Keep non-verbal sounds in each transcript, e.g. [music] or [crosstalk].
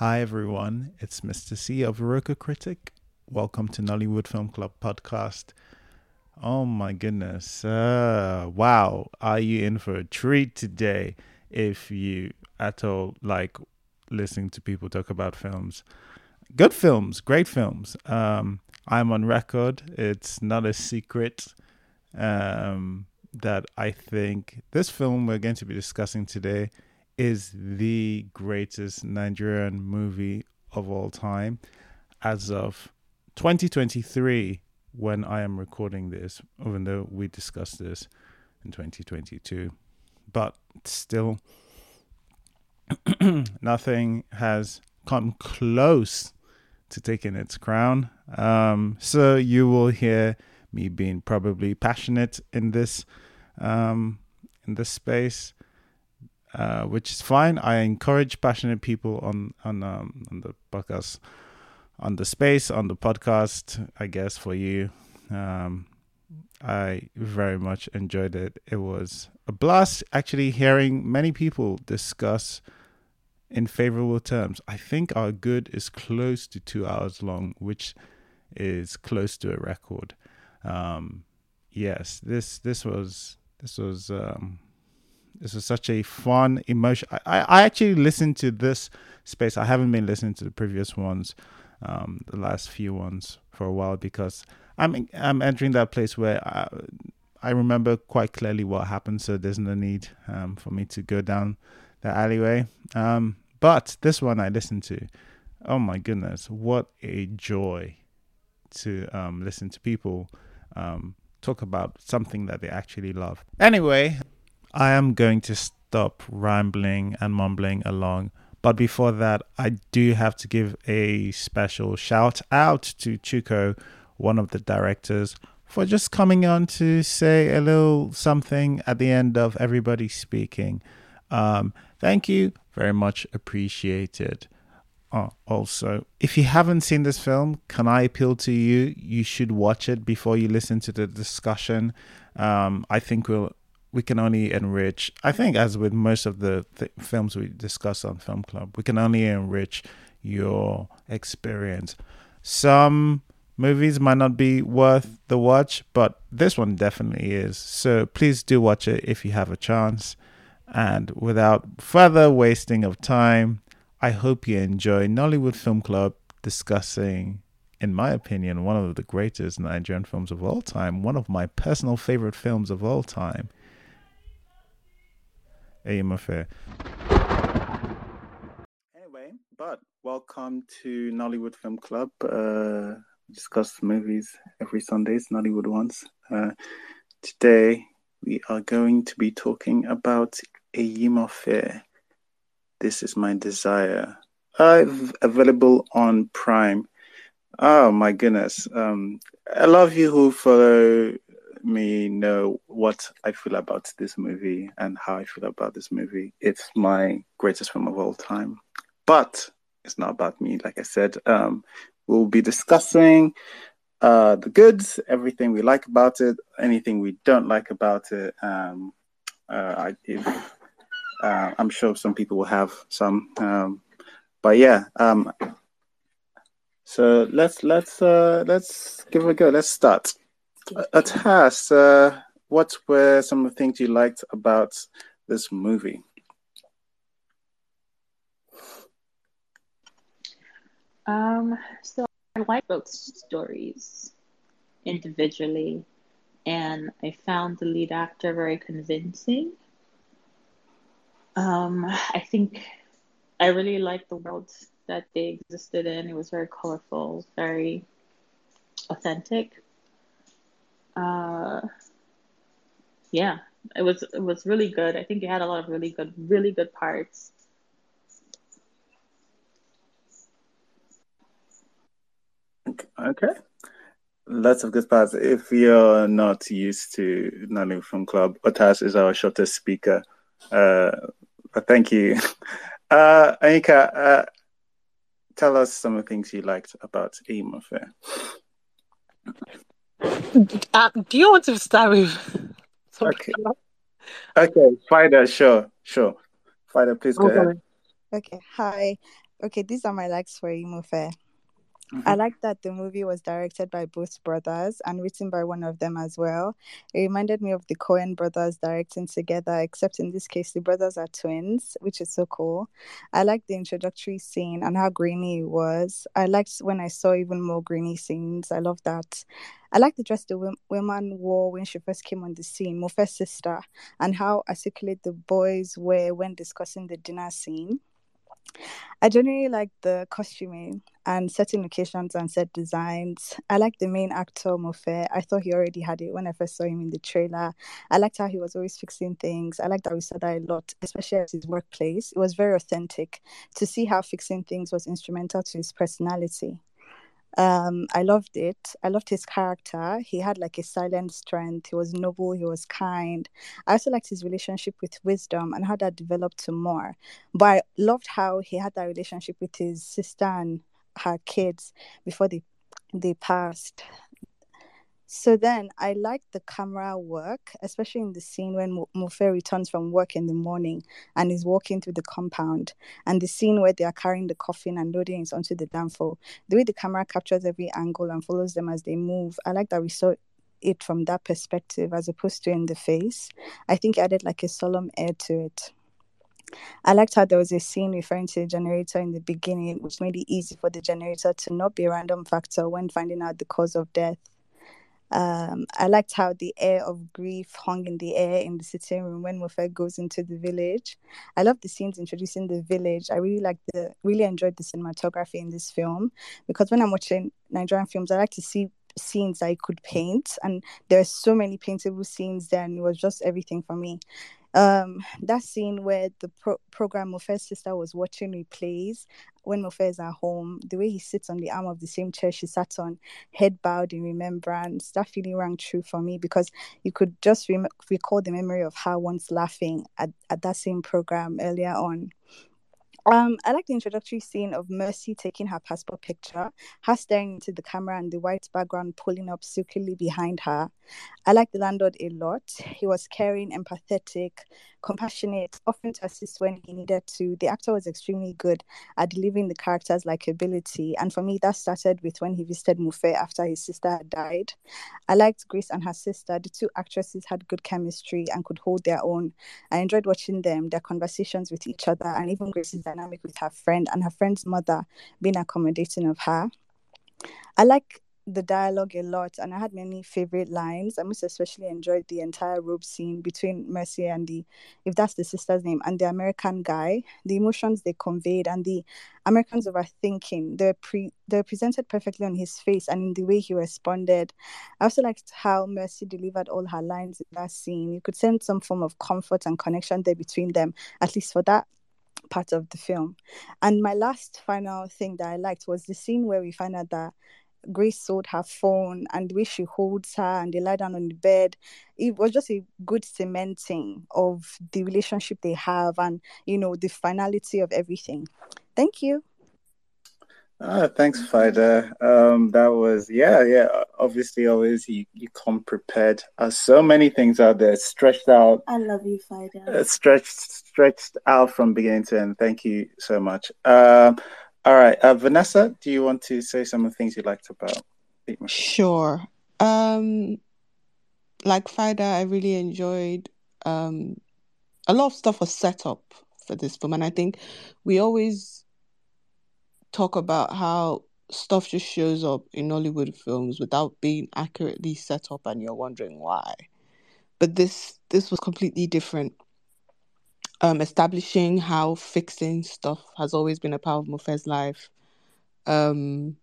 Hi everyone, it's Mr. C of Iroko Critic. Welcome to Nollywood Film Club podcast. Oh my goodness. Uh, wow, are you in for a treat today if you at all like listening to people talk about films? Good films, great films. Um, I'm on record. It's not a secret um, that I think this film we're going to be discussing today is the greatest Nigerian movie of all time as of 2023 when I am recording this, even though we discussed this in 2022. But still, [clears throat] nothing has come close to taking its crown. Um, so you will hear me being probably passionate in this um, in this space uh, which is fine. I encourage passionate people on on um, on the podcast, on the space, on the podcast. I guess for you, um, I very much enjoyed it. It was a blast actually hearing many people discuss in favorable terms. I think our good is close to two hours long, which is close to a record. Um, yes, this this was this was um, this is such a fun emotion. I, I actually listened to this space. I haven't been listening to the previous ones, um, the last few ones for a while because I'm I'm entering that place where I, I remember quite clearly what happened. So there's no need um, for me to go down the alleyway. Um, but this one I listened to. Oh my goodness, what a joy to um, listen to people um, talk about something that they actually love. Anyway, I am going to stop rambling and mumbling along. But before that, I do have to give a special shout out to Chuko, one of the directors, for just coming on to say a little something at the end of everybody speaking. Um, thank you, very much appreciated. Uh, also, if you haven't seen this film, can I appeal to you? You should watch it before you listen to the discussion. Um, I think we'll we can only enrich. I think, as with most of the th- films we discuss on Film Club, we can only enrich your experience. Some movies might not be worth the watch, but this one definitely is. So please do watch it if you have a chance. And without further wasting of time, I hope you enjoy Nollywood Film Club discussing, in my opinion, one of the greatest Nigerian films of all time, one of my personal favorite films of all time. Affair. Anyway, but welcome to Nollywood Film Club. Uh, discuss movies every Sundays, Nollywood ones. Uh, today we are going to be talking about Eyimofe. This is my desire. Uh, available on Prime. Oh my goodness. Um, I love you who follow me know what I feel about this movie and how I feel about this movie. It's my greatest film of all time. But it's not about me, like I said. Um, we'll be discussing uh, the goods, everything we like about it, anything we don't like about it. Um, uh, I, if, uh, I'm sure some people will have some. Um, but yeah, um, so let's let's uh, let's give it a go. Let's start. Atas, uh, what were some of the things you liked about this movie? Um, so I like both stories individually, and I found the lead actor very convincing. Um, I think I really liked the world that they existed in. It was very colorful, very authentic uh, yeah, it was it was really good. I think it had a lot of really good, really good parts. Okay. Lots of good parts. If you're not used to Nollywood Film Club, Otas is our shortest speaker. Uh, but thank you. [laughs] Uh, Anika, uh, tell us some of the things you liked about Eyimofe. Uh, do you want to start with? [laughs] Okay. Okay, Fida, sure, sure. Fida, please go okay. ahead. Okay, hi. Okay, these are my likes for I mm-hmm. like that the movie was directed by both brothers and written by one of them as well. It reminded me of the Coen brothers directing together, except in this case, the brothers are twins, which is so cool. I liked the introductory scene and how grainy it was. I liked when I saw even more grainy scenes. I love that. I like the dress the wo- woman wore when she first came on the scene, Mofe's sister, and how articulate the boys were when discussing the dinner scene. I generally like the costuming and setting locations and set designs. I like the main actor Mofe. I thought he already had it when I first saw him in the trailer. I liked how he was always fixing things. I liked that we saw that a lot, especially at his workplace. It was very authentic to see how fixing things was instrumental to his personality. Um, I loved it. I loved his character. He had like a silent strength. He was noble. He was kind. I also liked his relationship with wisdom and how that developed to more. But I loved how he had that relationship with his sister and her kids before they they passed. So then I liked the camera work, especially in the scene when Mo- Mofe returns from work in the morning and is walking through the compound, and the scene where they are carrying the coffin and loading it onto the danfo. The way the camera captures every angle and follows them as they move, I like that we saw it from that perspective as opposed to in the face. I think it added like a solemn air to it. I liked how there was a scene referring to the generator in the beginning, which made it easy for the generator to not be a random factor when finding out the cause of death. Um, I liked how the air of grief hung in the air in the sitting room when Mofe goes into the village. I love the scenes introducing the village. I really like the really enjoyed the cinematography in this film because when I'm watching Nigerian films, I like to see scenes I could paint, and there are so many paintable scenes there, and it was just everything for me um that scene where the pro- program Mofe's sister was watching replays when Mofe is at home, the way he sits on the arm of the same chair she sat on, head bowed in remembrance, that feeling rang true for me because you could just rem- recall the memory of her once laughing at, at that same program earlier on. Um, I like the introductory scene of Mercy taking her passport picture, her staring into the camera and the white background pulling up silkily behind her. I like the landlord a lot. He was caring, empathetic, compassionate, often to assist when he needed to. The actor was extremely good at delivering the character's likability, and for me, that started with when he visited Mofe after his sister had died. I liked Grace and her sister. The two actresses had good chemistry and could hold their own. I enjoyed watching them, their conversations with each other, and even Grace's dynamic with her friend and her friend's mother being accommodating of her. I like the dialogue a lot and I had many favorite lines. I most especially enjoyed the entire robe scene between Mercy and the if that's the sister's name and the American guy, the emotions they conveyed and the Americans overthinking. They're pre they're presented perfectly on his face and in the way he responded. I also liked how Mercy delivered all her lines in that scene. You could sense some form of comfort and connection there between them, at least for that part of the film. And my last final thing that I liked was the scene where we find out that Grace sold her phone and the way she holds her and they lie down on the bed. It was just a good cementing of the relationship they have and, you know, the finality of everything. Thank you. Ah, thanks, Fida. Um, that was yeah, yeah. Obviously, always you, you come prepared. Uh, so many things out there, stretched out. I love you, Fida. Uh, stretched, stretched out from beginning to end. Thank you so much. Um, all right, uh, Vanessa, do you want to say some of the things you liked about? Sure. Um, like Fida, I really enjoyed. Um, a lot of stuff was set up for this film, and I think we always talk about how stuff just shows up in Nollywood films without being accurately set up and you're wondering why. But this this was completely different. Um, establishing how fixing stuff has always been a part of Mofe's life. Um,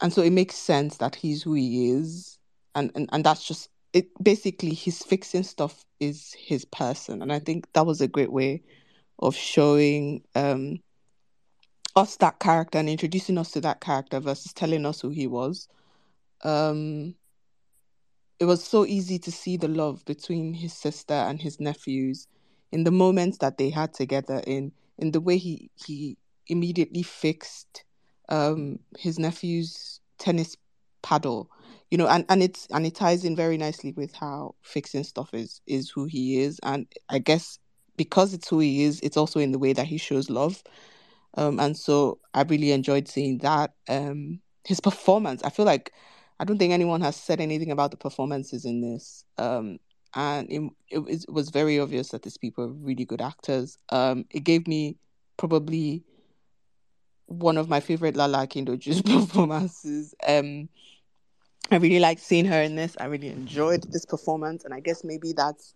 and so it makes sense that he's who he is. And, and, and that's just it basically his fixing stuff is his person. And I think that was a great way of showing um us that character and introducing us to that character versus telling us who he was. Um, it was so easy to see the love between his sister and his nephews in the moments that they had together in in the way he he immediately fixed um his nephew's tennis paddle you know and and it's and it ties in very nicely with how fixing stuff is is who he is and i guess because it's who he is, it's also in the way that he shows love. Um, and so I really enjoyed seeing that. Um, his performance, I feel like I don't think anyone has said anything about the performances in this. Um, and it, it, it was very obvious that these people are really good actors. Um, it gave me probably one of my favorite Lala Akindoju's [laughs] performances. Um, I really liked seeing her in this. I really enjoyed this performance, and I guess maybe that's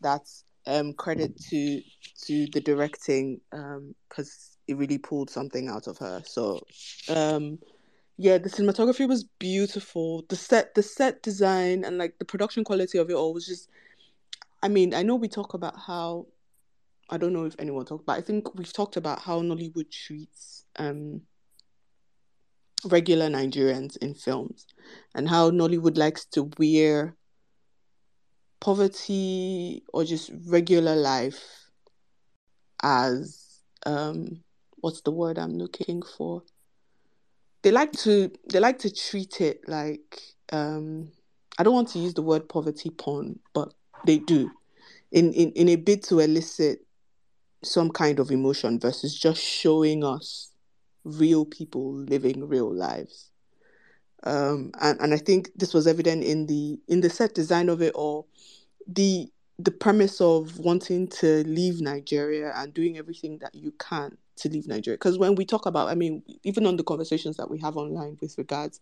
that's um, credit to to the directing because um, it really pulled something out of her. So, um, yeah, the cinematography was beautiful. The set, the set design, and like the production quality of it all was just. I mean, I know we talk about how. I don't know if anyone talked, but I think we've talked about how Nollywood treats um, regular Nigerians in films, and how Nollywood likes to wear poverty or just regular life as um what's the word I'm looking for? They like to they like to treat it like um I don't want to use the word poverty porn, but they do. In in, in a bid to elicit some kind of emotion versus just showing us real people living real lives. Um, and, and I think this was evident in the in the set design of it all the the premise of wanting to leave Nigeria and doing everything that you can to leave Nigeria. Because when we talk about, I mean, even on the conversations that we have online with regards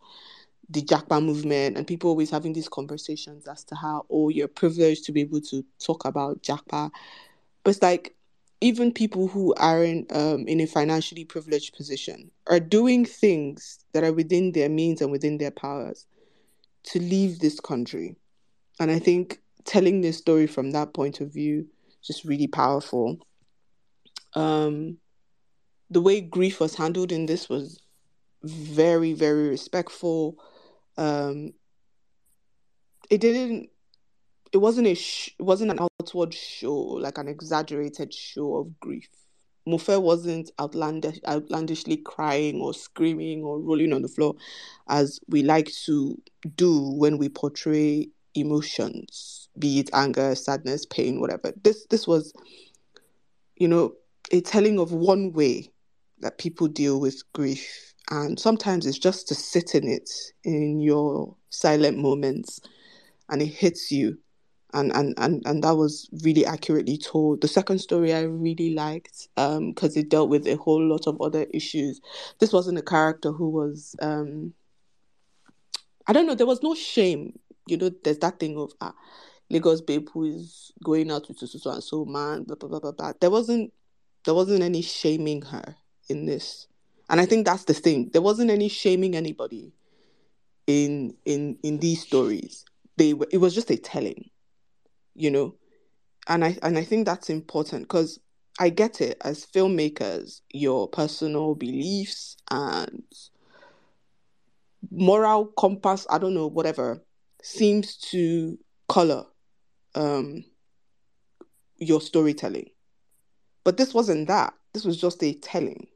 the Japa movement, and people always having these conversations as to how, oh, you're privileged to be able to talk about Japa. But it's like, even people who aren't um, in a financially privileged position are doing things that are within their means and within their powers to leave this country. And I think telling this story from that point of view is just really powerful. Um, the way grief was handled in this was very, very respectful. Um, it didn't. It wasn't a. Sh- it wasn't an outward show, like an exaggerated show of grief. Mofe wasn't outlandish, outlandishly crying or screaming or rolling on the floor, as we like to do when we portray emotions, be it anger, sadness, pain, whatever. This this was, you know, a telling of one way that people deal with grief. And sometimes it's just to sit in it in your silent moments and it hits you. And, and, and, and that was really accurately told. The second story I really liked because um, it dealt with a whole lot of other issues. This wasn't a character who was, um, I don't know, there was no shame you know, there's that thing of ah, Lagos babe who is going out with so so and so man, blah blah blah blah blah. There wasn't there wasn't any shaming her in this. And I think that's the thing. There wasn't any shaming anybody in in in these stories. They were it was just a telling, you know. And I and I think that's important because I get it as filmmakers, your personal beliefs and moral compass, I don't know, whatever, seems to color um, your storytelling. But this wasn't that. This was just a telling.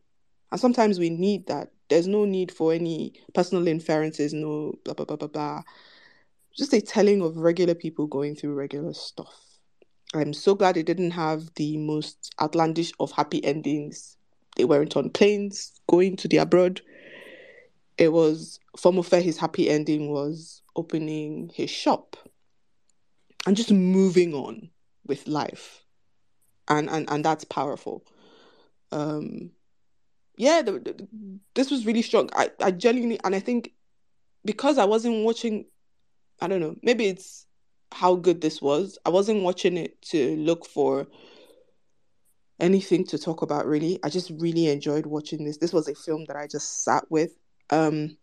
And sometimes we need that. There's no need for any personal inferences, no blah, blah, blah, blah, blah. Just a telling of regular people going through regular stuff. I'm so glad it didn't have the most outlandish of happy endings. They weren't on planes going to the abroad. It was for Mofe, his happy ending was opening his shop and just moving on with life and and, and that's powerful um yeah the, the, this was really strong i i genuinely and i think because i wasn't watching i don't know maybe it's how good this was i wasn't watching it to look for anything to talk about really i just really enjoyed watching this this was a film that i just sat with um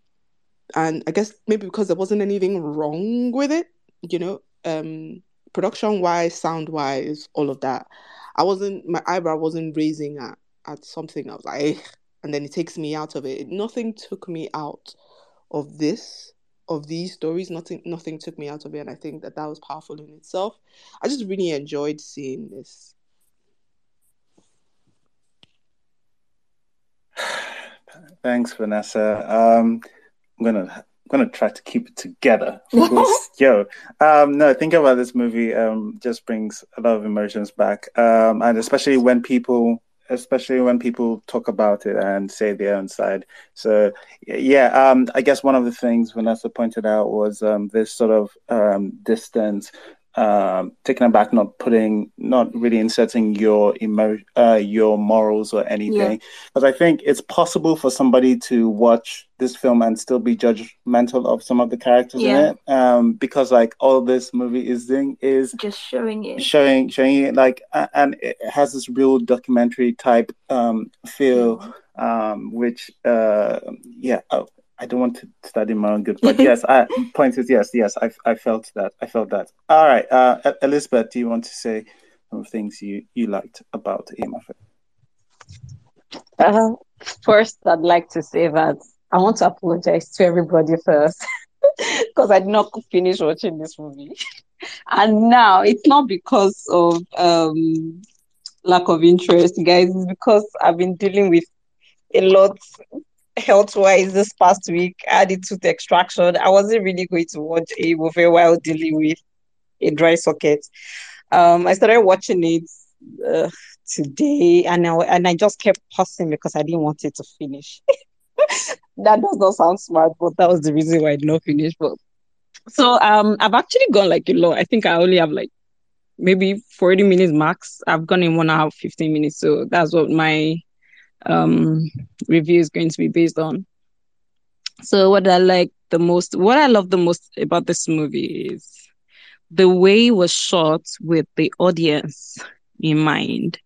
and I guess maybe because there wasn't anything wrong with it, you know, um, production wise, sound wise, all of that. I wasn't my eyebrow wasn't raising at at something. I was like, and then it takes me out of it. Nothing took me out of this of these stories. Nothing nothing took me out of it, and I think that that was powerful in itself. I just really enjoyed seeing this. [sighs] Thanks, Vanessa. Um, I'm to I'm gonna try to keep it together. [laughs] Yo, um, no, think about this movie. Um, just brings a lot of emotions back, um, and especially when people, especially when people talk about it and say their own side. So, yeah, um, I guess one of the things Vanessa pointed out was um, this sort of um, distance um, taken aback, not putting, not really inserting your emo, uh, your morals or anything. Because I think it's possible for somebody to watch this film and still be judgmental of some of the characters Yeah. in it. Um, because like all this movie is doing is Just showing it. showing, showing it like, and it has this real documentary type um feel, um, which uh, yeah. Oh, I don't want to study my own good, but [laughs] yes, I point is yes, yes, I I felt that, I felt that. All right, uh, Elizabeth, do you want to say some things you you liked about Eyimofe? Uh, first, I'd like to say that I want to apologize to everybody first [laughs] because I did not finish watching this movie. [laughs] And now it's not because of um, lack of interest, guys. It's because I've been dealing with a lot health wise this past week. I had a tooth extraction. I wasn't really going to watch a movie while dealing with a dry socket. Um, I started watching it uh, today, and I, and I just kept pausing because I didn't want it to finish. [laughs] that does not sound smart, but that was the reason why I did not finish. But so um, I've actually gone like a lot. I think I only have like maybe 40 minutes max. I've gone in one hour 15 minutes, so that's what my um review is going to be based on. So what I like the most, what I love the most about this movie is the way it was shot with the audience in mind.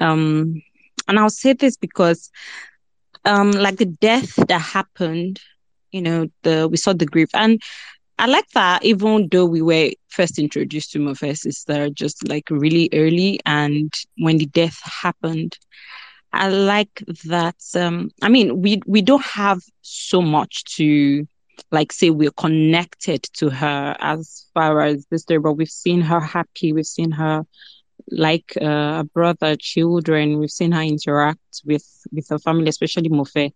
Um, and I'll say this because, um, like the death that happened, you know, the we saw the grief, and I like that. Even though we were first introduced to Mofe's sister just like really early, and when the death happened, I like that. Um, I mean, we we don't have so much to like say we're connected to her as far as this story, but we've seen her happy. We've seen her like uh, a brother, children. We've seen her interact with with her family, especially Mofe.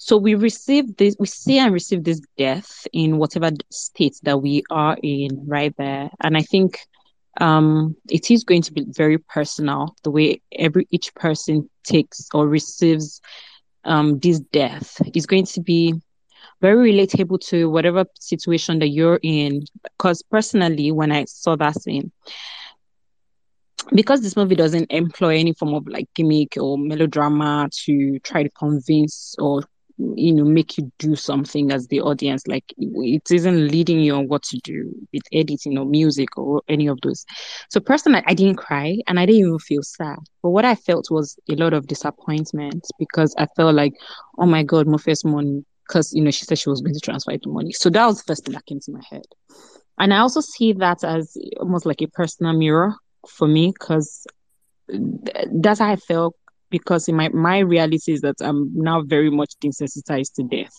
So we receive this, we see and receive this death in whatever state that we are in right there, and I think um it is going to be very personal the way every each person takes or receives um this death. Is going to be very relatable to whatever situation that you're in because personally when i saw that scene because this movie doesn't employ any form of like gimmick or melodrama to try to convince or you know make you do something as the audience like it isn't leading you on what to do with editing or music or any of those. So personally i didn't cry and i didn't even feel sad. But what i felt was a lot of disappointment because i felt like oh my god Mofe's money because you know she said she was going to transfer the money. So that was the first thing that came to my head. And i also see that as almost like a personal mirror for me because that's how i felt because in my my reality is that I'm now very much desensitized to death,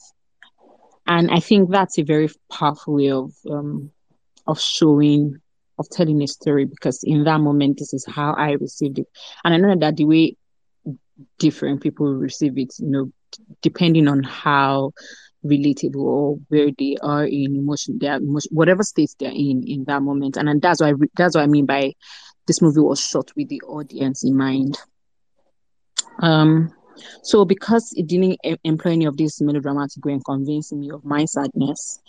and I think that's a very powerful way of um of showing of telling a story because in that moment this is how I received it, and I know that the way different people receive it, you know, depending on how relatable or where they are in emotion, their emotion, whatever state they're in in that moment, and, and that's re- that's what I mean by this movie was shot with the audience in mind. Um, so because it didn't em- employ any of this melodramatic way and convincing me of my sadness,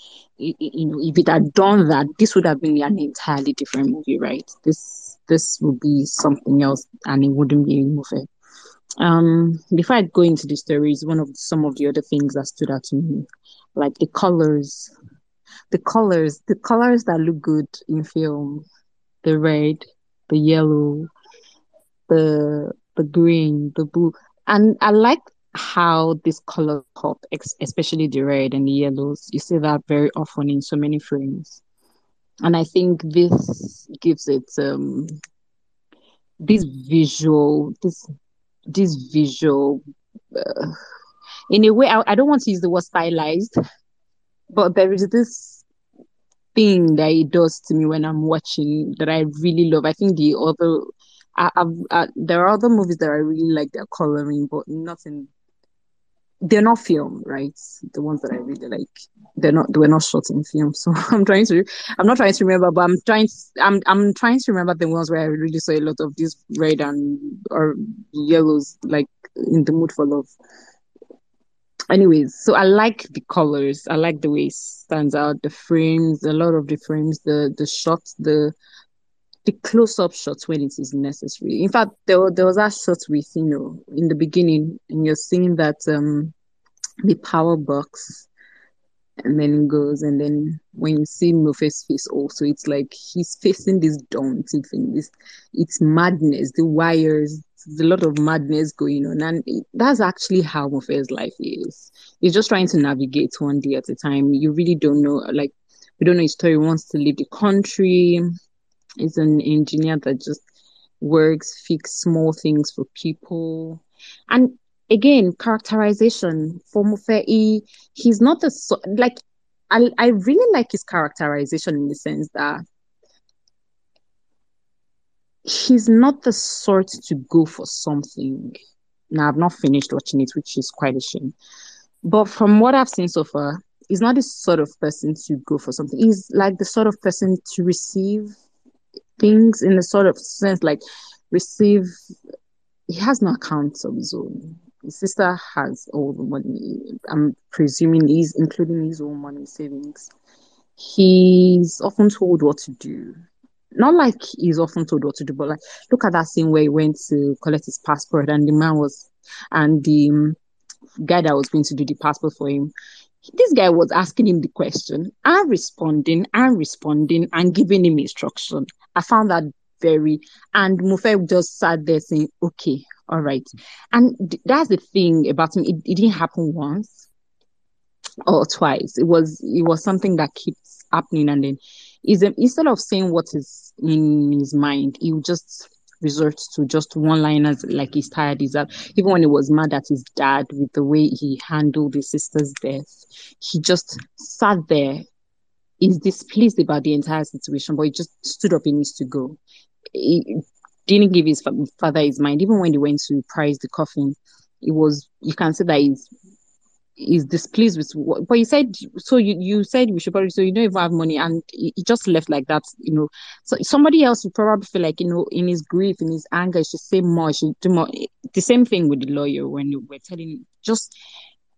i- i- you know, if it had done that, this would have been an entirely different movie, right? This this would be something else, and it wouldn't be a movie. Um, before I go into the stories, one of some of the other things that stood out to me, like the colors, the colors, the colors that look good in film, the red, the yellow, the the green, the blue, and I like how this color pop, especially the red and the yellows. You see that very often in so many frames, and I think this gives it um this visual, this this visual. Uh, in a way, I, I don't want to use the word stylized, but there is this thing that it does to me when I'm watching that I really love. I think the other, I, I've, uh, there are other movies that I really like their coloring, but nothing. they're not film, right? The ones that I really like, they're not they were not shot in film. [laughs] So I'm trying to I'm not trying to remember, but I'm trying I'm I'm trying to remember the ones where I really saw a lot of these red and or yellows, like in the mood for love. Anyways, so I like the colors. I like the way it stands out, the frames, a lot of the frames, the the shots, the the close-up shots when it is necessary. In fact, there, there was that shot with you know in the beginning, and you're seeing that um the power box, and then it goes, and then when you see Mofe's face, also it's like he's facing this daunting thing. This it's madness. The wires, there's a lot of madness going on, and it, that's actually how Mofe's life is. He's just trying to navigate one day at a time. You really don't know, like we don't know his story. He wants to leave the country is an engineer that just works, fix small things for people. And again, characterization for Mofe, he, he's not a like I I really like his characterization in the sense that he's not the sort to go for something. Now I've not finished watching it, which is quite a shame. But from what I've seen so far, he's not the sort of person to go for something. He's like the sort of person to receive things in a sort of sense like receive he has no accounts of his own. His sister has all the money. I'm presuming he's including his own money savings. He's often told what to do. Not like he's often told what to do but like look at that scene where he went to collect his passport and the man was and the guy that was going to do the passport for him this guy was asking him the question and responding and responding and giving him instruction. I found that very, and Mofe just sat there saying, okay, all right. And th- that's the thing about him. It, it didn't happen once or twice. It was, it was something that keeps happening. And then is instead of saying what is in his mind, he would just resort to just one liners like he's tired he's that even when he was mad at his dad with the way he handled his sister's death he just sat there. He's displeased about the entire situation but he just stood up He needs to go he didn't give his father his mind even when he went to prize the coffin it was you can say that he's is displeased with what but he said so you, you said we should probably so you don't even have money and he, just left like that you know. So somebody else would probably feel like you know in his grief in his anger he should say more should do more. The same thing with the lawyer when we're telling just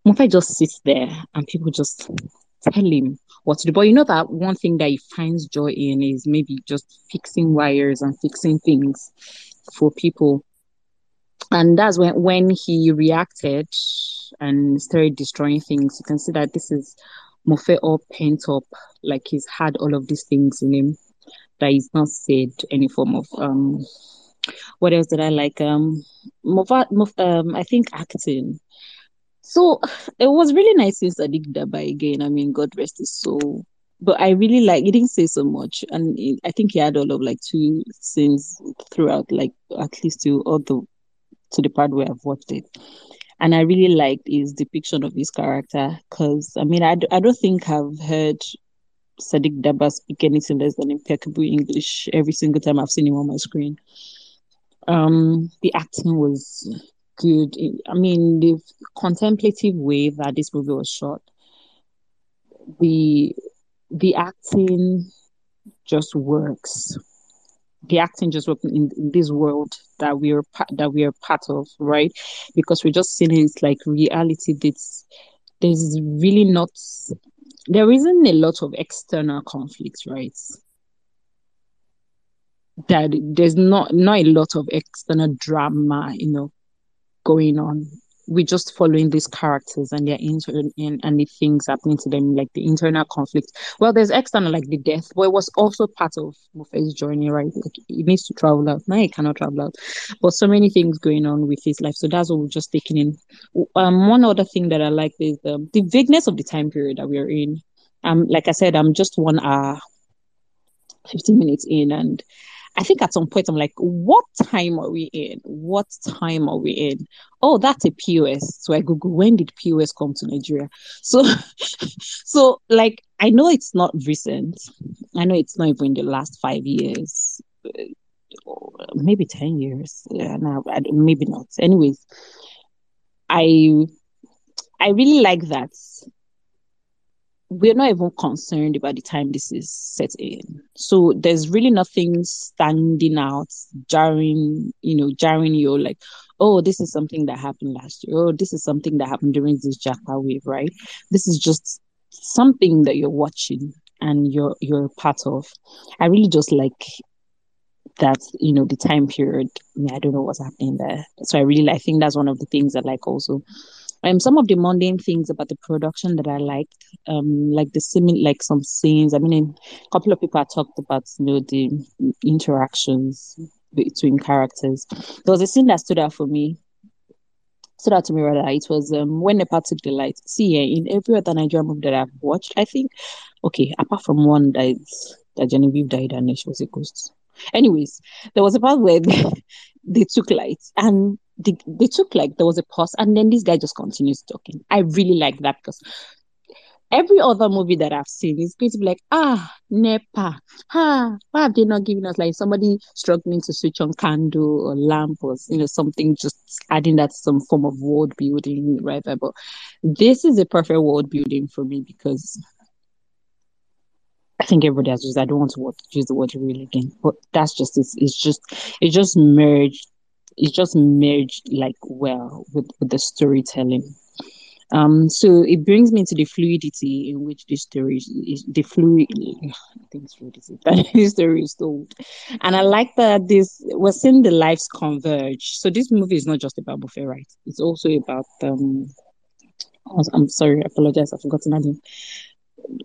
Mofe just sits there and people just tell him what to do. But you know that one thing that he finds joy in is maybe just fixing wires and fixing things for people and that's when when he reacted and started destroying things. You can see that this is Mofe all pent up like he's had all of these things in him that he's not said any form of um what else did I like? Um Mova, Mof, um I think acting. So it was really nice seeing Sadiq Daba again. I mean God rest his soul. But I really like he didn't say so much, and I think he had all of like two scenes throughout, like at least two all the to the part where I've watched it. And I really liked his depiction of his character because, I mean, I, I don't think I've heard Sadiq Daba speak anything less than impeccable English every single time I've seen him on my screen. Um, the acting was good. I mean, the contemplative way that this movie was shot, the the acting just works the acting just working in, in, this world that we are that we are part of, right? Because we're just seeing it's like reality. That's there's really not there isn't a lot of external conflicts, right? That there's not not a lot of external drama, you know, going on we're just following these characters and their inter and, the things happening to them, like the internal conflict. Well, there's external, like the death, but it was also part of Mofe's journey, right? Like he needs to travel out. Now he cannot travel out, but so many things going on with his life. So that's what we're just taking in. Um, one other thing that I like is um, the vagueness of the time period that we're in. Um, like I said, I'm just one hour, 15 minutes in, and I think at some point I'm like, what time are we in? What time are we in? Oh, that's a POS. So I Google when did POS come to Nigeria? So [laughs] so like I know it's not recent. I know it's not even the last five years. Uh, maybe 10 years. Yeah, no, maybe not. Anyways, I I really like that we're not even concerned about the time this is set in. So there's really nothing standing out, jarring, you know, jarring you like, oh, this is something that happened last year. Oh, this is something that happened during this Japa wave, right? This is just something that you're watching and you're you're part of. I really just like that, you know, the time period. I, mean, I don't know what's happening there. So I really I think that's one of the things I like also um, some of the mundane things about the production that I liked, um, like the similar, like some scenes. I mean, a couple of people have talked about, you know, the interactions between characters. There was a scene that stood out for me. Stood out to me rather. It was um, when Nepa took the light. See, in every other Nigerian movie that I've watched, I think, okay, apart from one that that Genevieve died and she was a ghost. Anyways, there was a part where they, [laughs] they took light and they, they took like there was a pause and then this guy just continues talking. I really like that because every other movie that I've seen is going to be like, ah, NEPA, ah, why have they not given us like somebody struggling to switch on candle or lamp or you know something just adding that some form of world building, right? But this is a perfect world building for me because I think everybody has used. I don't want to use the word real again, but that's just it's, it's just it just merged it just merged like well with, with the storytelling. Um, so it brings me to the fluidity in which the story is the fluid. [sighs] I think it's fluidity [laughs] that the story is told, and I like that this we're seeing the lives converge. So this movie is not just about Mofe, right? It's also about um. I'm sorry, I apologize, I've forgotten her name.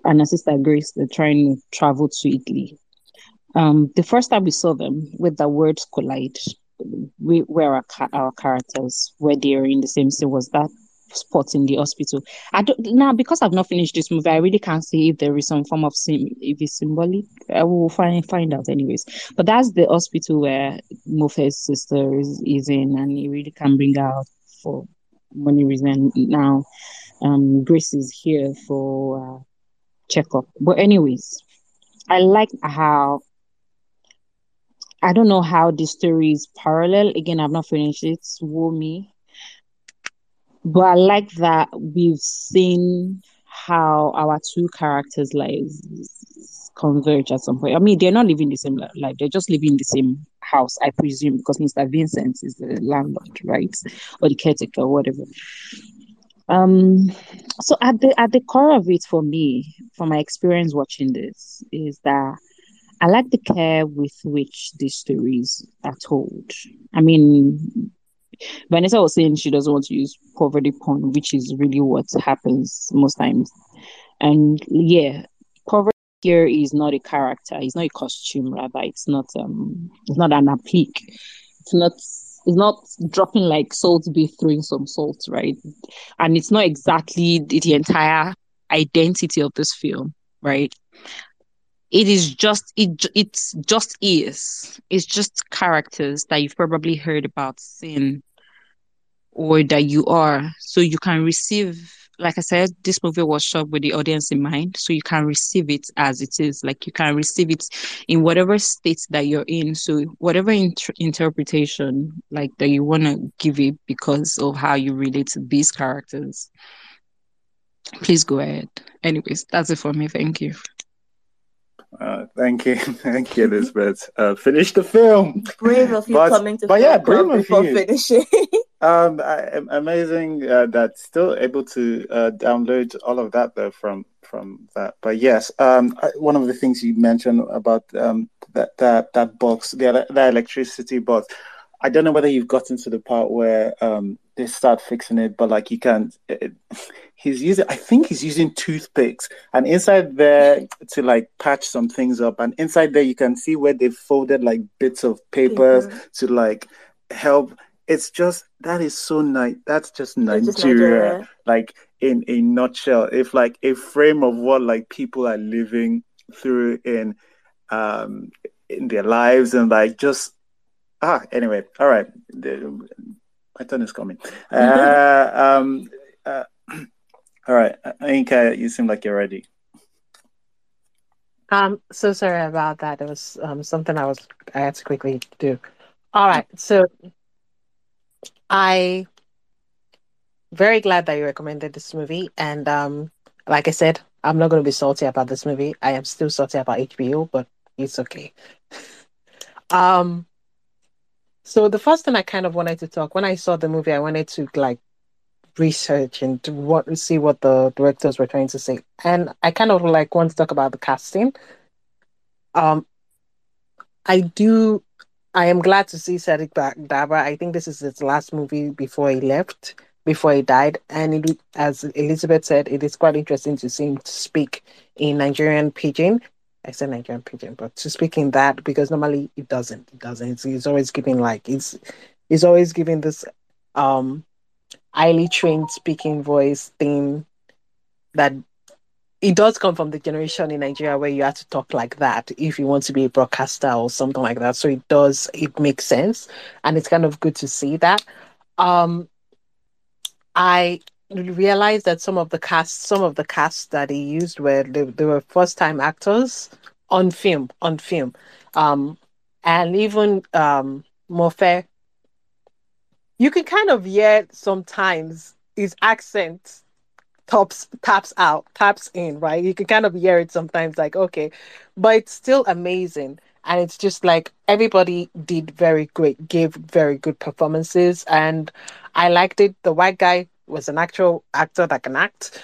And her sister Grace, they're trying to travel to Italy. Um, the first time we saw them, with the words collide, we where our, our characters were there in the same scene was that spot in the hospital. I don't now because I've not finished this movie. I really can't see if there is some form of sim if it's symbolic. I will find find out anyways. But that's the hospital where Mofe's sister is, is in, and he really can bring out for money reason. Now, um, Grace is here for uh, checkup. But anyways, I like how I don't know how the story is parallel. Again, I've not finished it. Woo me. But I like that we've seen how our two characters' lives converge at some point. I mean, they're not living the same life, they're just living in the same house, I presume, because Mr. Vincent is the landlord, right? Or the caretaker, whatever. Um so at the at the core of it for me, from my experience watching this, is that I like the care with which these stories are told. I mean, Vanessa was saying she doesn't want to use poverty porn, which is really what happens most times. And yeah, poverty here is not a character, it's not a costume, rather. It's not um it's not an applique. It's not it's not dropping like salt be throwing some salt, right? And it's not exactly the, the entire identity of this film, right? It is just it it's just is it's just characters that you've probably heard about sin or that you are. So you can receive like i said this movie was shot with the audience in mind so you can receive it as it is. Like you can receive it in whatever state that you're in. So whatever inter- interpretation like that you want to give it because of how you relate to these characters. Please go ahead. Anyways that's it for me. Thank you uh, thank you, [laughs] thank you, Elizabeth. Uh, finish the film. Brave of you but, coming to but yeah, brave before you. finishing. [laughs] um, I, amazing uh, that still able to uh, download all of that though from from that. But yes, um, one of the things you mentioned about um that that that box, the the electricity box. I don't know whether you've gotten to the part where um they start fixing it, but like you can't. It, [laughs] he's using i think he's using toothpicks and inside there to like patch some things up and inside there you can see where they folded like bits of papers Paper. to like help it's just that is so nice that's just nigeria, just nigeria like in a nutshell if like a frame of what like people are living through in um in their lives and like just ah anyway all right the, my turn is coming [laughs] uh, um uh, [clears throat] all right, Inka, you seem like you're ready. Um, so sorry about that. It was um, something I was I had to quickly do. All right, so I very glad that you recommended this movie. And um, like I said, I'm not going to be salty about this movie. I am still salty about HBO, but it's okay. [laughs] um, so the first thing I kind of wanted to talk when I saw the movie, I wanted to like research and what see what the directors were trying to say, and I kind of like want to talk about the casting. Um, I do. I am glad to see Sadiq Daba. I think this is his last movie before he left, before he died. And it, as Elizabeth said, it is quite interesting to see him speak in Nigerian pidgin. I said Nigerian pidgin, but to speak in that because normally it doesn't. It doesn't. It's, it's always giving like it's it's always giving this um highly trained speaking voice thing that it does come from the generation in Nigeria where you have to talk like that if you want to be a broadcaster or something like that. So it does it makes sense, and it's kind of good to see that. Um, I realized that some of the cast, some of the cast that he used were they, they were first time actors on film, on film, um, and even um, Mofe. You can kind of hear sometimes his accent tops taps out, taps in, right? You can kind of hear it sometimes, like okay, but it's still amazing. And it's just like everybody did very great, gave very good performances, and I liked it. The white guy was an actual actor that can act,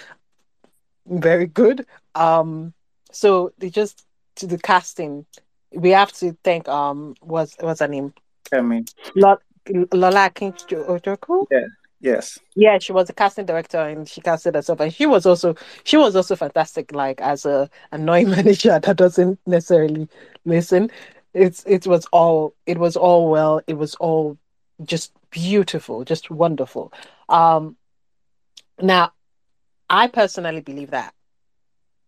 very good. Um, so they just to the casting, we have to thank um, what's what's her name? Kemi. Lola King Ojoko. Yeah. Yes. Yeah, she was a casting director and she casted herself and she was also she was also fantastic, like as a annoying [laughs] manager that doesn't necessarily listen. It's it was all it was all well, it was all just beautiful, just wonderful. Um now I personally believe that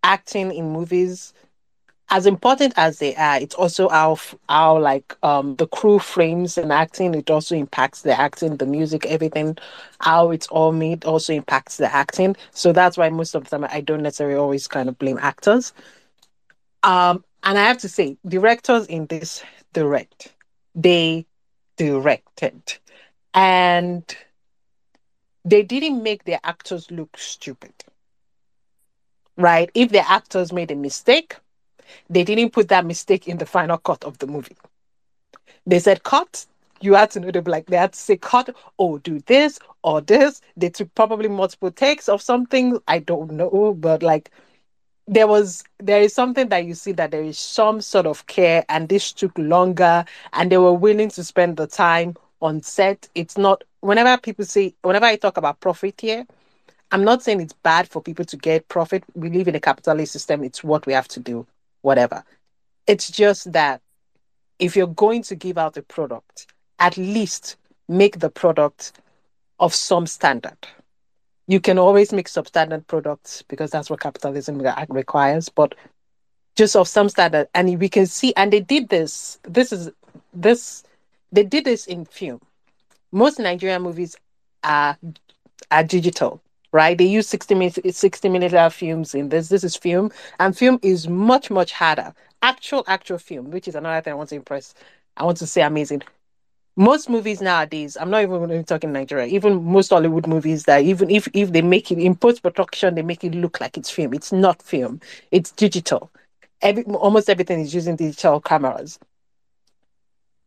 acting in movies as important as they are, it's also how how like um the crew frames and acting. It also impacts the acting, the music, everything. How it's all made also impacts the acting. So that's why most of the time I don't necessarily always kind of blame actors. Um, and I have to say, directors in this direct, they directed, and they didn't make their actors look stupid. Right? If the actors made a mistake they didn't put that mistake in the final cut of the movie. They said cut. You had to know they like they had to say cut or do this or this. They took probably multiple takes of something. I don't know, but like there was there is something that you see that there is some sort of care and this took longer and they were willing to spend the time on set. It's not whenever people say whenever I talk about profit here, I'm not saying it's bad for people to get profit. We live in a capitalist system. It's what we have to do whatever. It's just that if you're going to give out a product, at least make the product of some standard. You can always make substandard products because that's what capitalism requires, but just of some standard. And we can see, and they did this. This is this. They did this in film. Most Nigerian movies are are digital right? They use 60 minute, 60 minute films in this. This is film, and film is much, much harder. Actual, actual film, which is another thing I want to impress. I want to say amazing. Most movies nowadays, I'm not even talking Nigeria, even most Hollywood movies that even if, if they make it in post production, they make it look like it's film. It's not film, it's digital. Every, almost everything is using digital cameras.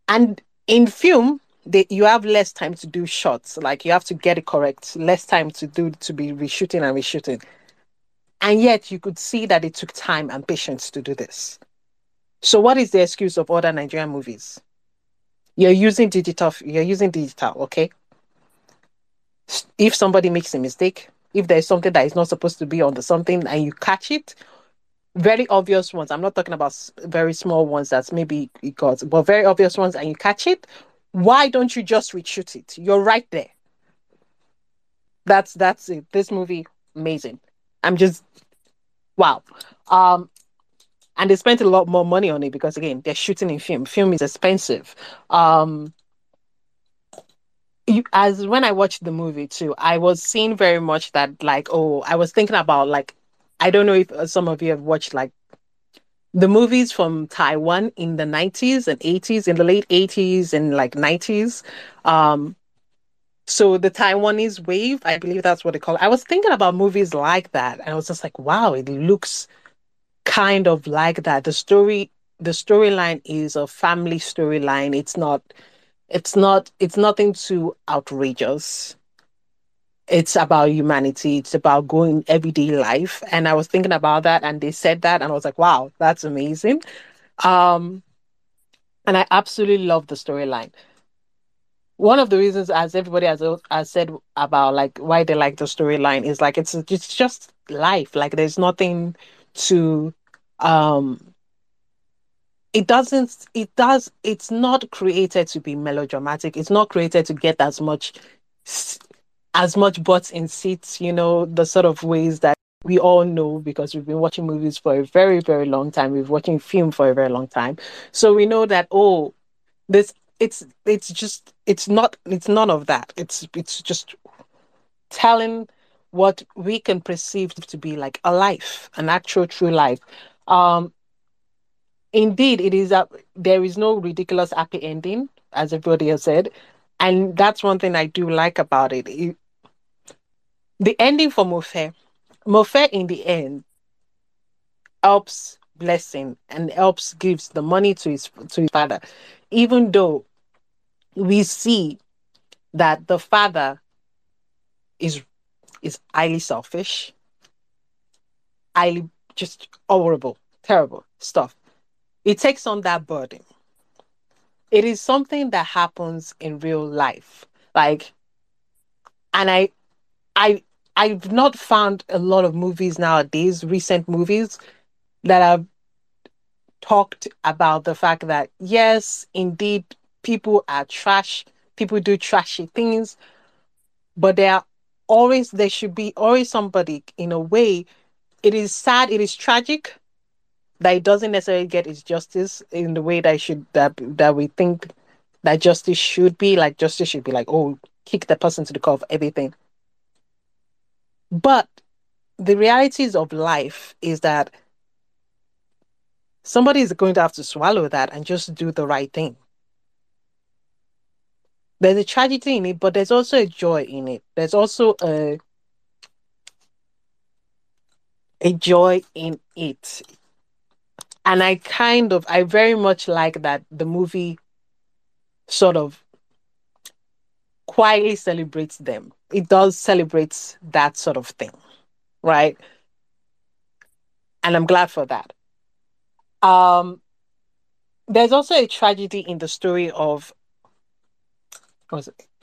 And in film, they you have less time to do shots. Like you have to get it correct. Less time to do to be reshooting and reshooting. And yet you could see that it took time and patience to do this. So what is the excuse of other nigerian movies? You're using digital you're using digital okay? If somebody makes a mistake if there's something that is not supposed to be on the something and you catch it very obvious ones i'm not talking about very small ones that's maybe it got but very obvious ones and you catch it why don't you just reshoot it? You're right there. That's that's it. This movie, amazing. I'm just wow. Um and they spent a lot more money on it because again, they're shooting in film. Film is expensive. Um you, as when I watched the movie too, I was seeing very much that like, oh, I was thinking about like I don't know if some of you have watched like the movies from Taiwan in the 90s and 80s, in the late 80s and like 90s, um, So the Taiwanese wave, I believe that's what they call it. I was thinking about movies like that, and I was just like, wow, it looks kind of like that. The story, the storyline is a family storyline. It's not, it's not, it's nothing too outrageous. It's about humanity. It's about going everyday life. And I was thinking about that, and they said that, and I was like, wow, that's amazing. Um, and I absolutely love the storyline one of the reasons, as everybody has, has said about like why they like the storyline, is like it's it's just life. Like there's nothing to, um, it doesn't. It does. It's not created to be melodramatic. It's not created to get as much, as much butts in seats. You know the sort of ways that we all know because we've been watching movies for a very very long time. We've been watching film for a very long time, so we know that oh, this it's it's just it's not it's none of that it's it's just telling what we can perceive to be like a life an actual true life um indeed it is a there is no ridiculous happy ending as everybody has said and that's one thing i do like about it, it the ending for mofe mofe in the end helps blessing and helps gives the money to his to his father even though we see that the father is is highly selfish, highly just horrible, terrible stuff. It takes on that burden. It is something that happens in real life. Like and I I I've not found a lot of movies nowadays, recent movies, that have talked about the fact that yes, indeed, people are trash, people do trashy things, but there are always there should be always somebody in a way. It is sad, it is tragic that it doesn't necessarily get its justice in the way that should that that we think that justice should be. Like justice should be like, oh, kick the person to the core of everything. But the realities of life is that somebody is going to have to swallow that and just do the right thing there's a tragedy in it, but there's also a joy in it. There's also a a joy in it. And I kind of I very much like that the movie sort of quietly celebrates them. It does celebrate that sort of thing. Right? And I'm glad for that. Um there's also a tragedy in the story of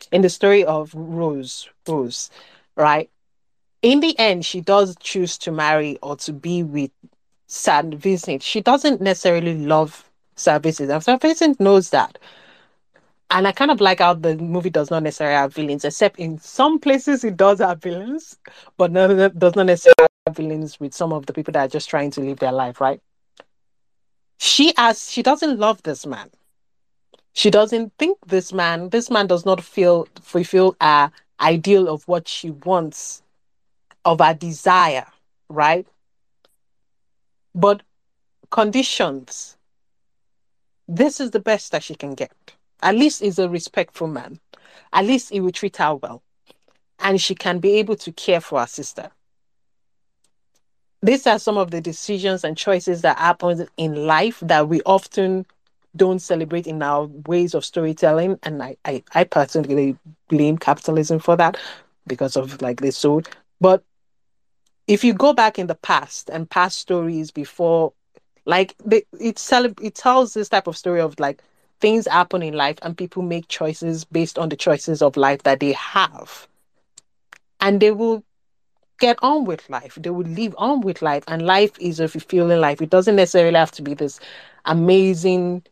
in the story of Rose, Rose, right? In the end, she does choose to marry or to be with Sir Vincent. She doesn't necessarily love Sir Vincent. And Sir Vincent knows that. And I kind of like how the movie does not necessarily have villains, except in some places it does have villains, but no, does not necessarily have villains with some of the people that are just trying to live their life, right? She as she doesn't love this man. She doesn't think this man this man does not feel fulfill her ideal of what she wants of her desire right? But conditions this is the best that she can get at least he's a respectful man at least he will treat her well and she can be able to care for her sister these are some of the decisions and choices that happen in life that we often don't celebrate in our ways of storytelling. And I, I, I personally blame capitalism for that because of like this sold. But if you go back in the past and past stories before, like they, it cele- it tells this type of story of like things happen in life and people make choices based on the choices of life that they have. And they will get on with life. They will live on with life. And life is a fulfilling life. It doesn't necessarily have to be this amazing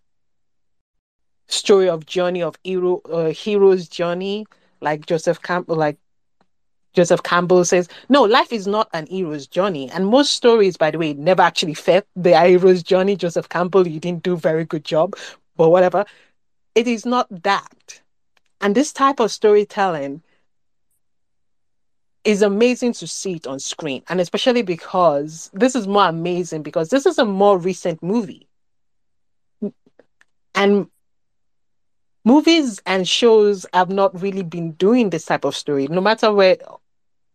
story of journey of hero uh, hero's journey like joseph campbell like joseph campbell says no life is not an hero's journey and most stories by the way never actually fit the hero's journey joseph campbell you didn't do very good job but whatever it is not that and this type of storytelling is amazing to see it on screen and especially because this is more amazing because this is a more recent movie and movies and shows have not really been doing this type of story. No matter where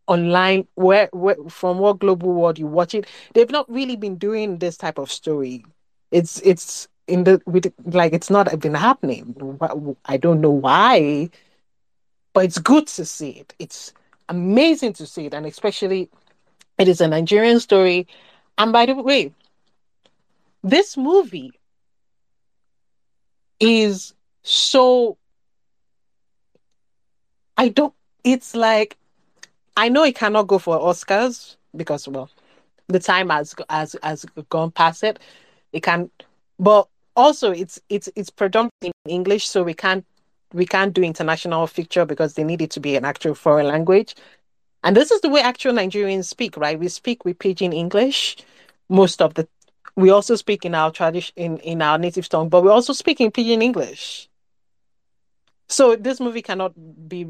online, where, where from what global world you watch it, they've not really been doing this type of story. It's it's in the with like it's not been happening. I don't know why, but it's good to see it. It's amazing to see it, and especially it is a Nigerian story. And by the way, this movie is so I don't it's like I know it cannot go for Oscars because well the time has has has gone past it. It can but also it's it's it's predominantly in English so we can't we can't do international feature because they need it to be an actual foreign language. And this is the way actual Nigerians speak, right? We speak with pidgin English most of the we also speak in our tradition in, in our native tongue, but we also speak in pidgin English. So this movie cannot be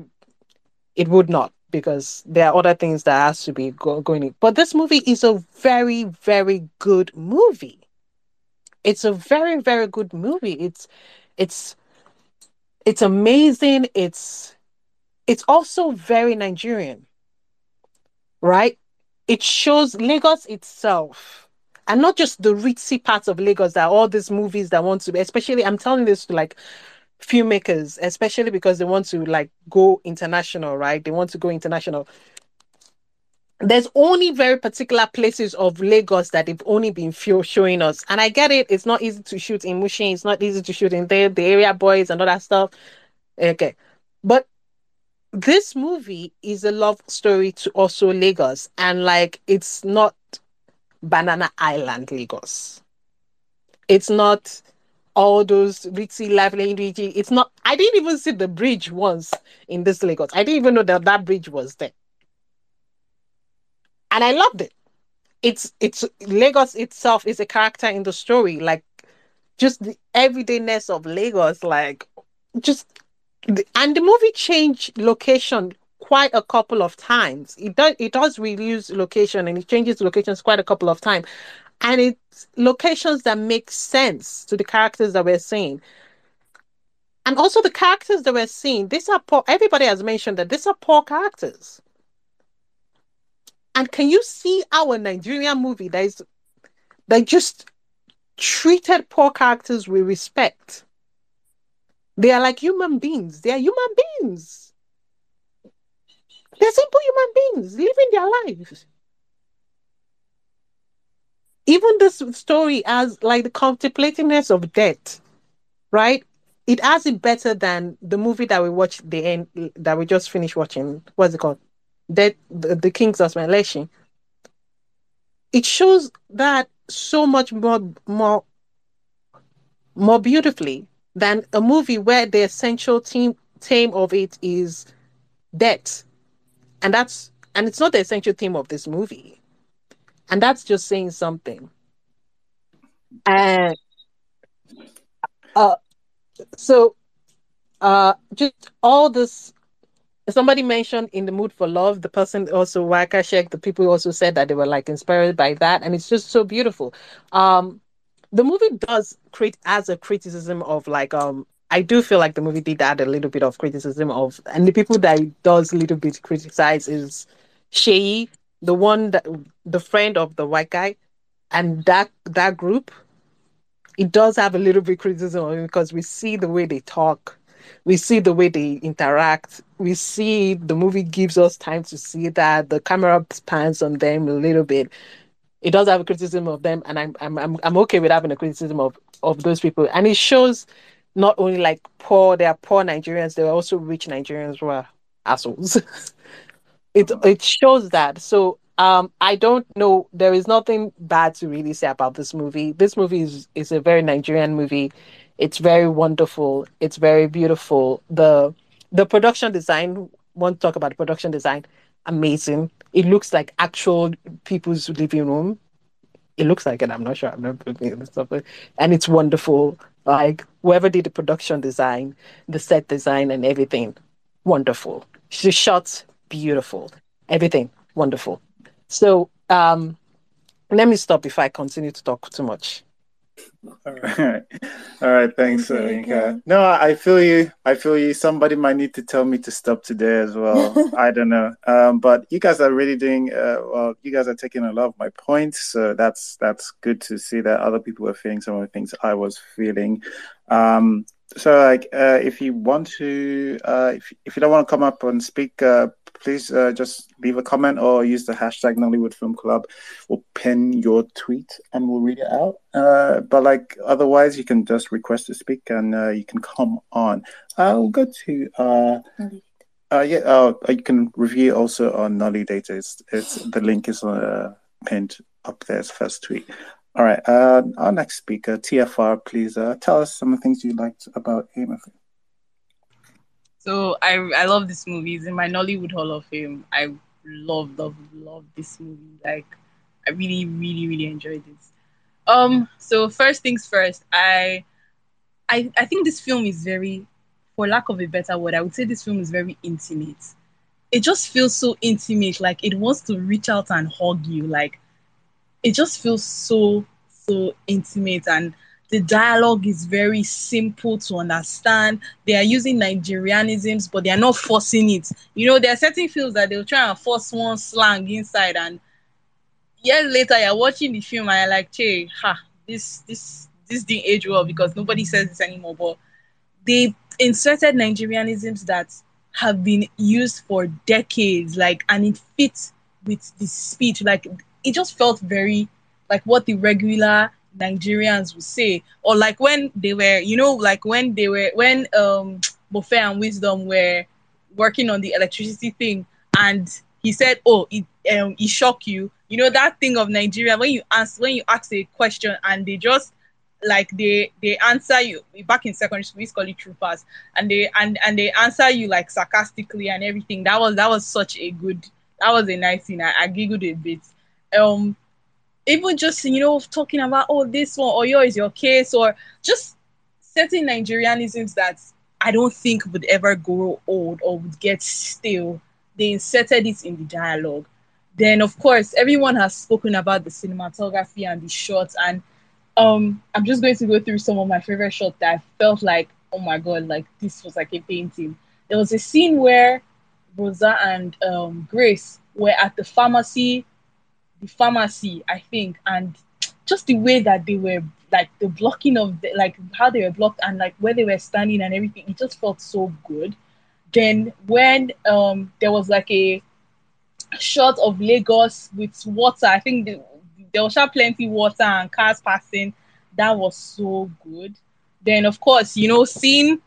it would not because there are other things that has to be go, going in. But this movie is a very, very good movie. It's a very, very good movie. It's it's it's amazing. It's it's also very Nigerian. Right? It shows Lagos itself and not just the ritzy parts of Lagos that all these movies that want to be, especially I'm telling this to like filmmakers, especially because they want to like go international, right? They want to go international. There's only very particular places of Lagos that they've only been showing us. And I get it, it's not easy to shoot in Mushin, it's not easy to shoot in there, the area boys and all that stuff. Okay. But this movie is a love story to also Lagos. And like it's not Banana Island, Lagos. It's not all those ritzy, lively. It's not. I didn't even see the bridge once in this Lagos. I didn't even know that that bridge was there, and I loved it. It's it's Lagos itself is a character in the story, like just the everydayness of Lagos, like just and the movie changed location quite a couple of times. It does it does reuse location and it changes locations quite a couple of times. And it's locations that make sense to the characters that we're seeing. And also the characters that we're seeing, these are poor everybody has mentioned that these are poor characters. And can you see our Nigerian movie that is that just treated poor characters with respect? They are like human beings. They are human beings they're simple human beings living their lives. Even this story has like the contemplativeness of death, right? It has it better than the movie that we watched the end that we just finished watching. What's it called? Death the, the King's Assimilation. It shows that so much more more more beautifully than a movie where the essential theme theme of it is death. And that's and it's not the essential theme of this movie. And that's just saying something. And uh so uh just all this somebody mentioned in the mood for love the person also wakashek the people also said that they were like inspired by that and it's just so beautiful um the movie does create as a criticism of like um I do feel like the movie did add a little bit of criticism of, and the people that it does a little bit criticize is Shay, the one that the friend of the white guy, and that that group. It does have a little bit criticism because we see the way they talk, we see the way they interact, we see the movie gives us time to see that the camera pans on them a little bit. It does have a criticism of them, and I'm I'm I'm, I'm okay with having a criticism of of those people, and it shows not only like poor, they are poor Nigerians, they are also rich Nigerians who are assholes. [laughs] it it shows that. So um, I don't know. There is nothing bad to really say about this movie. This movie is is a very Nigerian movie. It's very wonderful. It's very beautiful. The the production design. Want to talk about the production design? Amazing. It looks like actual people's living room. It looks like it. I'm not sure. I'm not looking at stuff, and it's wonderful. Like whoever did the production design, the set design, and everything, wonderful. The shots, beautiful, everything wonderful. So um, let me stop if I continue to talk too much. All right. All right. Thanks, Thank uh, No, I feel you. I feel you. Somebody might need to tell me to stop today as well. [laughs] I don't know. Um, but you guys are really doing uh, well. You guys are taking a lot of my points, so that's that's good to see that other people are feeling some of the things I was feeling. Um, so like uh, if you want to uh, if, if you don't want to come up and speak uh, please uh, just leave a comment or use the hashtag nollywood film club. Or pin your tweet and we'll read it out. Uh, but like otherwise you can just request to speak and uh, you can come on. I'll go to uh yeah oh, you can review also on nolly data. It's, it's the link is pinned up there as first tweet. All right. Uh, our next speaker, TFR, please uh, tell us some of the things you liked about Aim So I I love this movie. It's in my Nollywood Hall of Fame. I love love love this movie. Like I really really really enjoyed it. Um. So first things first, I I I think this film is very, for lack of a better word, I would say this film is very intimate. It just feels so intimate. Like it wants to reach out and hug you. Like it just feels so so intimate and the dialogue is very simple to understand. They are using Nigerianisms, but they are not forcing it. You know, there are certain films that they'll try and force one slang inside, and years later you're watching the film and you're like, "Che, ha, this this this didn't age well because nobody says this anymore." But they inserted Nigerianisms that have been used for decades, like, and it fits with the speech. Like it just felt very like what the regular Nigerians would say, or like when they were, you know, like when they were when um [tsk] Mofe and Wisdom were working on the electricity thing, and he said, "Oh, it um it shocked you." You know that thing of Nigeria when you ask when you ask a question and they just like they they answer you back in secondary school we call it troopers and they and and they answer you like sarcastically and everything that was that was such a good that was a nice thing I, I giggled a bit um even just you know talking about oh this one or your is your case or just certain Nigerianisms that I don't think would ever grow old or would get stale. They inserted it in the dialogue. Then of course everyone has spoken about the cinematography and the shots and um I'm just going to go through some of my favorite shots that I felt like oh my god like this was like a painting. There was a scene where Rosa and um, Grace were at the pharmacy the pharmacy, I think, and just the way that they were like the blocking of the, like how they were blocked and like where they were standing and everything, it just felt so good. Then when um there was like a shot of Lagos with water, I think the, there was plenty water and cars passing. That was so good. Then of course, you know, seeing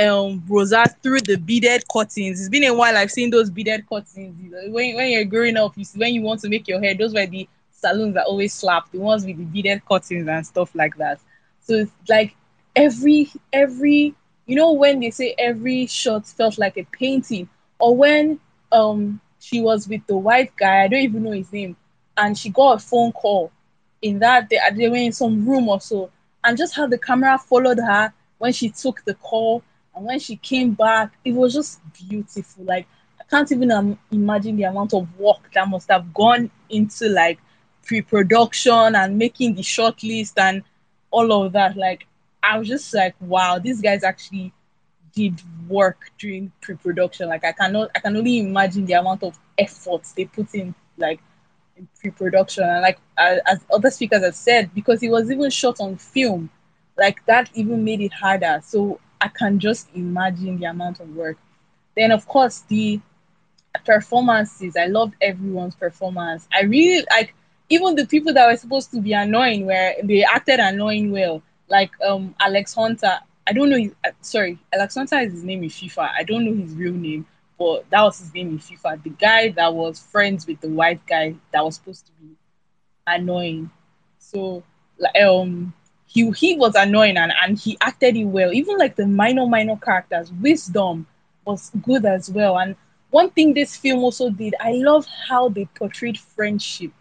um Rosa through the beaded curtains. It's been a while I've seen those beaded curtains. When when you're growing up, you see, when you want to make your hair, those were the saloons that always slapped, the ones with the beaded curtains and stuff like that. So it's like every every you know when they say every shot felt like a painting, or when um she was with the white guy, I don't even know his name, and she got a phone call in that they, they were in some room or so, and just how the camera followed her when she took the call and when she came back, it was just beautiful. Like I can't even um, imagine the amount of work that must have gone into like pre-production and making the short list and all of that. Like I was just like, wow, these guys actually did work during pre-production. Like I cannot, I can only imagine the amount of effort they put in, like in pre-production. And like as other speakers have said, because it was even shot on film, like that even made it harder. So I can just imagine the amount of work. Then, of course, the performances. I loved everyone's performance. I really like even the people that were supposed to be annoying, where they acted annoying well. Like um Alex Hunter. I don't know. His, uh, sorry, Alex Hunter is his name in FIFA. I don't know his real name, but that was his name in FIFA. The guy that was friends with the white guy that was supposed to be annoying. So um he he was annoying and, and he acted it well. Even like the minor minor characters, wisdom was good as well. And one thing this film also did, I love how they portrayed friendship.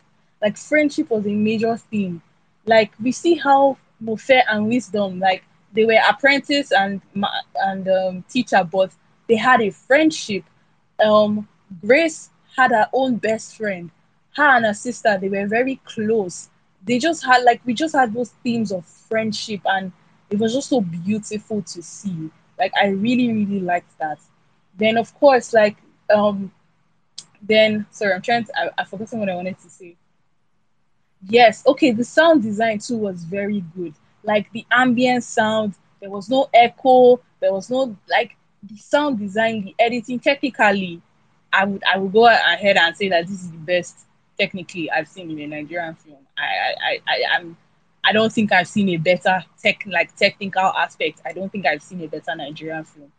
Like friendship was a major theme. Like we see how Mofe and Wisdom, like they were apprentice and and um, teacher, but they had a friendship. Um, Grace had her own best friend. Her and her sister, they were very close they just had like we just had those themes of friendship and it was just so beautiful to see. Like i really really liked that. Then of course like um then sorry i'm trying to I, i forgot what i wanted to say. Yes okay the sound design too was very good. Like the ambient sound there was no echo there was no like the sound design the editing technically i would i would go ahead and say that this is the best technically I've seen in a Nigerian film. I I, I I'm I don't think I've seen a better tech like technical aspect. I don't think I've seen a better Nigerian film.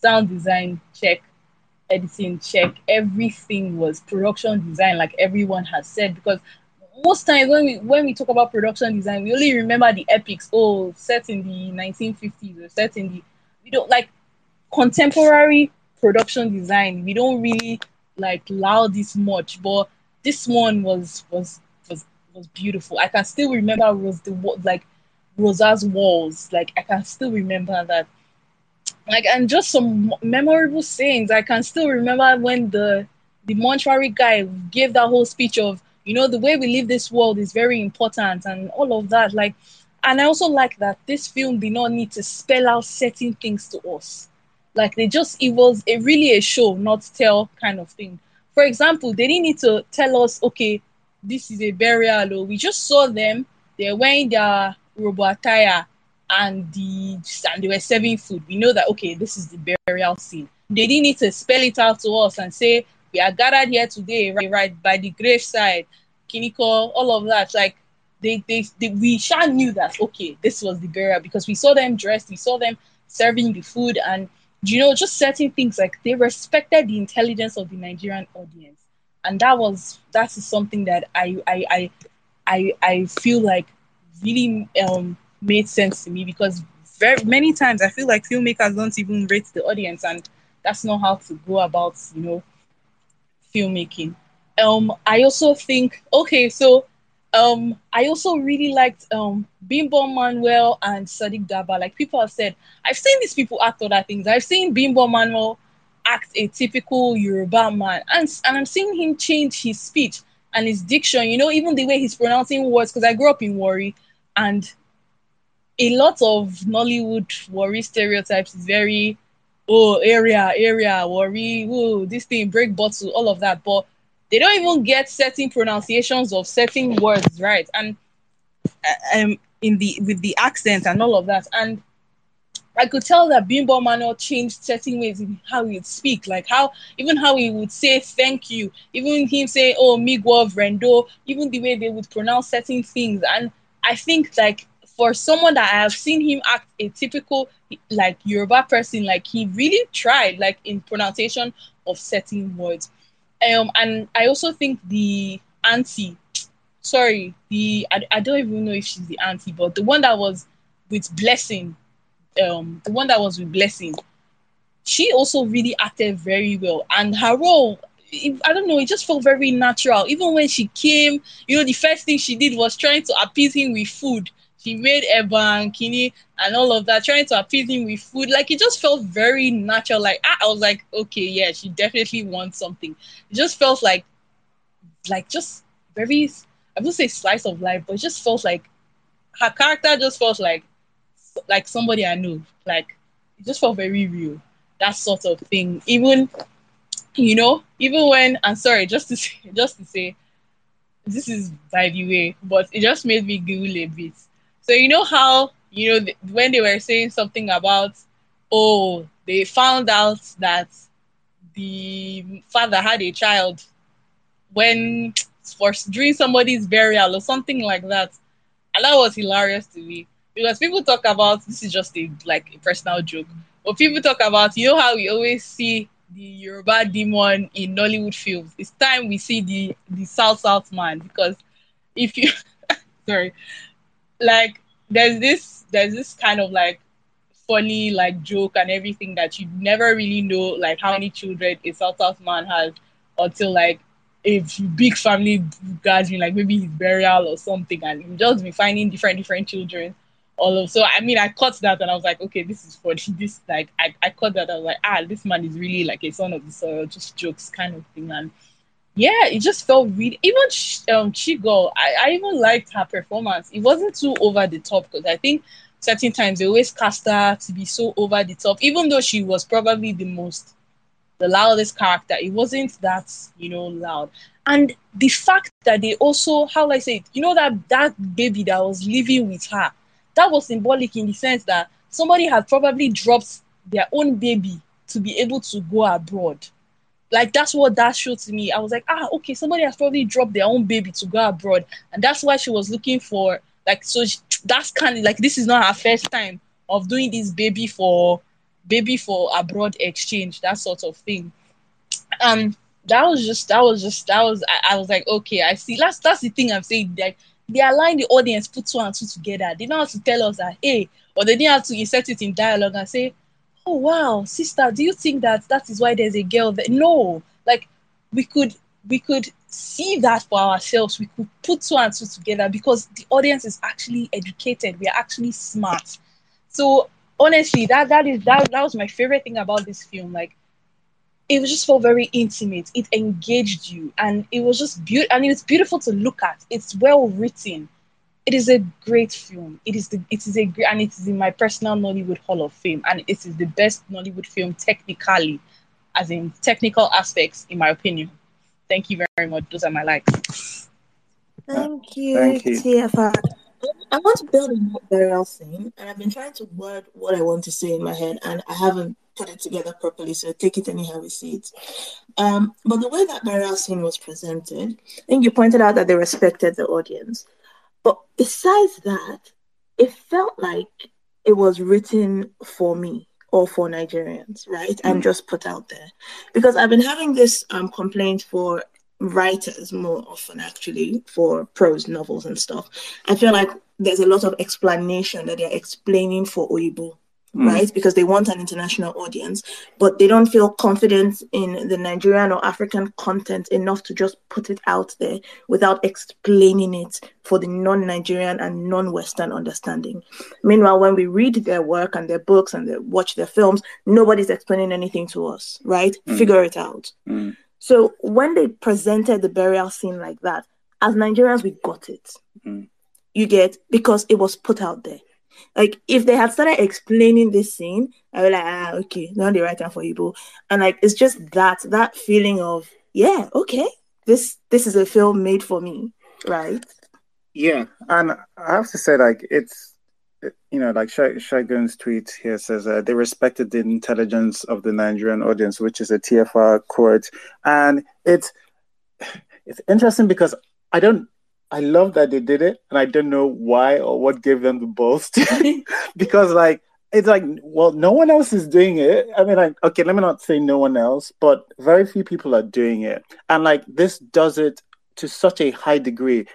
Sound design check, editing check, everything was production design, like everyone has said. Because most times when we when we talk about production design, we only remember the epics. Oh, set in the 1950s or set in the we don't like contemporary production design. We don't really like loud this much, but this one was was was beautiful. I can still remember was the like Rosa's walls. Like I can still remember that. Like and just some memorable sayings. I can still remember when the the mortuary guy gave that whole speech of you know the way we live this world is very important and all of that. Like and I also like that this film did not need to spell out certain things to us. Like they just it was a really a show, not tell kind of thing. For example, they didn't need to tell us, okay, this is a burial. Or we just saw them. They're wearing their robo attire and the and they were serving food. We know that okay, this is the burial scene. They didn't need to spell it out to us and say we are gathered here today, right, right by the graveside, Kiniko, all of that. Like they, they, they we sure knew that okay, this was the burial because we saw them dressed, we saw them serving the food, and you know, just certain things like they respected the intelligence of the Nigerian audience. And that was that is something that I I I I, I feel like really um made sense to me because very many times I feel like filmmakers don't even rate the audience and that's not how to go about, you know, filmmaking. Um I also think okay, so um, I also really liked um Bimbo Manuel and Sadiq Daba. Like people have said, I've seen these people act other things. I've seen Bimbo Manuel act a typical Yoruba man, and and I'm seeing him change his speech and his diction. You know, even the way he's pronouncing words. Because I grew up in Warri, and a lot of Nollywood Warri stereotypes is very oh area area Warri oh this thing break bottle all of that, but they don't even get certain pronunciations of certain words right and uh, um in the with the accent and all of that and I could tell that Bimbo Manuel changed certain ways in how he would speak, like how even how he would say thank you, even him say oh migwa rendo, even the way they would pronounce certain things. And I think like for someone that I have seen him act a typical like Yoruba person, like he really tried like in pronunciation of certain words. Um, and I also think the auntie, sorry, the I, I don't even know if she's the auntie, but the one that was with Blessing, um, the one that was with Blessing, she also really acted very well, and her role. I don't know, it just felt very natural. Even when she came, you know, the first thing she did was trying to appease him with food she made Eba and Kini and all of that, trying to appease him with food. Like it just felt very natural. Like I, I was like, okay, yeah, she definitely wants something. It just felt like, like just very, I would say slice of life, but it just felt like her character just felt like, like somebody I knew. Like it just felt very real. That sort of thing. Even, you know, even when I'm sorry, just to [laughs] say, just to say, this is by the way, but it just made me giggle a bit so you know how you know th- when they were saying something about oh they found out that the father had a child when [tsk] for during somebody's burial or something like that, and that was hilarious to me because people talk about this is just a like a personal joke, but people talk about you know how we always see the Yoruba demon in Nollywood films. It's time we see the the South South man because if you [laughs] sorry like there's this there's this kind of like funny like joke and everything that you never really know like how many children a South South man has until like a big family gathering, like maybe his burial or something, and you just be finding different different children. All of so I mean I caught that and I was like, okay, this is funny. [laughs] This like I, I caught that I was like, ah, this man is really like a son of the soil, just jokes kind of thing. And yeah, it just felt really. Even um, Chigul, I, I even liked her performance. It wasn't too over the top because I think certain times they always cast her to be so over the top, even though she was probably the most, the loudest character. It wasn't that you know loud, and the fact that they also, how I say, it, you know that that baby that was living with her, that was symbolic in the sense that somebody had probably dropped their own baby to be able to go abroad like that's what that showed to me. I was like, ah, okay, somebody has probably dropped their own baby to go abroad, and that's why she was looking for like. So she, that's kind of like this is not her first time of doing this baby for baby for abroad exchange, that sort of thing. Um, that was just that was just that was I, I was like, okay, I see. That's that's the thing I'm saying. Like they align the audience, put two and two together. They don't have to tell us that, hey, or they didn't have to insert it in dialogue and say, oh wow sister do you think that that is why there's a girl that no. Like we could we could see that for ourselves. We could put two and two together because the audience is actually educated. We are actually smart. So honestly that that is that, that was my favorite thing about this film. Like it was just felt very intimate it engaged you and it was just beautiful and it's beautiful to look at it's well written it is a great film. It is the it is a great and it is in my personal Nollywood Hall of Fame, and it is the best Nollywood film technically, as in technical aspects, in my opinion. Thank you very much. Those are my likes. Thank you, Thank you. TFR. I want to build on what burial scene, and I've been trying to word what I want to say in my head, and I haven't put it together properly. So take it anyhow we see it. Um, but the way that burial scene was presented, I think you pointed out that they respected the audience. But besides that, it felt like it was written for me or for Nigerians, right? Mm. And just put out there. Because I've been having this um, complaint for writers more often, actually, for prose novels and stuff. I feel like there's a lot of explanation that they're explaining for Oyibo mm. right? Because they want an international audience, but they don't feel confident in the Nigerian or African content enough to just put it out there without explaining it for the non Nigerian and non Western understanding. Meanwhile, when we read their work and their books and they watch their films, nobody's explaining anything to us, right? Mm. Figure it out. Mm. So when they presented the burial scene like that, as Nigerians, we got it. Mm. You get because it was put out there. Like if they had started explaining this scene, I would like, ah, okay, not the right time for you, And like it's just that that feeling of yeah, okay, this this is a film made for me, right? Yeah, and I have to say, like it's you know, like Shagun's tweet here says uh, they respected the intelligence of the Nigerian audience, which is a TFR quote, and it's it's interesting because I don't I love that they did it, and I don't know why or what gave them the balls to, [laughs] because like it's like well, no one else is doing it. I mean, like okay, let me not say no one else, but very few people are doing it, and like this does it to such a high degree.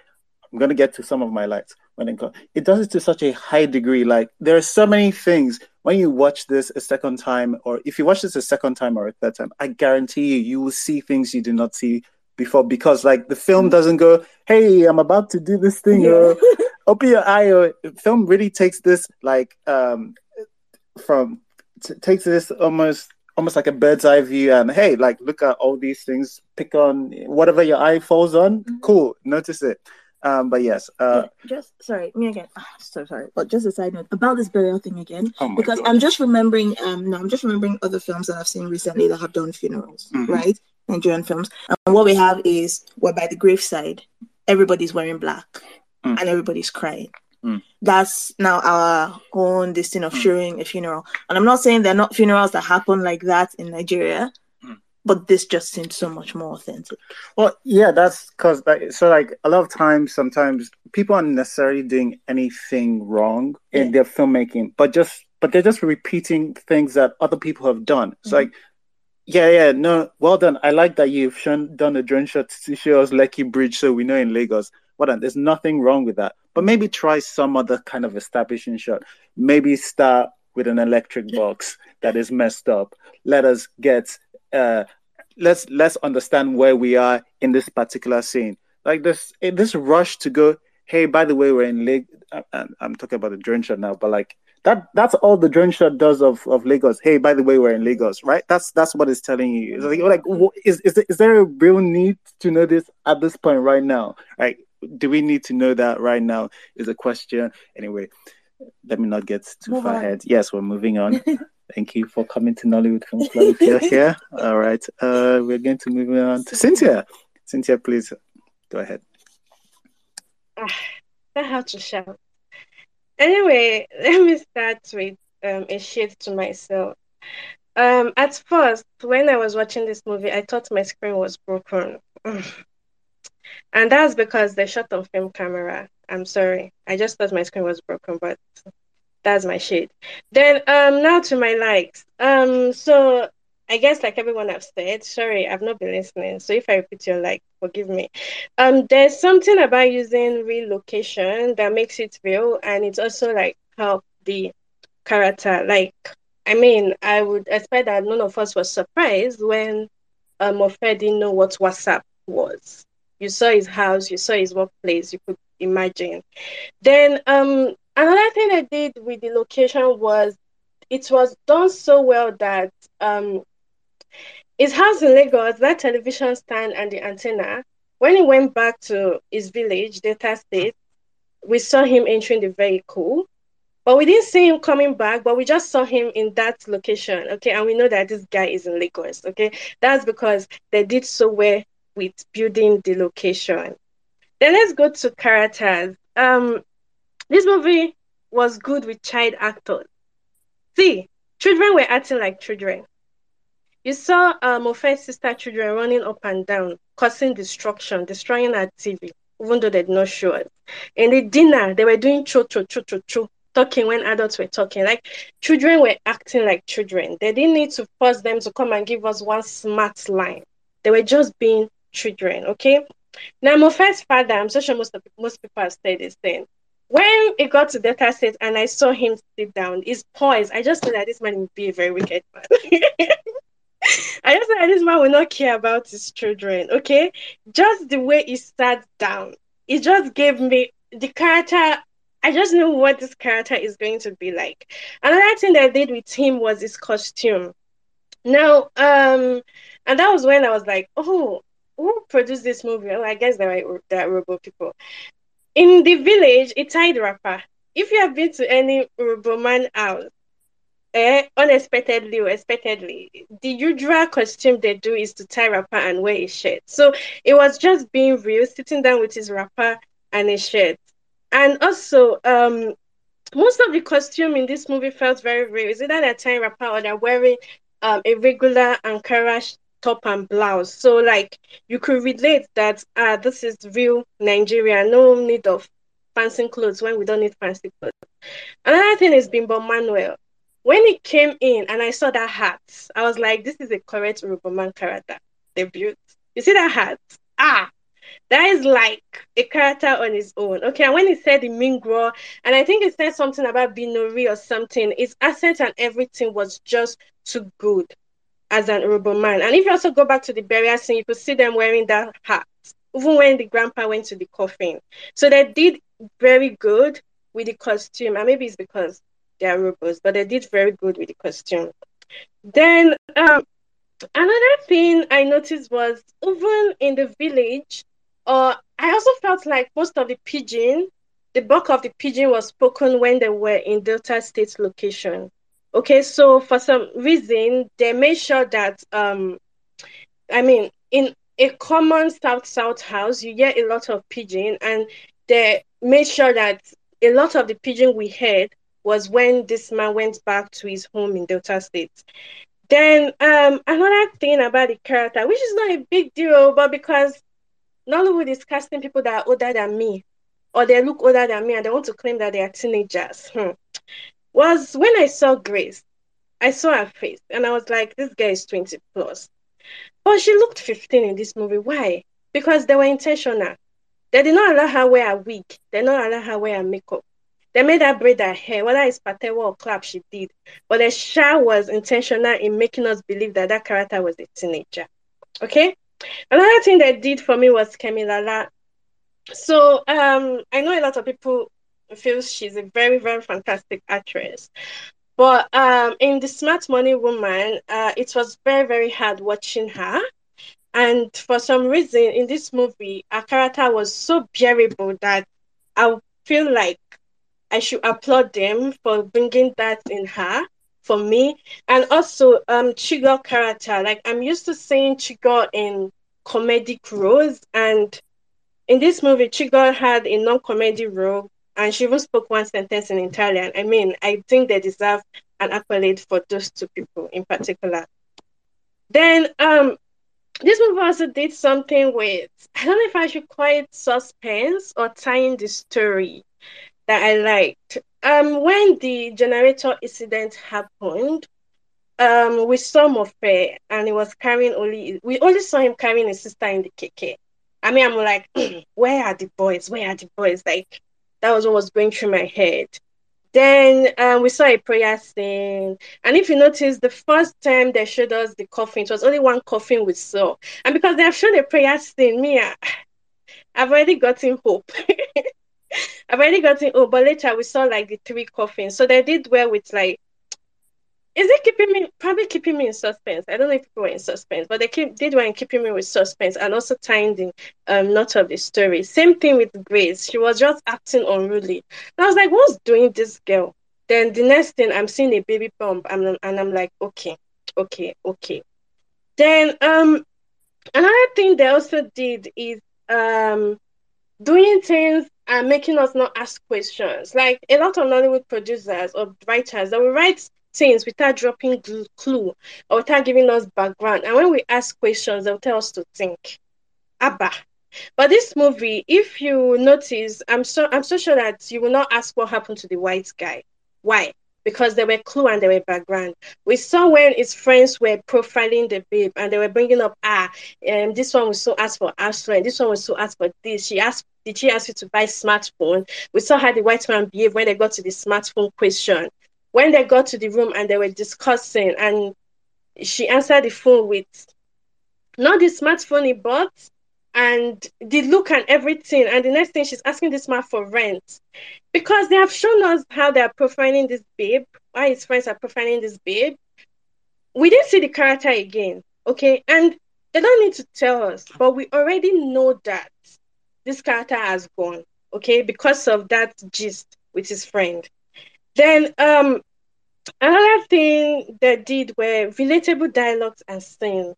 I'm gonna get to some of my likes when it comes. It does it to such a high degree. Like there are so many things when you watch this a second time, or if you watch this a second time or a third time, I guarantee you, you will see things you did not see before because like the film doesn't go, hey, I'm about to do this thing, yeah. or [laughs] open your eye. Or film really takes this like um from t- takes this almost almost like a bird's eye view and hey like look at all these things pick on whatever your eye falls on mm-hmm. cool notice it um but yes uh just sorry me again oh, so sorry but just a side note about this burial thing again oh because God. i'm just remembering um no i'm just remembering other films that i've seen recently that have done funerals mm-hmm. right Nigerian films. And what we have is we're by the graveside, everybody's wearing black mm. and everybody's crying. Mm. That's now our own this thing of mm. showing a funeral. And I'm not saying there are not funerals that happen like that in Nigeria, mm. but this just seems so much more authentic. Well, yeah, that's because like, so like a lot of times, sometimes people aren't necessarily doing anything wrong in yeah. their filmmaking, but just but they're just repeating things that other people have done. So mm-hmm. like yeah, yeah, no, well done. I like that you've shown done a drone shot to show us Lekki Bridge, so we know in Lagos. Well done. There's nothing wrong with that, but maybe try some other kind of establishing shot. Maybe start with an electric box that is messed up. Let us get, uh, let's let's understand where we are in this particular scene. Like this, in this rush to go. Hey, by the way, we're in Lake. I'm talking about the drone shot now, but like that that's all the drone shot does of, of Lagos. Hey, by the way, we're in Lagos, right? That's that's what it's telling you. It's like like is is there, is there a real need to know this at this point right now? Right? Do we need to know that right now? Is a question. Anyway, let me not get too Move far on. ahead. Yes, we're moving on. [laughs] Thank you for coming to Nollywood Film Club here. here. All right. Uh, we're going to move on to Cynthia. Cynthia, please go ahead. Ah, [sighs] I have to shout. Anyway, [laughs] let me start with um, a shade to myself. Um, at first, when I was watching this movie, I thought my screen was broken. [sighs] and that's because they shot on film camera. I'm sorry. I just thought my screen was broken, but that's my shade. Then um now to my likes. Um so I guess like everyone have said, sorry, I've not been listening. So if I repeat your like, forgive me. Um there's something about using relocation that makes it real and it's also like help the character. Like I mean, I would expect that none of us was surprised when um Mofe didn't know what WhatsApp was. You saw his house, you saw his workplace, you could imagine. Then um another thing I did with the location was it was done so well that um his house in Lagos, that television stand and the antenna, when he went back to his village, Delta State, we saw him entering the vehicle. But we didn't see him coming back, but we just saw him in that location. Okay. And we know that this guy is in Lagos. Okay. That's because they did so well with building the location. Then let's go to characters. Um, this movie was good with child actors. See, children were acting like children. You saw uh, Mofe's sister children running up and down, causing destruction, destroying our TV, even though they did not show us. In the dinner, they were doing cho cho cho cho cho, talking when adults were talking. Like children were acting like children. They didn't need to force them to come and give us one smart line. They were just being children, okay? Now, Mofe's father, I'm so sure most, of, most people have said this thing. When it got to Delta State and I saw him sit down, his poise, I just knew that this man would be a very wicked man. [laughs] I just know this man will not care about his children, okay? Just the way he sat down, it just gave me the character. I just knew what this character is going to be like. Another thing that I did with him was his costume. Now, um, and that was when I was like, oh, who produced this movie? Well, I guess there are, there are Urhobo people. In the village, it's tied wrapper. If you have been to any Urhobo man house, eh, unexpectedly or expectedly, the usual costume they do is to tie wrapper and wear a shirt. So it was just being real, sitting down with his wrapper and a shirt. And also, um, most of the costume in this movie felt very real. Is either they're tying wrapper or they're wearing um, a regular Ankara top and blouse. So like you could relate that uh this is real Nigeria, no need of fancy clothes when we don't need fancy clothes. Another thing is Bimbo Manuel. When he came in and I saw that hat, I was like, this is a correct Urhobo man character. Debut. You see that hat? Ah, that is like a character on his own. Okay, and when he said the Mingro, and I think he said something about Binori or something, his accent and everything was just too good as an urban man. And if you also go back to the burial scene, you could see them wearing that hat, even when the grandpa went to the coffin. So they did very good with the costume. And maybe it's because they are robots, but they did very good with the costume. Then um, another thing I noticed was even in the village, uh, I also felt like most of the pidgin, the bulk of the pidgin was spoken when they were in Delta State location. Okay, so for some reason they made sure that um I mean in a common South South house you get a lot of pidgin, and they made sure that a lot of the pidgin we heard was when this man went back to his home in Delta State. Then um another thing about the character, which is not a big deal, but because Nollywood is casting people that are older than me, or they look older than me and they want to claim that they are teenagers. Hmm was when I saw Grace. I saw her face and I was like, this girl is 20 plus. But she looked 15 in this movie. Why? Because they were intentional. They did not allow her wear a wig. They did not allow her wear makeup. They made her braid her hair, whether it's patewa or clap, she did. But the show was intentional in making us believe that that character was a teenager. Okay? Another thing they did for me was Kemi Lala. So um, I know a lot of people feels she's a very, very fantastic actress. But um, in the Smart Money Woman, uh, it was very, very hard watching her. And for some reason, in this movie, her character was so bearable that I feel like I should applaud them for bringing that in her for me. And also, um, Chigul character. Like I'm used to seeing Chigul in comedic roles, and in this movie, Chigul had a non-comedy role, and she even spoke one sentence in Italian. I mean, I think they deserve an accolade for those two people in particular. Then, um, this movie also did something with I don't know if I should call it suspense or tying the story that I liked. Um, when the generator incident happened, um, we saw Mofe and he was carrying only we only saw him carrying his sister in the keke. I mean, I'm like, [clears throat] where are the boys? Where are the boys? Like, that was what was going through my head. Then um, we saw a prayer scene. And if you notice, the first time they showed us the coffin, it was only one coffin we saw. And because they have shown a prayer scene, me, [sighs] I've already gotten hope. [laughs] [laughs] I've already gotten hope. But later we saw like the three coffins. So they did well with like is it keeping me probably keeping me in suspense? I don't know if people were in suspense, but they keep did one keeping me with suspense and also tying the um not of the story. Same thing with Grace. She was just acting unruly. And I was like, what's doing this girl? Then the next thing I'm seeing a baby bump and, and I'm like, okay, okay, okay. Then um another thing they also did is um doing things and making us not ask questions. Like a lot of Nollywood producers or writers that will write things without dropping clue or without giving us background. And when we ask questions, they'll tell us to think. Abba. But this movie, if you notice, I'm so I'm so sure that you will not ask what happened to the white guy. Why? Because there were clue and there were background. We saw when his friends were profiling the babe and they were bringing up, ah, um, this one was so asked for Ashley, this one was so asked for this. She asked, did she ask you to buy smartphone? We saw how the white man behaved when they got to the smartphone question when they got to the room and they were discussing, and she answered the phone with not the smartphone he bought and the look and everything. And the next thing she's asking this man for rent because they have shown us how they are profiling this babe, why his friends are profiling this babe. We didn't see the character again, okay? And they don't need to tell us, but we already know that this character has gone, okay, because of that gist with his friend. Then um another thing they did were relatable dialogues and scenes.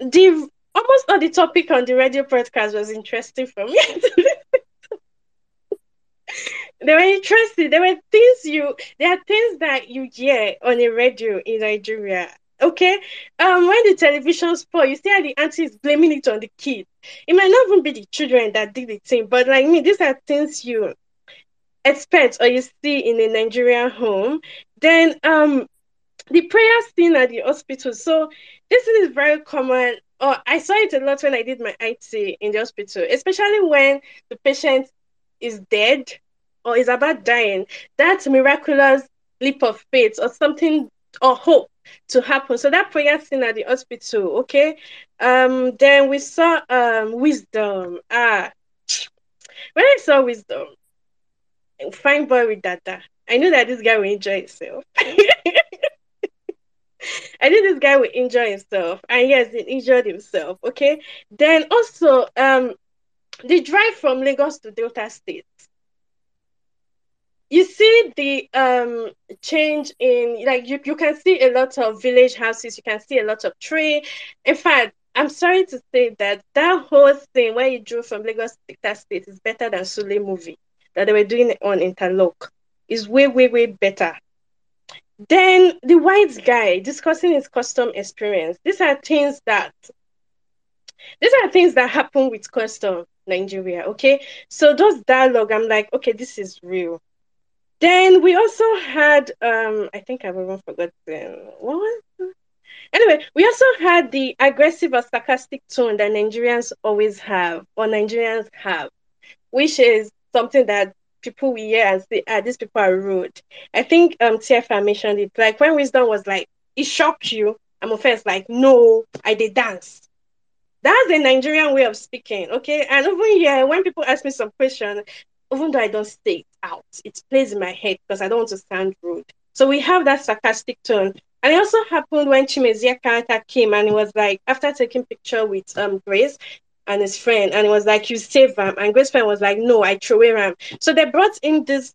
The almost all the topic on the radio broadcast was interesting for me. [laughs] they were interesting. There were things you there are things that you hear on a radio in Nigeria. Okay. Um when the television spoil, you see how the auntie is blaming it on the kids. It might not even be the children that did the thing, but like me, these are things you expect or you see in a Nigerian home, then um the prayer scene at the hospital. So this is very common. Or I saw it a lot when I did my IT in the hospital, especially when the patient is dead or is about dying. That miraculous leap of faith or something or hope to happen. So that prayer scene at the hospital, okay. Um, then we saw um wisdom. Ah, when I saw wisdom, fine boy with data. I knew that this guy will enjoy himself. [laughs] [laughs] I knew this guy will enjoy himself, and yes, he enjoyed himself. Okay. Then also, um, the drive from Lagos to Delta State. You see the um change in like you, you can see a lot of village houses, you can see a lot of tree. In fact, I'm sorry to say that that whole thing where you drove from Lagos to Delta State is better than Sule movie that they were doing on Interlock is way, way, way better. Then the white guy discussing his custom experience. These are things that these are things that happen with custom Nigeria. Okay. So those dialogue, I'm like, okay, this is real. Then we also had um I think I've even forgotten what was anyway, we also had the aggressive or sarcastic tone that Nigerians always have or Nigerians have, which is something that people we hear and say, ah, these people are rude. I think um TFA mentioned it. Like when Wisdom was like, it shocked you. I'm first like, no, I did dance. That's the Nigerian way of speaking, okay? And even here, when people ask me some question, even though I don't say it out, it plays in my head because I don't want to sound rude. So we have that sarcastic tone. And it also happened when Chimezie character came and it was like after taking picture with um Grace and his friend, and it was like you save him, and Grace friend was like, No, I throw away him. So they brought in this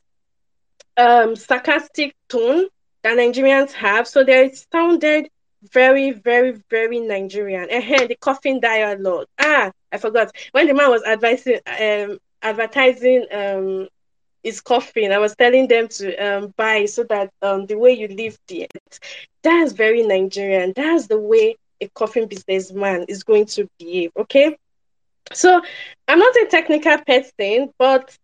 um sarcastic tone that Nigerians have. So they sounded very, very, very Nigerian. And the coffin dialogue. Ah, I forgot. When the man was advising um advertising um his coffin, I was telling them to um buy so that um the way you live the that's very Nigerian. That's the way a coffin businessman is going to behave. Okay. So I'm not a technical person, but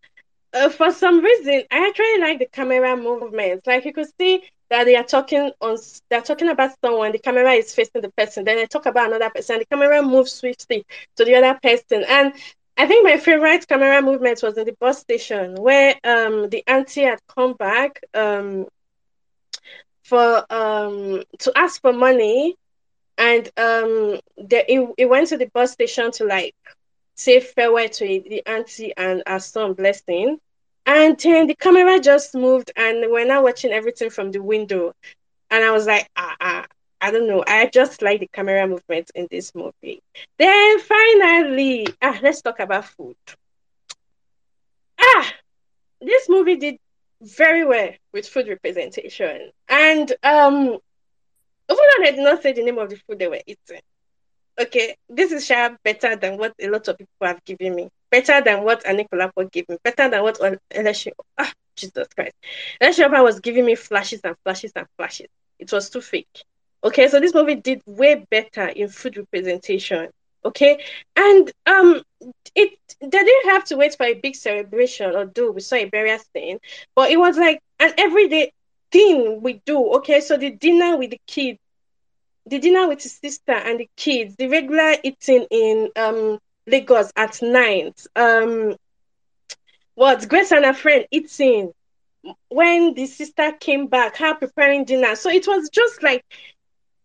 uh, for some reason, I actually like the camera movements. Like you could see that they are talking on, they're talking about someone. The camera is facing the person. Then they talk about another person. The camera moves swiftly to the other person. And I think my favorite camera movement was in the bus station where um the auntie had come back um for um to ask for money, and um the, it, it went to the bus station to like say farewell to the auntie and her son blessing. And then the camera just moved and we're now watching everything from the window. And I was like, ah, ah, I don't know. I just like the camera movement in this movie. Then finally, ah, let's talk about food. Ah, this movie did very well with food representation. And um, even though I did not say the name of the food they were eating, okay, this is sharp better than what a lot of people have given me. Better than what Anikulapo gave me. Better than what Eleshi. Ah, Jesus Christ. Eleshi was giving me flashes and flashes and flashes. It was too fake. Okay, so this movie did way better in food representation. Okay, and um, it they didn't have to wait for a big celebration or do we saw a burial thing, but it was like an everyday thing we do. Okay, so the dinner with the kids the dinner with his sister and the kids, the regular eating in um Lagos at night. Um, what Grace and her friend eating when the sister came back, her preparing dinner. So it was just like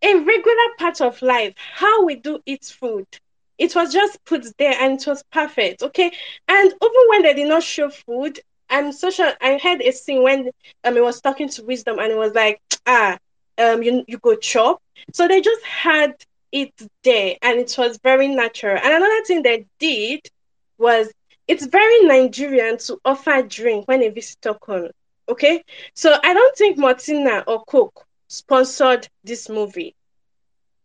a regular part of life, how we do eat food. It was just put there and it was perfect. Okay. And even when they did not show food, I'm so sure I had a scene when um, he was talking to Wisdom and it was like, [tsk] ah, um, you, you go chop. So they just had it there and it was very natural. And another thing they did was it's very Nigerian to offer drink when a visitor comes. Okay. So I don't think Maltina or Coke sponsored this movie.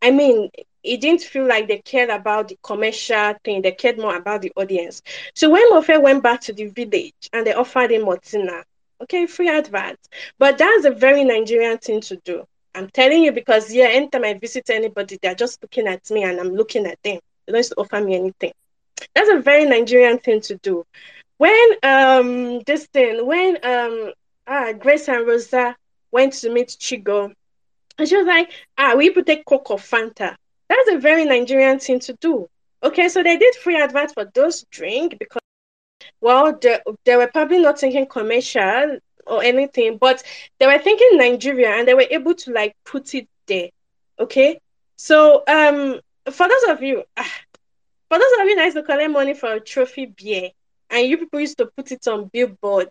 I mean, it didn't feel like they cared about the commercial thing. They cared more about the audience. So when Mofe went back to the village and they offered him Maltina, okay, free advert. But that's a very Nigerian thing to do. I'm telling you because yeah, anytime I visit anybody, they're just looking at me and I'm looking at them. They don't offer me anything. That's a very Nigerian thing to do. When um this thing, when um ah Grace and Rosa went to meet Chigul, and she was like, ah, we put take Coke or Fanta. That's a very Nigerian thing to do. Okay, so they did free advert for those drink because well, they, they were probably not thinking commercial or anything, but they were thinking Nigeria and they were able to like put it there. Okay. So um for those of you ah, for those of you that to collect money for a trophy beer and you people used to put it on billboard,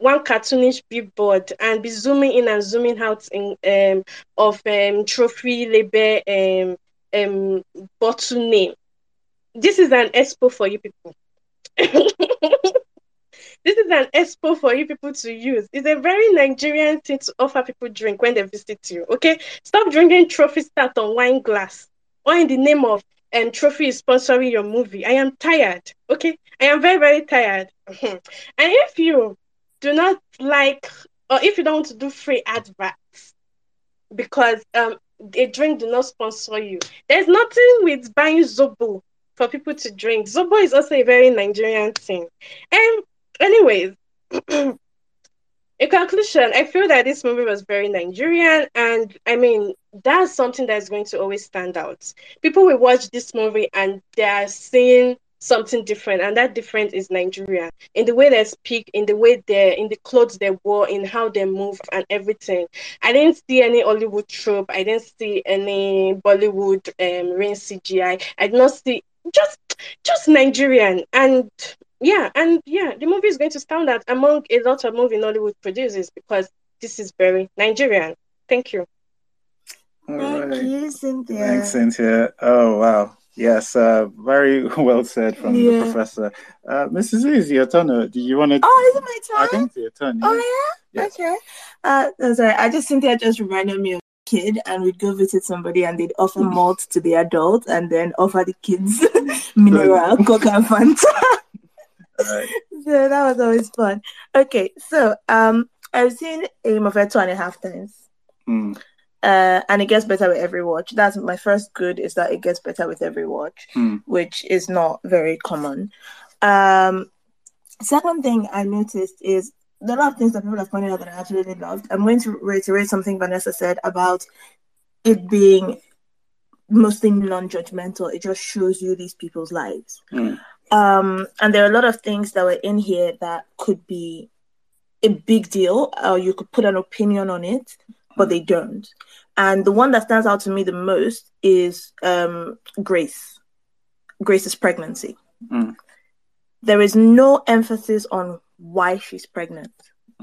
one cartoonish billboard and be zooming in and zooming out in um of um trophy label um um bottle name. This is an expo for you people. [laughs] this is an expo for you people to use. It's a very Nigerian thing to offer people drink when they visit you. Okay, stop drinking trophy start on wine glass or in the name of um trophy is sponsoring your movie. I am tired. Okay, I am very very tired. [laughs] and if you do not like, or if you don't want to do free adverts because um a drink do not sponsor you, there's nothing with buying Zobo for people to drink. Zobo is also a very Nigerian thing. And anyways, [clears throat] in conclusion, I feel that this movie was very Nigerian, and I mean that's something that's going to always stand out. People will watch this movie and they are seeing something different, and that different is Nigeria in the way they speak, in the way they, in the clothes they wore, in how they move, and everything. I didn't see any Hollywood trope. I didn't see any Bollywood um, rain CGI. I did not see just just Nigerian and yeah, and yeah, the movie is going to stand out among a lot of movie Nollywood produces because this is very Nigerian. Thank you. All Thank right. you, Cynthia. Thanks, Cynthia. Oh wow. Yes, uh, very [laughs] well said from yeah. the professor. Uh, Mrs. Liz, your turn. Uh, do you want to? Oh, is it my turn? I think it's your turn. Yeah. Oh yeah. Yes. Okay. Uh, sorry. I just Cynthia just reminded me of a kid, and we'd go visit somebody, and they'd offer [laughs] malt to the adult, and then offer the kids [laughs] mineral, coke and Fanta. Right. [laughs] So that was always fun. Okay, so um, I've seen Eyimofe two and a half times. Mm. Uh, and it gets better with every watch. That's my first good is that it gets better with every watch, mm. which is not very common. Um, second thing I noticed is there are a lot of things that people have pointed out that I absolutely loved. I'm going to reiterate something Vanessa said about it being mostly non-judgmental. It just shows you these people's lives. Mm. Um, and there are a lot of things that were in here that could be a big deal, or you could put an opinion on it, but they don't. And the one that stands out to me the most is um, Grace. Grace's pregnancy. Mm. There is no emphasis on why she's pregnant.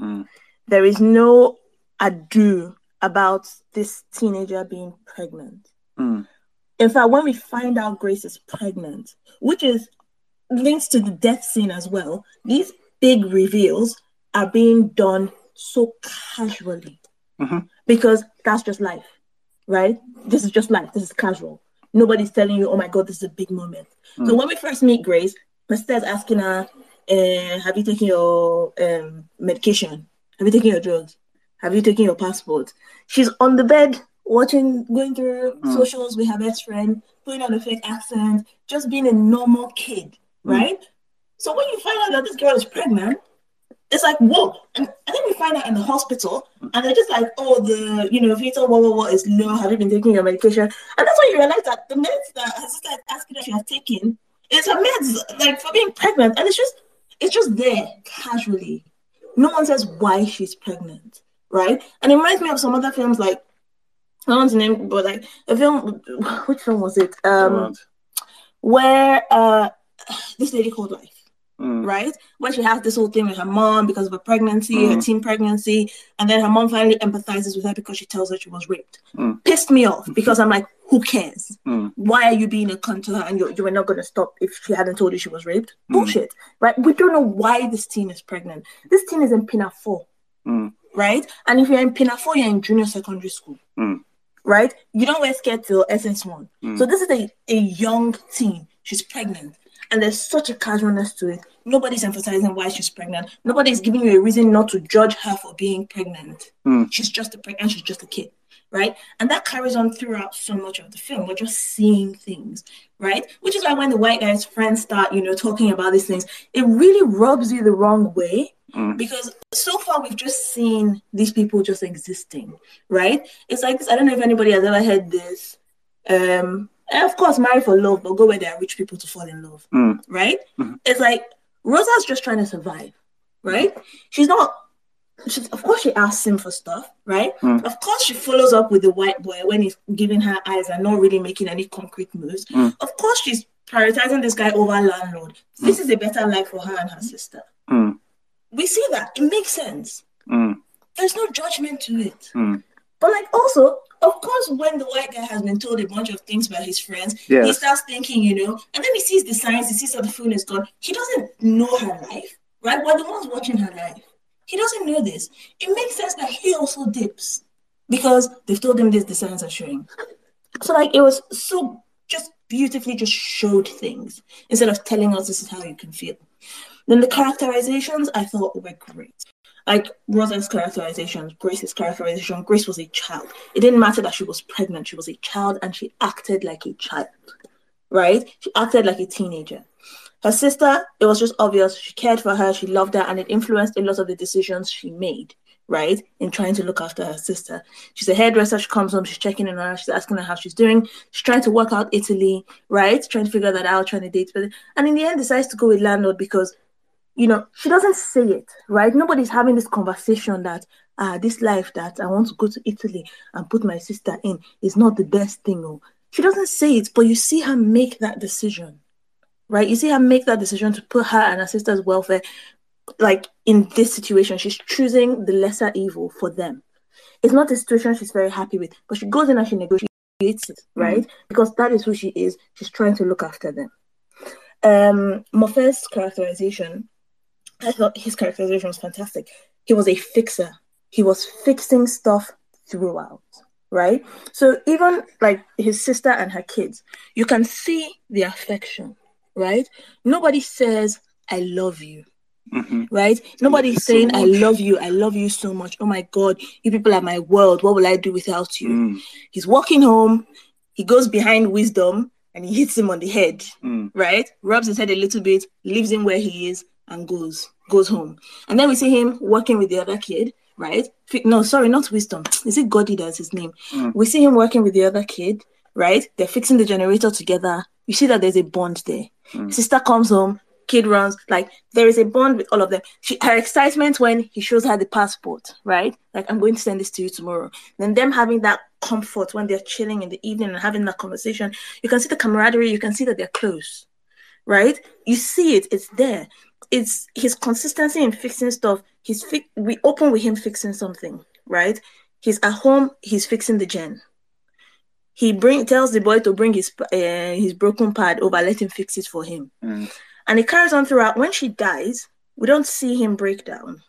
Mm. There is no ado about this teenager being pregnant. Mm. In fact, when we find out Grace is pregnant, which is links to the death scene as well, these big reveals are being done so casually mm-hmm. because that's just life, right? This is just life. This is casual. Nobody's telling you, oh my God, this is a big moment. Mm. So when we first meet Grace, Mr. asking her, uh, have you taken your um, medication? Have you taken your drugs? Have you taken your passport? She's on the bed watching, going through mm. socials with her best friend, putting on a fake accent, just being a normal kid, mm. right? So when you find out that this girl is pregnant, it's like whoa. And, and then we find out in the hospital and they're just like oh the you know fetal what what what is low? Have you been taking your medication? And that's when you realize that the meds that her sister is asking that she has taken is her meds like for being pregnant. And it's just it's just there casually. No one says why she's pregnant right? And it reminds me of some other films like I don't want to name but like a film [laughs] which film was it? Um where uh [sighs] this lady called life Mm. right? When she has this whole thing with her mom because of a pregnancy, mm. her teen pregnancy, and then her mom finally empathizes with her because she tells her she was raped. Mm. Pissed me off because I'm like, who cares? Mm. Why are you being a cunt to her and you, you were not going to stop if she hadn't told you she was raped? Mm. Bullshit, right? We don't know why this teen is pregnant. This teen is in Pinafore, mm. right? And if you're in Pinafore, you're in junior secondary school. Right? You don't wear skirt till SS1. So this is a, a young teen. She's pregnant and there's such a casualness to it. Nobody's emphasizing why she's pregnant. Nobody's giving you a reason not to judge her for being pregnant. Mm. She's just a pregnant. She's just a kid, right? And that carries on throughout so much of the film. We're just seeing things, right? Which is why when the white guy's friends start, you know, talking about these things, it really rubs you the wrong way. Mm. Because so far we've just seen these people just existing, right? It's like I don't know if anybody has ever heard this. Um, of course, marry for love, but go where there are rich people to fall in love, mm. right? Mm-hmm. It's like Rosa's just trying to survive, right? She's not. She's, of course, she asks him for stuff, right? Mm. Of course, she follows up with the white boy when he's giving her eyes and not really making any concrete moves. Mm. Of course, she's prioritizing this guy over landlord. This is a better life for her and her sister. Mm. We see that it makes sense. Mm. There's no judgment to it. Mm. But like also, of course, when the white guy has been told a bunch of things by his friends, yes. he starts thinking, you know, and then he sees the signs, he sees that the phone is gone. He doesn't know her life, right? We're the ones watching her life. He doesn't know this. It makes sense that he also dips because they've told him this, the signs are showing. So, like, it was so just beautifully just showed things instead of telling us this is how you can feel. Then the characterizations I thought were great like Rosa's characterization, Grace's characterization, Grace was a child. It didn't matter that she was pregnant, she was a child and she acted like a child, right? She acted like a teenager. Her sister, it was just obvious she cared for her, she loved her, and it influenced a lot of the decisions she made, right? In trying to look after her sister. She's a hairdresser, she comes home, she's checking in on her, she's asking her how she's doing. She's trying to work out Italy, right? Trying to figure that out, trying to date. But And in the end, decides to go with landlord because you know, she doesn't say it, right? Nobody's having this conversation that ah, this life that I want to go to Italy and put my sister in is not the best thing. Oh, she doesn't say it, but you see her make that decision, right? You see her make that decision to put her and her sister's welfare, like in this situation, she's choosing the lesser evil for them. It's not a situation she's very happy with, but she goes in and she negotiates it, right? Mm. Because that is who she is. She's trying to look after them. Um, Mofe's characterization, I thought his characterization was fantastic. He was a fixer. He was fixing stuff throughout, right? So even like his sister and her kids, you can see the affection, right? Nobody says, I love you. Mm-hmm. Right? Nobody's saying, so I love you, I love you so much. Oh my God, you people are my world. What will I do without you? Mm. He's walking home, he goes behind wisdom and he hits him on the head, mm. right? Rubs his head a little bit, leaves him where he is, and goes goes home. And then we see him working with the other kid, right? No, sorry, not wisdom. [tsk] Is it Goddy that's his name? Mm. We see him working with the other kid, right? They're fixing the generator together. You see that there's a bond there. Mm. Sister comes home, kid runs like there is a bond with all of them she, her excitement when he shows her the passport right like i'm going to send this to you tomorrow then them having that comfort when they're chilling in the evening and having that conversation you can see the camaraderie you can see that they're close right you see it it's there it's his consistency in fixing stuff he's fi- we open with him fixing something right he's at home he's fixing the gen he bring tells the boy to bring his uh, his broken pad over let him fix it for him mm. And it carries on throughout. When she dies, we don't see him break down.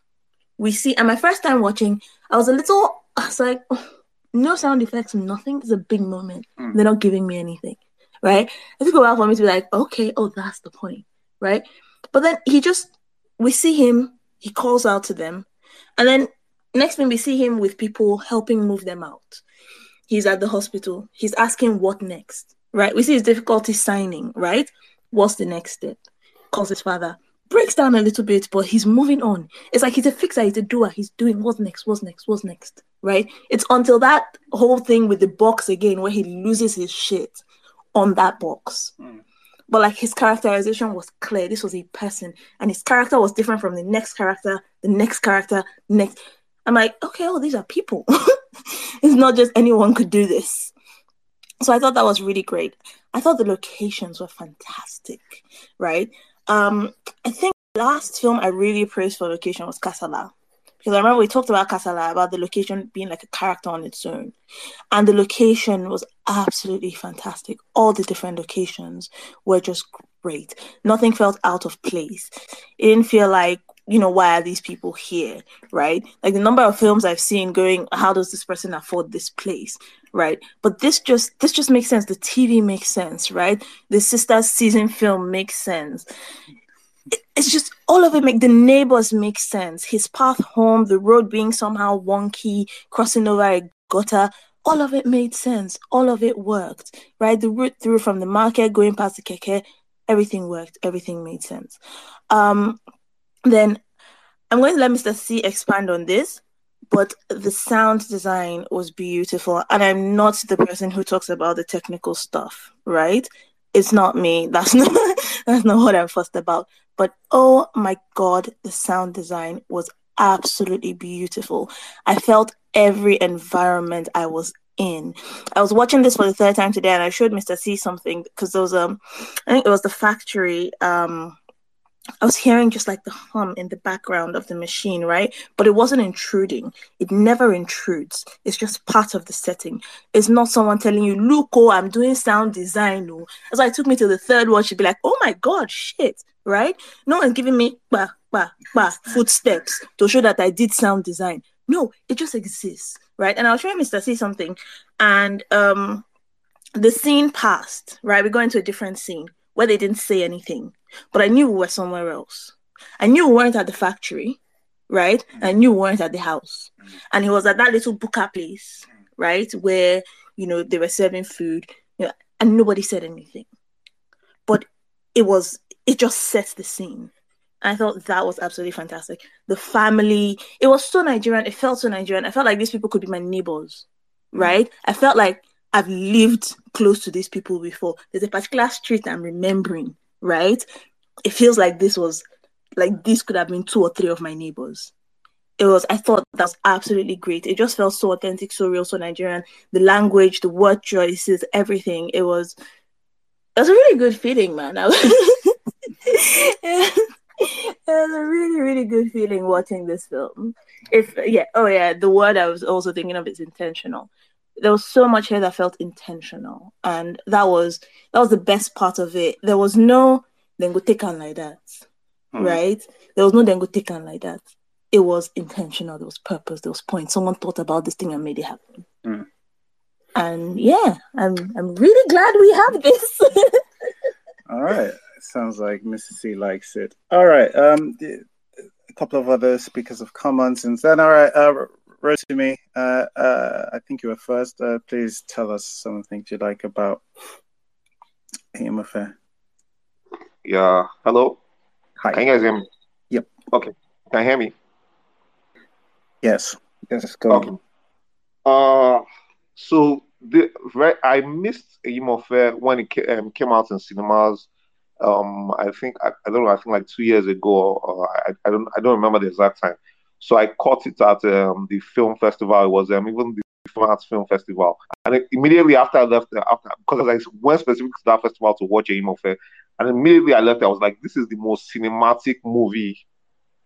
We see, and my first time watching, I was a little, I was like, oh, no sound effects, nothing. It's a big moment. Mm. They're not giving me anything, right? It took a while for me to be like, okay, oh, that's the point, right? But then he just, we see him, he calls out to them, and then next thing we see him with people helping move them out. He's at the hospital. He's asking what next, right? We see his difficulty signing, right? What's the next step? calls his father, breaks down a little bit, but he's moving on. It's like he's a fixer, he's a doer, he's doing what's next, what's next, what's next, right? It's until that whole thing with the box again where he loses his shit on that box. Mm. But like his characterization was clear. This was a person, and his character was different from the next character, the next character, next. I'm like, okay, oh, these are people. [laughs] it's not just anyone could do this. So I thought that was really great. I thought the locations were fantastic, right? Um, I think last film I really praised for location was Kasala. Because I remember we talked about Kasala, about the location being like a character on its own. And the location was absolutely fantastic. All the different locations were just great. Nothing felt out of place. It didn't feel like, you know, why are these people here? Right? Like the number of films I've seen going, how does this person afford this place? right but this just this just makes sense the tv makes sense right the sisters season film makes sense it's just all of it make the neighbors make sense his path home the road being somehow wonky crossing over a gutter all of it made sense all of it worked right the route through from the market going past the keke everything worked everything made sense um then i'm going to let mr c expand on this but the sound design was beautiful. And I'm not the person who talks about the technical stuff, right? It's not me. That's [laughs] not that's not what I'm fussed about. But oh my god, the sound design was absolutely beautiful. I felt every environment I was in. I was watching this for the third time today and I showed Mr. C something because there was um I think it was the factory um I was hearing just like the hum in the background of the machine, right? But it wasn't intruding. It never intrudes. It's just part of the setting. It's not someone telling you, look, oh, I'm doing sound design. Oh. As I took me to the third one, she'd be like, oh my God, shit, right? No one's giving me bah, bah, bah, footsteps to show that I did sound design. No, it just exists, right? And I was showing Mr. C something, and um, the scene passed, right? We go into a different scene where they didn't say anything but I knew we were somewhere else. I knew we weren't at the factory, right? I mm. knew we weren't at the house. Mm. And he was at that little buka place, mm. right? Where, you know, they were serving food, you know, and nobody said anything. But it was, it just sets the scene. I thought that was absolutely fantastic. The family, it was so Nigerian. It felt so Nigerian. I felt like these people could be my neighbors, right? I felt like I've lived close to these people before. There's a particular street I'm remembering right? It feels like this was like this could have been two or three of my neighbors. It was I thought that was absolutely great. It just felt so authentic, so real, so Nigerian. The language, the word choices, everything. It was it was a really good feeling, man. I was, [laughs] it was a really, really good feeling watching this film. If yeah, oh yeah, the word I was also thinking of is intentional. There was so much here that felt intentional, and that was that was the best part of it. There was no then go take on like that, hmm. right? There was no then go take on like that. It was intentional. There was purpose. There was point. Someone thought about this thing and made it happen. Hmm. And yeah, I'm I'm really glad we have this. [laughs] All right. Sounds like Mrs. C likes it. All right. Um, a couple of other speakers have come on since then. All right. Uh, Rotimi, uh, uh, I think you were first. Uh, please tell us something you like about Eyimofe. Yeah. Hello. Hi. Can you guys hear me? Yep. Okay. Can you hear me? Yes. Yes. Go. Okay. Uh, so the right, I missed Eyimofe when it came, um, came out in cinemas. Um, I think I, I, don't know. I think like two years ago. I, I don't I don't remember the exact time. So I caught it at um, the film festival. It was um, even the Arts Film Festival. And immediately after I left, after because I went specifically to that festival to watch Eyimofe, and immediately I left, I was like, this is the most cinematic movie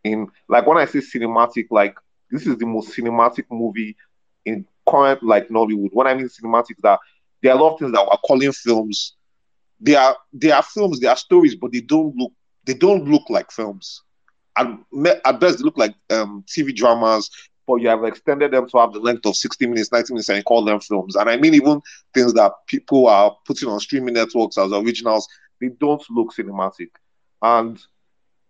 in like when I say cinematic, like this is the most cinematic movie in current like Nollywood. When I mean cinematic, that there are a lot of things that are calling films. They are they are films, they are stories, but they don't look they don't look like films. At, best, look like um, TV dramas, but you have extended them to have the length of 60 minutes, 90 minutes, and call them films. And I mean, even things that people are putting on streaming networks as originals, they don't look cinematic. And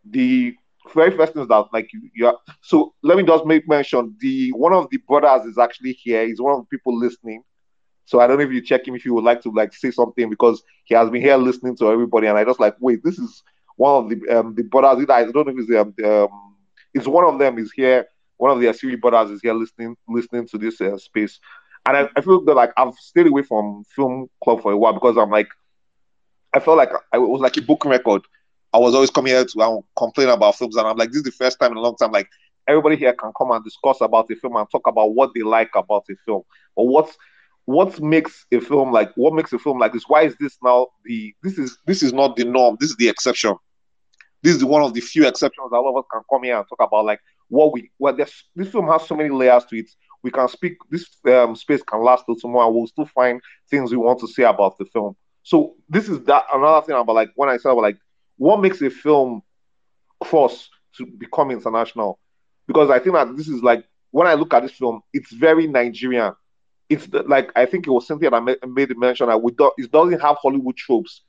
the very first thing that like you, you are, so let me just make mention the one of the brothers is actually here. He's one of the people listening. So I don't know if you check him if you would like to like say something because he has been here listening to everybody, and I just like wait, this is one of the um, the brothers. I don't know if it's um, um it's one of them is here. One of the Esiri brothers is here listening listening to this uh, space, and I, I feel that like I've stayed away from film club for a while because I'm like I felt like I, it was like a book record. I was always coming here to um, complain about films, and I'm like, this is the first time in a long time. Like everybody here can come and discuss about the film and talk about what they like about the film, or what's what makes a film like what makes a film like this. Why is this now the this is this is not the norm. This is the exception. This is one of the few exceptions that a lot of us can come here and talk about like what we well this this film has so many layers to it. We can speak this um, space can last till tomorrow and we'll still find things we want to say about the film. So this is that another thing about like when I said about like what makes a film cross to become international? Because I think that this is like when I look at this film, it's very Nigerian. It's like I think it was Cynthia that made, mention that we do, it doesn't have Hollywood tropes.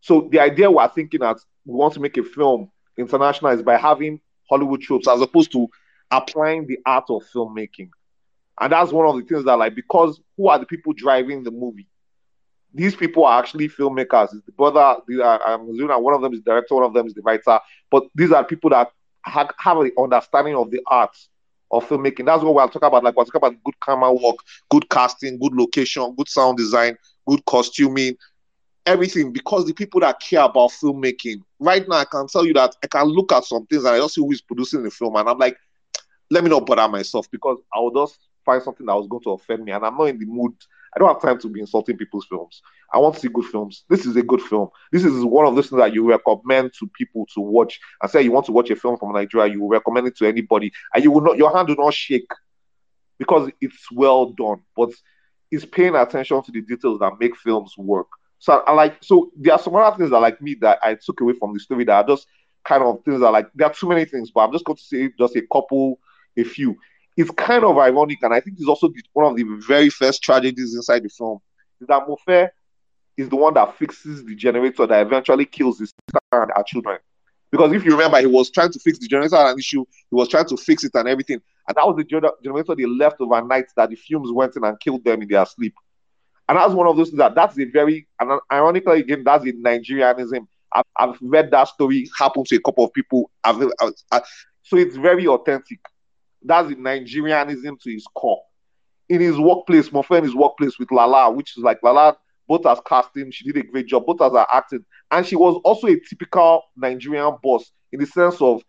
So the idea we're thinking that we want to make a film international is by having Hollywood tropes as opposed to applying the art of filmmaking. And that's one of the things that like because who are the people driving the movie? these people are actually filmmakers. It's the brother, the, uh, I'm assuming one of them is director, one of them is the writer. But these are people that have, have an understanding of the art of filmmaking. That's what we're talking about. Like we're talking about good camera work, good casting, good location, good sound design, good costuming, everything. Because the people that care about filmmaking, right now, I can tell you that I can look at some things and I just see who is producing the film, and I'm like, let me not bother myself because I will just find something that was going to offend me, and I'm not in the mood I don't have time to be insulting people's films. I want to see good films. This is a good film. This is one of those things that you recommend to people to watch. And say you want to watch a film from Nigeria, you recommend it to anybody, and you will not. Your hand will not shake because it's well done. But it's paying attention to the details that make films work. So I like. So there are some other things that like me that I took away from the story that are just kind of things that like there are too many things, but I'm just going to say just a couple, a few it's kind of ironic, and I think it's also one of the very first tragedies inside the film, is that Mofe is the one that fixes the generator that eventually kills his sister and her children. Because if you remember, he was trying to fix the generator an issue, he was trying to fix it and everything. And that was the generator they left overnight that the fumes went in and killed them in their sleep. And that's one of those things that that's a very, and ironically, again, that's a Nigerianism. I've, I've read that story happen to a couple of people. I've, I, I, so it's very authentic. That's the Nigerianism to his core. In his workplace, friend, his workplace with Lala, which is like Lala, both as casting, she did a great job, both as her acting. And she was also a typical Nigerian boss in the sense of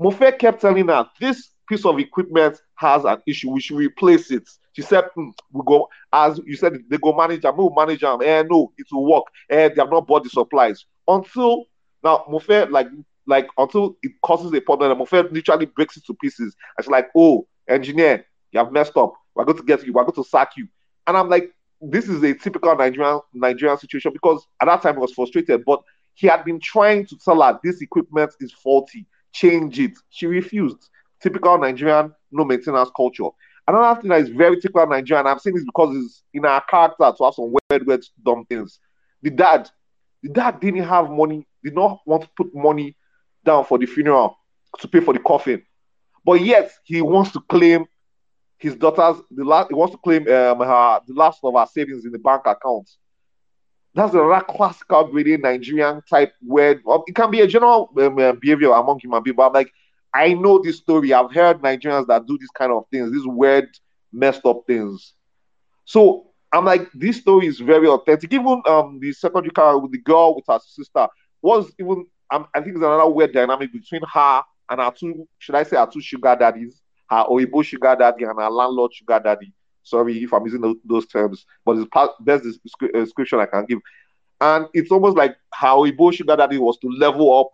Mofe kept telling her, this piece of equipment has an issue, we should replace it. She said, mm, we go, as you said, they go manage them, we will manage them. Eh, no, it will work. Eh, they have not bought the supplies. Until Now Mofe like like until it causes a problem, and Mofe literally breaks it to pieces. And she's like, oh, engineer, you have messed up. We're going to get you. We're going to sack you. And I'm like, this is a typical Nigerian Nigerian situation because at that time he was frustrated, but he had been trying to tell her this equipment is faulty, change it. She refused. Typical Nigerian no maintenance culture. Another thing that is very typical Nigerian, I'm saying this because it's in our character to have some weird, weird, dumb things. The dad, the dad didn't have money, did not want to put money down for the funeral to pay for the coffin, but yet he wants to claim his daughter's the last. He wants to claim um, her the last of her savings in the bank account. That's a classical British Nigerian type word. It can be a general um, uh, behavior among human people. I'm like, I know this story. I've heard Nigerians that do this kind of things, these weird, messed up things. So I'm like, this story is very authentic. Even um the secondary car with the girl with her sister was even I think there's another weird dynamic between her and her two, should I say, her two sugar daddies, her Oibo sugar daddy and her landlord sugar daddy. Sorry if I'm using those, terms, but it's part, best uh, description I can give. And it's almost like how Oibo sugar daddy was to level up.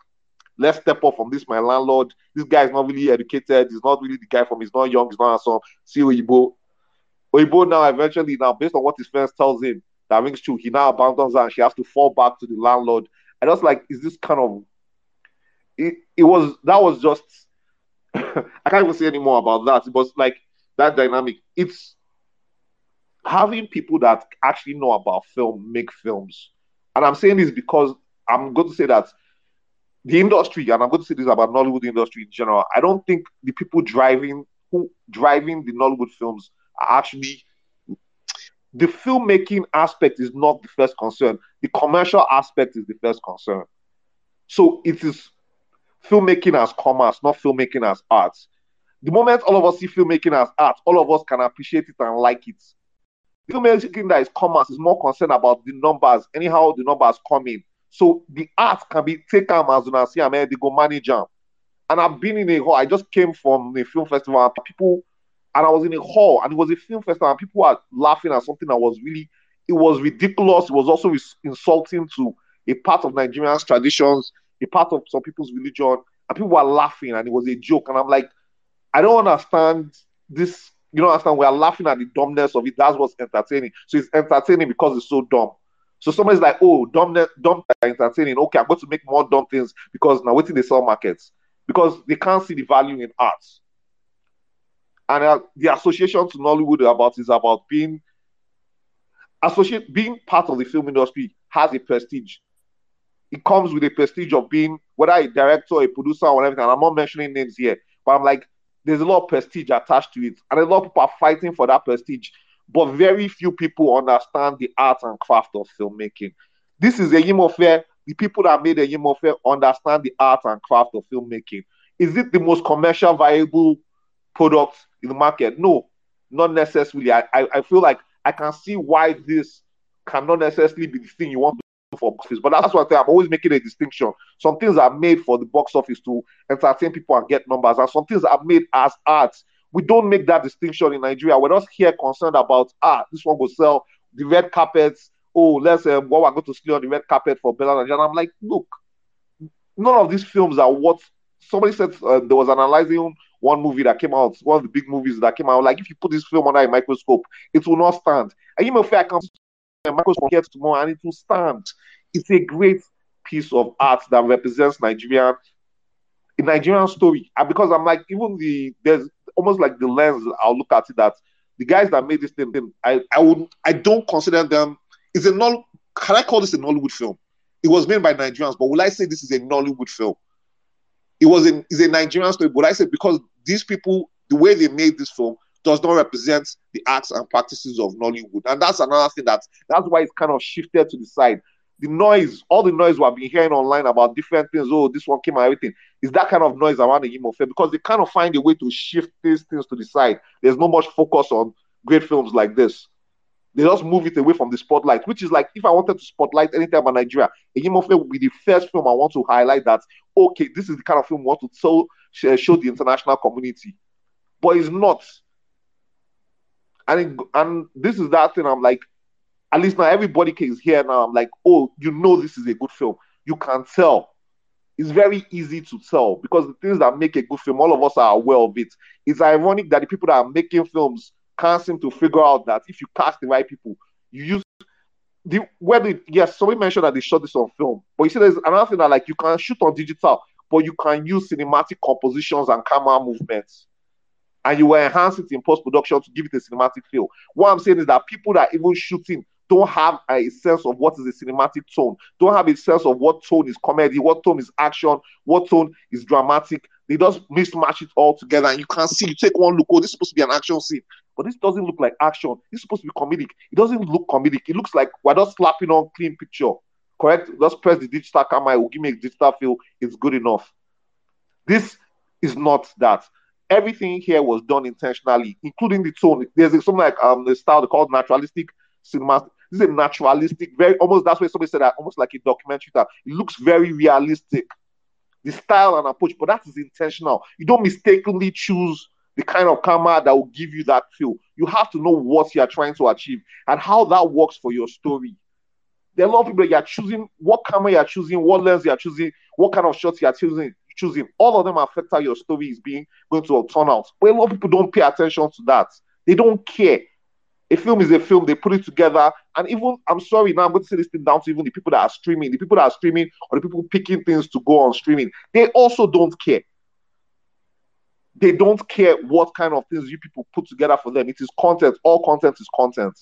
Let's step up from this, my landlord. This guy is not really educated. He's not really the guy from. He's not young. He's not handsome. See Oibo. Oibo now eventually now based on what his friends tells him that rings true. He now abandons her and she has to fall back to the landlord. I was like, is this kind of it, it was that was just [laughs] I can't even say any more about that. It was like that dynamic. It's having people that actually know about film make films. And I'm saying this because I'm going to say that the industry, and I'm going to say this about Nollywood industry in general, I don't think the people driving who driving the Nollywood films are actually the filmmaking aspect is not the first concern. The commercial aspect is the first concern. So it is filmmaking as commerce, not filmmaking as art. The moment all of us see filmmaking as art, all of us can appreciate it and like it. Filmmaking that is commerce is more concerned about the numbers, anyhow the numbers come in. So the art can be taken as an see they go manage. And I've been in a hall. I just came from a film festival people and I was in a hall and it was a film festival and people were laughing at something that was really it was ridiculous. It was also insulting to a part of Nigerian's traditions a part of some people's religion, and people were laughing, and it was a joke. And I'm like, I don't understand this. You don't understand? We are laughing at the dumbness of it. That's what's entertaining. So it's entertaining because it's so dumb. So somebody's like, oh, dumb, dumb entertaining. Okay, I'm going to make more dumb things because now waiting they sell markets because they can't see the value in art. And uh, the association to Nollywood about is about being associate being part of the film industry has a prestige it comes with a prestige of being whether a director, a producer, or anything. And I'm not mentioning names here, but I'm like, there's a lot of prestige attached to it, and a lot of people are fighting for that prestige. But very few people understand the art and craft of filmmaking. This is Eyimofe. The people that made Eyimofe understand the art and craft of filmmaking. Is it the most commercial viable product in the market? No, not necessarily. I, I, I feel like I can see why this cannot necessarily be the thing you want for box office. But that's what I'm always making a distinction. Some things are made for the box office to entertain people and get numbers, and some things are made as art. We don't make that distinction in Nigeria. We're just here concerned about ah, this one will sell the red carpets. Oh, let's um, what we're going to see on the red carpet for Bella and I'm like, look, none of these films are what somebody said. Uh, there was analyzing one movie that came out, one of the big movies that came out. Like, if you put this film under a microscope, it will not stand. And you may feel I can microscope here tomorrow and it will stand. It's a great piece of art that represents Nigerian a Nigerian story. And because I'm like, even the there's almost like the lens I'll look at it that the guys that made this thing, I I would I don't consider them is a null can I call this a Nollywood film? It was made by Nigerians, but will I say this is a Nollywood film? It was in is a Nigerian story, but I said because these people, the way they made this film, does not represent the acts and practices of Nollywood. And that's another thing that that's why it's kind of shifted to the side. The noise, all the noise we've been hearing online about different things, oh, this one came everything, is that kind of noise around the Eyimofe because they kind of find a way to shift these things to the side. There's no much focus on great films like this. They just move it away from the spotlight, which is like if I wanted to spotlight anything about Nigeria, Eyimofe would be the first film I want to highlight that, okay, this is the kind of film we want to show, Uh, show the international community. But it's not and it, and this is that thing. I'm like, at least now everybody is here now. I'm like, oh, you know, this is a good film. You can tell. it's very easy to tell because the things that make a good film, all of us are aware of it. It's ironic that the people that are making films can't seem to figure out that if you cast the right people, you use the whether yes, somebody mentioned that they shot this on film, but you see, there's another thing that like you can shoot on digital, but you can use cinematic compositions and camera movements, and you will enhance it in post production to give it a cinematic feel. What I'm saying is that people that even shooting don't have a sense of what is a cinematic tone, don't have a sense of what tone is comedy, what tone is action, what tone is dramatic. They just mismatch it all together, and you can see. You take one look, oh, this is supposed to be an action scene, but this doesn't look like action. This is supposed to be comedic. It doesn't look comedic. It looks like we're just slapping on clean picture. Correct? Just press the digital camera. It will give me a digital feel. It's good enough. This is not that. Everything here was done intentionally, including the tone. There's something like um the style called naturalistic cinema this is a naturalistic, very almost that's why somebody said that almost like a documentary that it looks very realistic. The style and approach, but that is intentional. You don't mistakenly choose the kind of camera that will give you that feel. You have to know what you are trying to achieve and how that works for your story. There are a lot of people you are choosing what camera you are choosing, what lens you are choosing, what kind of shots you are choosing. Choosing all of them affect how your story is being going to turn out. But a lot of people don't pay attention to that. They don't care a film is a film, they put it together. And even, I'm sorry, now I'm going to say this thing down to even the people that are streaming, the people that are streaming or the people picking things to go on streaming, they also don't care. They don't care what kind of things you people put together for them. It is content. All content is content.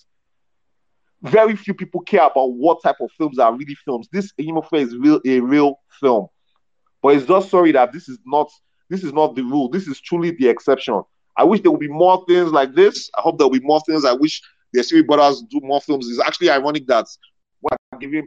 Very few people care about what type of films are really films. This Eyimofe is real a real film. But it's just sorry that this is not this is not the rule. This is truly the exception. I wish there would be more things like this. I hope there will be more things. I wish the Esiri brothers do more films. It's actually ironic that when I'm giving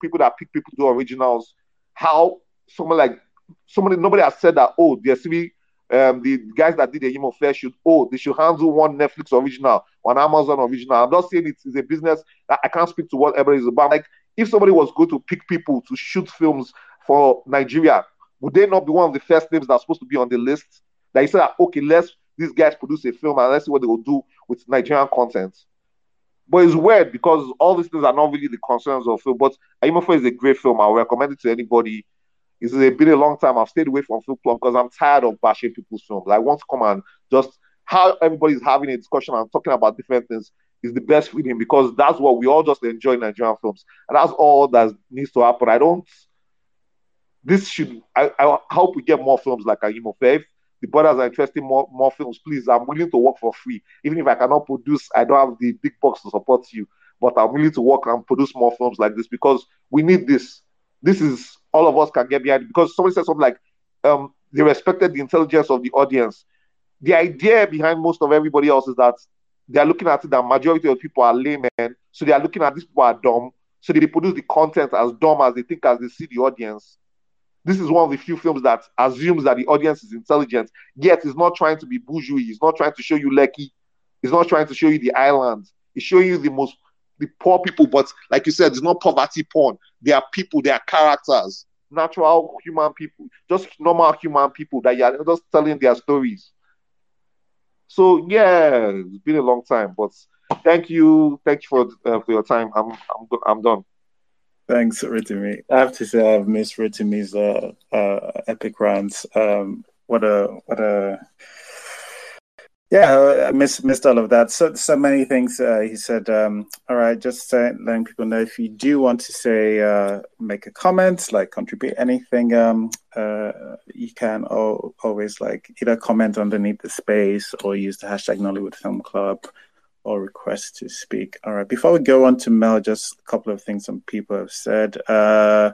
people that pick people to do originals, how someone like somebody nobody has said that oh the Esiri um, the guys that did the Eyimofe should oh they should handle one Netflix original, one Amazon original. I'm not saying it's, a business I can't speak to what everybody is about. Like if somebody was going to pick people to shoot films for Nigeria, would they not be one of the first names that's supposed to be on the list? That you said, okay, let's these guys produce a film and let's see what they will do with Nigerian content. But it's weird because all these things are not really the concerns of film. But Eyimofe is a great film. I recommend it to anybody. It's been a long time. I've stayed away from film club because I'm tired of bashing people's films. I want to come and just how everybody's having a discussion and talking about different things is the best feeling because that's what we all just enjoy Nigerian films. And that's all that needs to happen. I don't this should I, I hope we get more films like Eyimofe the brothers are interested more more films, please, I'm willing to work for free. Even if I cannot produce, I don't have the big box to support you, but I'm willing to work and produce more films like this because we need this. This is all of us can get behind because somebody said something like um, they respected the intelligence of the audience. The idea behind most of everybody else is that they are looking at it that majority of people are laymen, so they are looking at these people are dumb, so they produce the content as dumb as they think as they see the audience this is one of the few films that assumes that the audience is intelligent, yet is not trying to be bourgeois. He's not trying to show you Lekki. He's not trying to show you the island. He's showing you the most the poor people, but like you said, it's not poverty porn. They are people, they are characters, natural human people, just normal human people that are just telling their stories. So yeah, it's been a long time, but thank you, thank you for uh, for your time. I'm I'm I'm done. Thanks, Rotimi. I have to say I've missed Rotimi's uh, uh, epic rants. Um, what a what a yeah, I missed missed all of that. So so many things. Uh, he said, um, "All right, just uh, letting people know if you do want to say uh, make a comment, like contribute anything, um, uh, you can al- always like either comment underneath the space or use the hashtag Nollywood Film Club." or request to speak. All right. Before we go on to Mel, just a couple of things some people have said. Uh,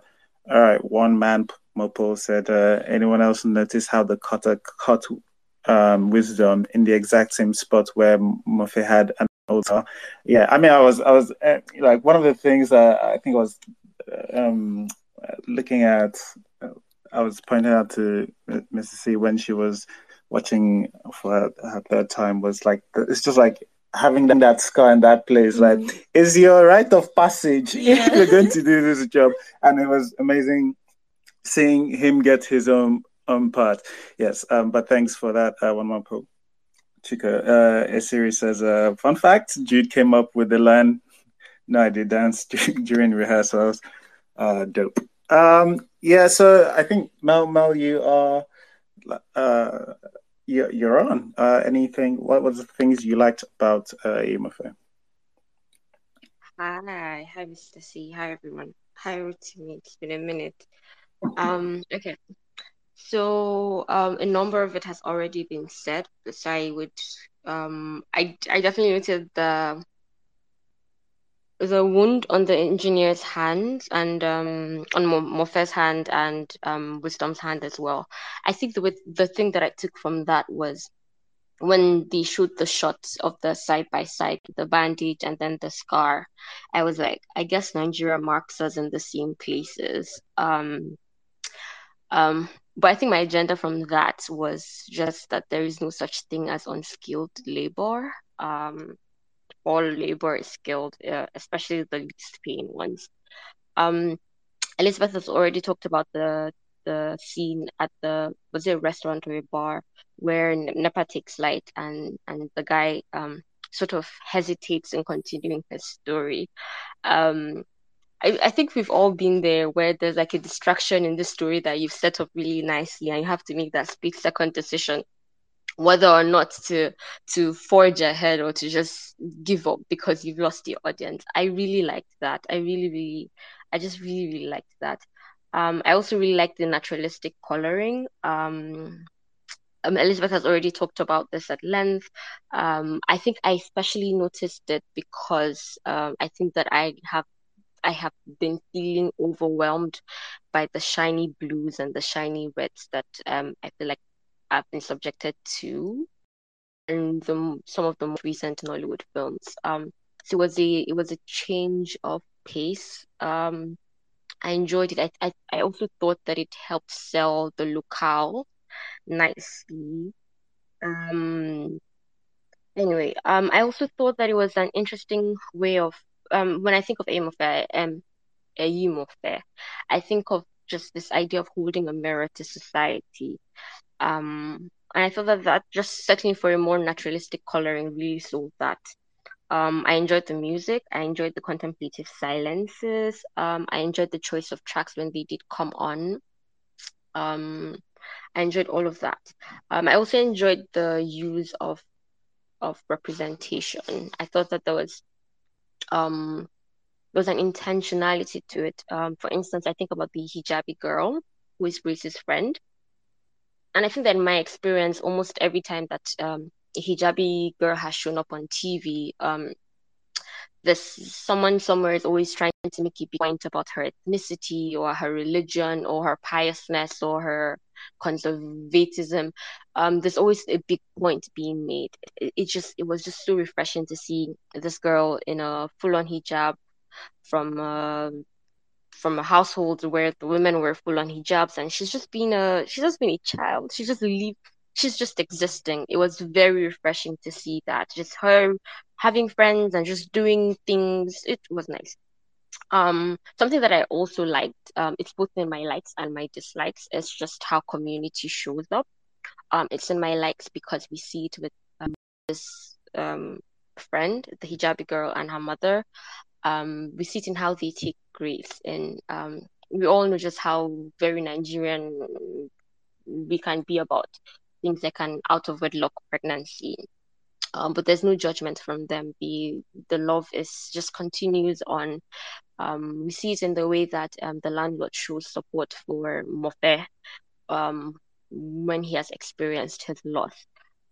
all right. One man, Mopo, said, uh, anyone else notice how the cutter cut um, wisdom in the exact same spot where Mofe had an altar? Yeah. I mean, I was, I was uh, like, one of the things that I think I was um, looking at, I was pointing out to Mrs. C when she was watching for her, her third time was like, it's just like, having that scar in that place. Like, mm-hmm. is your rite of passage yeah. you're going to do this job. And it was amazing seeing him get his own own part. Yes, um, but thanks for that. Uh, one more poke. Chuko, uh, Esiri says, uh, fun fact: Jude came up with the line. No, I did dance [laughs] during rehearsals. Uh, dope. Um, yeah, so I think Mel, Mel, you are, uh, you're, you're on. Uh, anything? What was the things you liked about uh, Eyimofe? Hi, hi, Mr. C. Hi, everyone. Hi, Rotimi. It's been a minute. Um, okay. So, um, a number of it has already been said. So I would, um, I, I definitely noted the the wound on the engineer's hand and um, on Mofe's hand and um, Wisdom's hand as well. I think the the thing that I took from that was when they shoot the shots of the side by side, the bandage and then the scar. I was like, I guess Nigeria marks us in the same places. Um, um, but I think my agenda from that was just that there is no such thing as unskilled labor. Um, all labor is skilled, uh, especially the least paying ones. Um, Elizabeth has already talked about the the scene at the was it a restaurant or a bar where Nepa takes light and and the guy um sort of hesitates in continuing his story. Um, I, I think we've all been there where there's like a distraction in the story that you've set up really nicely and you have to make that split second decision whether or not to to forge ahead or to just give up because you've lost the audience. I really liked that. I really, really, I just really, really liked that. Um, I also really liked the naturalistic coloring. Um, um, Elizabeth has already talked about this at length. Um, I think I especially noticed it because um, I think that I have I have been feeling overwhelmed by the shiny blues and the shiny reds that um, I feel like I've been subjected to in the some of the most recent Nollywood films. Um, so it was a it was a change of pace. Um, I enjoyed it. I, I I also thought that it helped sell the locale nicely. Um, anyway, um, I also thought that it was an interesting way of um when I think of Eyimofe um aim of I think of just this idea of holding a mirror to society um, and I thought that that just settling for a more naturalistic coloring really sold that. Um, I enjoyed the music. I enjoyed the contemplative silences. Um, I enjoyed the choice of tracks when they did come on. Um, I enjoyed all of that. Um, I also enjoyed the use of of representation. I thought that there was um there was an intentionality to it. Um, for instance, I think about the hijabi girl who is Grace's friend and I think that in my experience, almost every time that um, a hijabi girl has shown up on TV, um, this someone somewhere is always trying to make a point about her ethnicity or her religion or her piousness or her conservatism. Um, there's always a big point being made. It, it just it was just so refreshing to see this girl in a full-on hijab from uh, from a household where the women were full on hijabs and she's just been a she's just been a child she's just leave she's just existing. It was very refreshing to see that. Just her having friends and just doing things. It was nice. Um something that i also liked um it's both in my likes and my dislikes is just how community shows up. Um it's in my likes because we see it with um, this um friend the hijabi girl and her mother. Um, we see it in how they take. And um, we all know just how very Nigerian we can be about things like an out of wedlock pregnancy. Um, but there's no judgment from them. The the love is just continues on. Um, we see it in the way that um, the landlord shows support for Mofe um, when he has experienced his loss.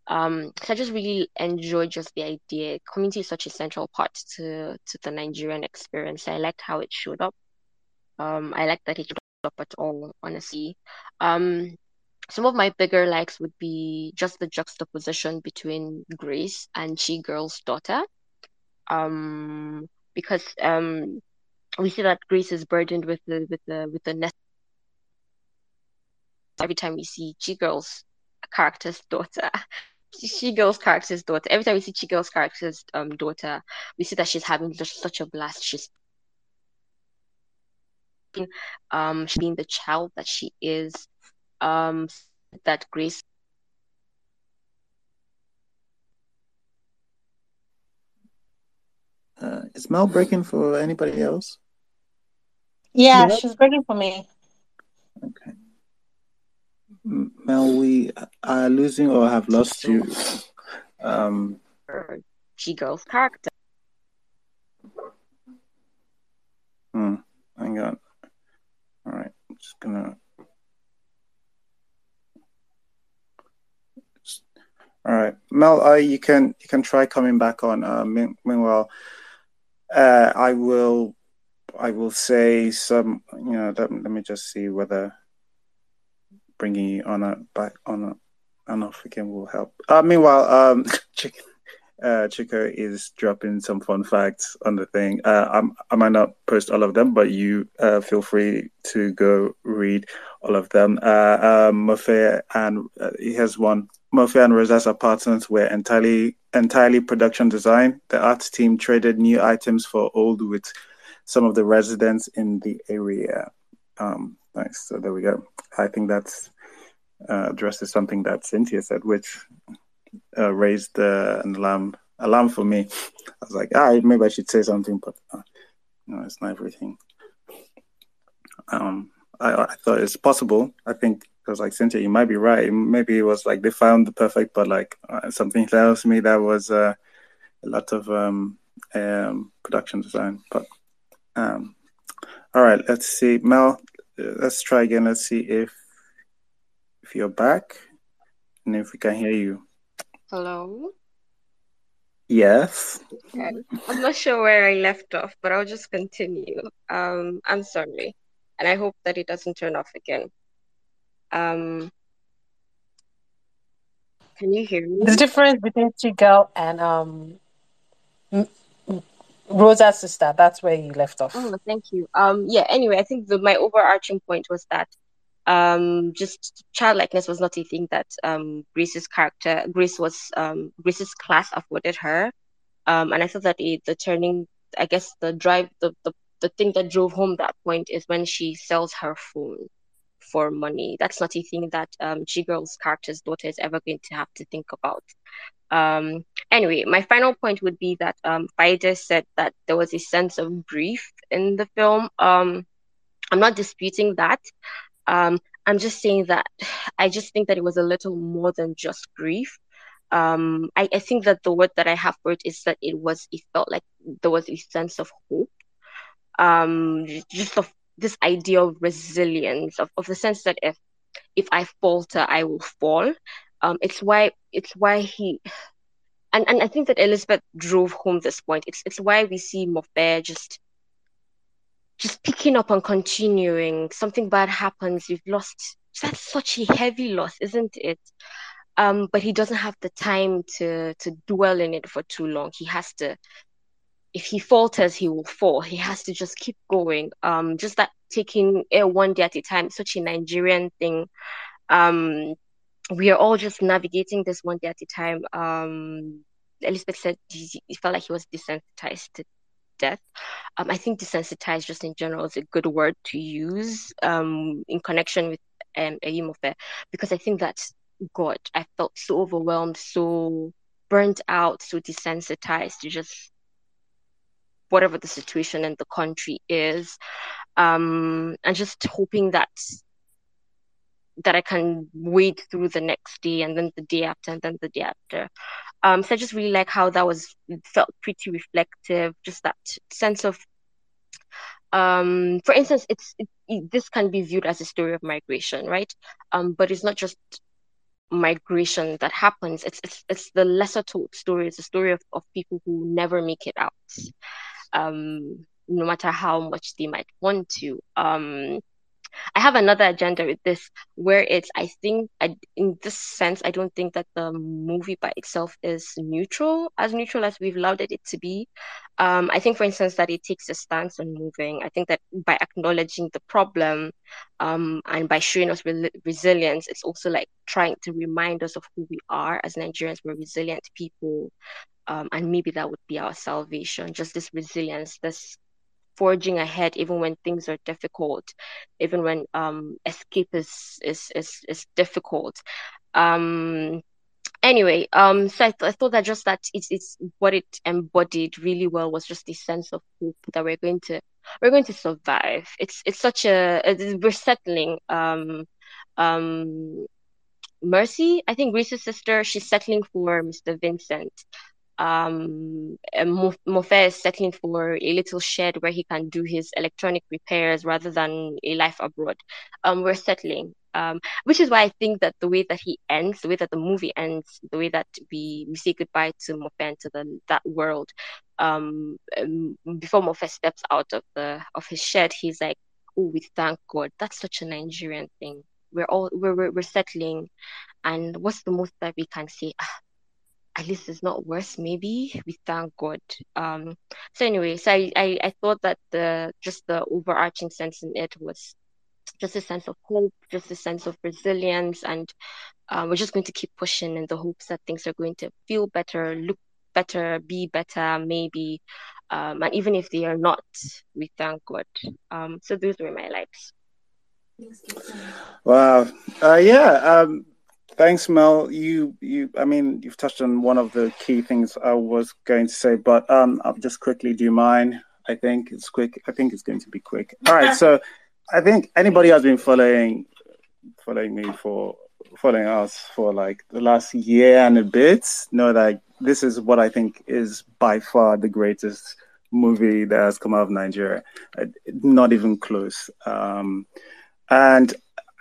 Um, so I just really enjoy just the idea. Community is such a central part to to the Nigerian experience. I like how it showed up. Um, I like that it showed up at all, honestly. Um, some of my bigger likes would be just the juxtaposition between Grace and Chigul's daughter. Um, because um, we see that Grace is burdened with the with the with the nest every time we see Chigul's character's daughter. [laughs] Chigul's character's daughter. Every time we see Chigul's character's um daughter, we see that she's having just such a blast. She's um being the child that she is. Um that Grace Uh, is Mel breaking for anybody else? Yeah, Mel? she's breaking for me. Okay. Mel, we are losing or have lost you. Um, Chigul's character. hmm, hang on. All right, I'm just gonna. All right, Mel, uh, you can you can try coming back on. Uh, mean, meanwhile, uh, I will I will say some. You know, let, let me just see whether bringing you on a back on a and off again will help. Uh, meanwhile, um, [laughs] Chick, uh, Chuko is dropping some fun facts on the thing. Uh, I'm, I might not post all of them, but you uh, feel free to go read all of them. Uh, um, Mofe and uh, he has one. Mofe and Rosa's partners were entirely entirely production design. The art team traded new items for old with some of the residents in the area. Um, nice. So there we go. I think that's uh, addresses something that Cynthia said, which uh, raised uh, an alarm alarm for me. I was like, ah, maybe I should say something, but uh, no, it's not everything. Um, I, I thought it's possible. I think was like Cynthia, you might be right. Maybe it was like they found the perfect, but like uh, something tells me that was uh, a lot of um, um, production design. But um, all right, let's see, Mel. Let's try again. Let's see if if you're back and if we can hear you. Hello. Yes. Okay. I'm not sure where I left off, but I'll just continue. Um, I'm sorry, and I hope that it doesn't turn off again. Um, can you hear me? The difference between Chigul and um Rosa's sister. That's where you left off. Oh, thank you. Um, yeah. Anyway, I think the my overarching point was that um just childlikeness was not a thing that um Grace's character Grace was um Grace's class afforded her. Um, and I thought that it, the turning, I guess the drive, the, the the thing that drove home that point is when she sells her phone for money. That's not a thing that um Chigul's character's daughter is ever going to have to think about. Um, anyway, my final point would be that um, said that there was a sense of grief in the film. Um, I'm not disputing that. Um, I'm just saying that [sighs] I just think that it was a little more than just grief. Um, I, I think that the word that I have for it is that it was, it felt like there was a sense of hope. Um, just of this idea of resilience, of, of the sense that if if I falter, I will fall. Um, it's why it's why he and, and I think that Elizabeth drove home this point. It's it's why we see Mofe just just picking up and continuing. Something bad happens, you've lost that's such a heavy loss, isn't it? Um, but he doesn't have the time to to dwell in it for too long. He has to if he falters, he will fall. He has to just keep going. Um, just that taking it one day at a time, such a Nigerian thing. Um, we are all just navigating this one day at a time. Um, Elizabeth said he, he felt like he was desensitized to death. Um, I think desensitized just in general is a good word to use um, in connection with um, Eyimofe because I think that God, I felt so overwhelmed, so burnt out, so desensitized to just whatever the situation in the country is, um, and just hoping that that I can wait through the next day and then the day after and then the day after. Um, so I just really like how that was felt pretty reflective, just that sense of um, for instance, it's it, it, this can be viewed as a story of migration, right? Um, but it's not just migration that happens. It's it's it's the lesser told story. It's a story of, of people who never make it out, um, no matter how much they might want to. Um, I have another agenda with this where it's I think I, in this sense I don't think that the movie by itself is neutral as neutral as we've allowed it to be. Um, I think for instance that it takes a stance on moving. I think that by acknowledging the problem um, and by showing us re- resilience, it's also like trying to remind us of who we are as Nigerians. We're resilient people. Um, and maybe that would be our salvation. Just this resilience, this forging ahead even when things are difficult even when um escape is is is, is difficult um anyway um so I, th- I thought that just that it's it's what it embodied really well was just the sense of hope that we're going to we're going to survive. It's it's such a, a we're settling. Um, um, Mercy, I think Reese's sister, she's settling for Mr. Vincent. Um, is settling for a little shed where he can do his electronic repairs rather than a life abroad. Um, we're settling. Um, which is why I think that the way that he ends, the way that the movie ends, the way that we, we say goodbye to Mofe and to the, that world, um, um, before Mofe steps out of the of his shed, he's like, "Oh, we thank God." That's such a Nigerian thing. We're all we're we're, we're settling, and what's the most that we can say? Ah, at least it's not worse. Maybe we thank God. Um. So anyway, so I I, I thought that the just the overarching sense in it was just a sense of hope, just a sense of resilience, and uh, we're just going to keep pushing in the hopes that things are going to feel better, look better, be better, maybe. Um, and even if they are not, we thank God. Um, so those were my likes. Wow. Uh, yeah. Um, thanks, Mel. You, you. I mean, you've touched on one of the key things I was going to say, but um, I'll just quickly do mine. I think it's quick. I think it's going to be quick. All right. So I think anybody has been following following me for following us for like the last year and a bit know that this is what I think is by far the greatest movie that has come out of Nigeria. Uh, not even close. Um, and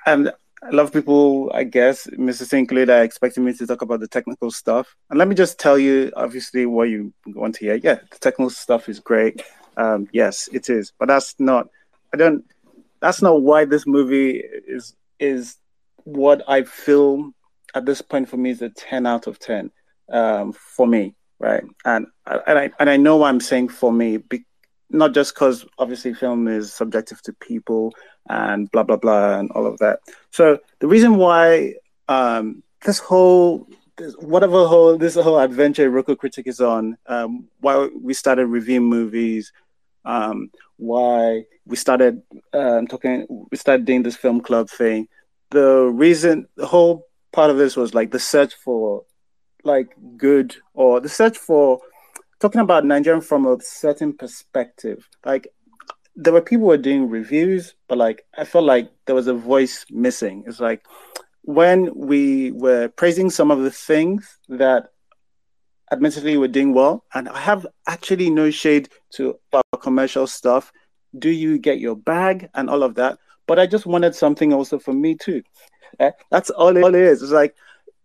and a lot of people, I guess, Mr. Sinclair, are expecting me to talk about the technical stuff. And let me just tell you, obviously, what you want to hear. Yeah, the technical stuff is great. Um, yes, it is. But that's not. I don't that's not why this movie is is what I feel at this point for me is a 10 out of 10 um, for me, right? And and I and I know I'm saying for me, be, not just because obviously film is subjective to people and blah blah blah and all of that. So the reason why um, this whole this, whatever whole this whole adventure Iroko critic is on, um, why we started reviewing movies, um, why we started um, talking, we started doing this film club thing. The reason, the whole part of this was like the search for like good or the search for talking about Nigerian from a certain perspective. Like there were people who were doing reviews, but like I felt like there was a voice missing. It's like when we were praising some of the things that admittedly we're doing well and i have actually no shade to our commercial stuff do you get your bag and all of that? But i just wanted something also for me too. Uh, that's all it, all it is. It's like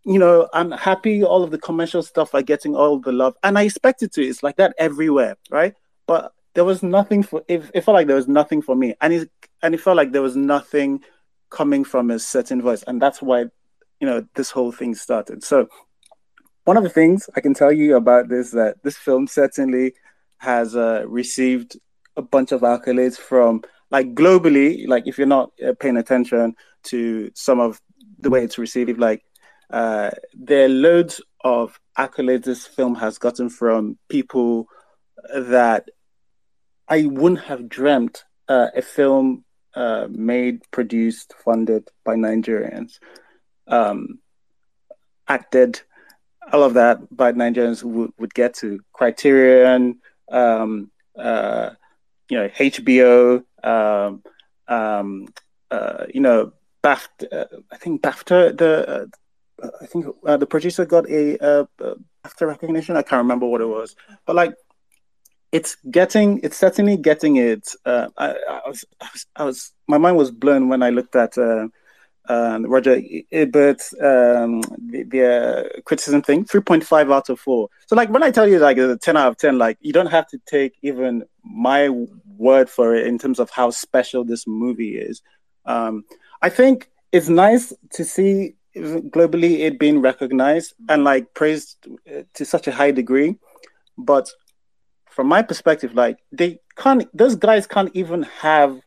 you know i'm happy all of the commercial stuff are getting all the love and i expect it to. It's like that everywhere right? But there was nothing for it, it felt like there was nothing for me and it and it felt like there was nothing coming from a certain voice and that's why you know this whole thing started so one of the things I can tell you about this that this film certainly has uh, received a bunch of accolades from like globally. Like if you're not uh, paying attention to some of the way it's received, like uh, there are loads of accolades this film has gotten from people that I wouldn't have dreamt uh, a film uh, made, produced, funded by Nigerians, um, acted all of that, but Nigerians would, would get to Criterion, um, uh, you know, HBO, um, um, uh, you know, BAFTA. Uh, I think BAFTA. The uh, I think the producer got a BAFTA recognition. I can't remember what it was, but like, it's getting. It's certainly getting it. I, I, was, I, was, I was. My mind was blown when I looked at uh, um, Roger Ebert's um, the, the uh, criticism thing, 3.5 out of 4. So, like, when I tell you, like, a 10 out of 10, like, you don't have to take even my word for it in terms of how special this movie is. Um, I think it's nice to see globally it being recognized and, like, praised to such a high degree. But from my perspective, like, they can't, those guys can't even have,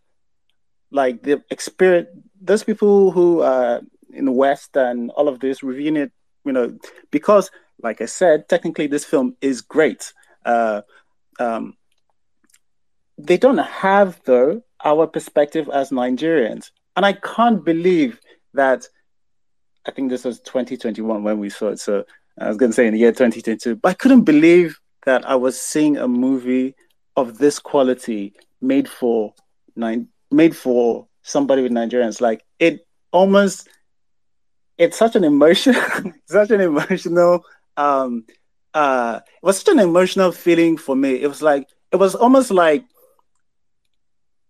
like, the experience those people who are in the West and all of this reviewing it, you know, because like I said, technically this film is great. Uh, um, they don't have though our perspective as Nigerians, and I can't believe that. I think this was 2021 when we saw it. So I was going to say in the year 2022, but I couldn't believe that I was seeing a movie of this quality made for nine made for somebody with Nigerians. Like it almost it's such an emotion [laughs] such an emotional um uh it was such an emotional feeling for me. It was like it was almost like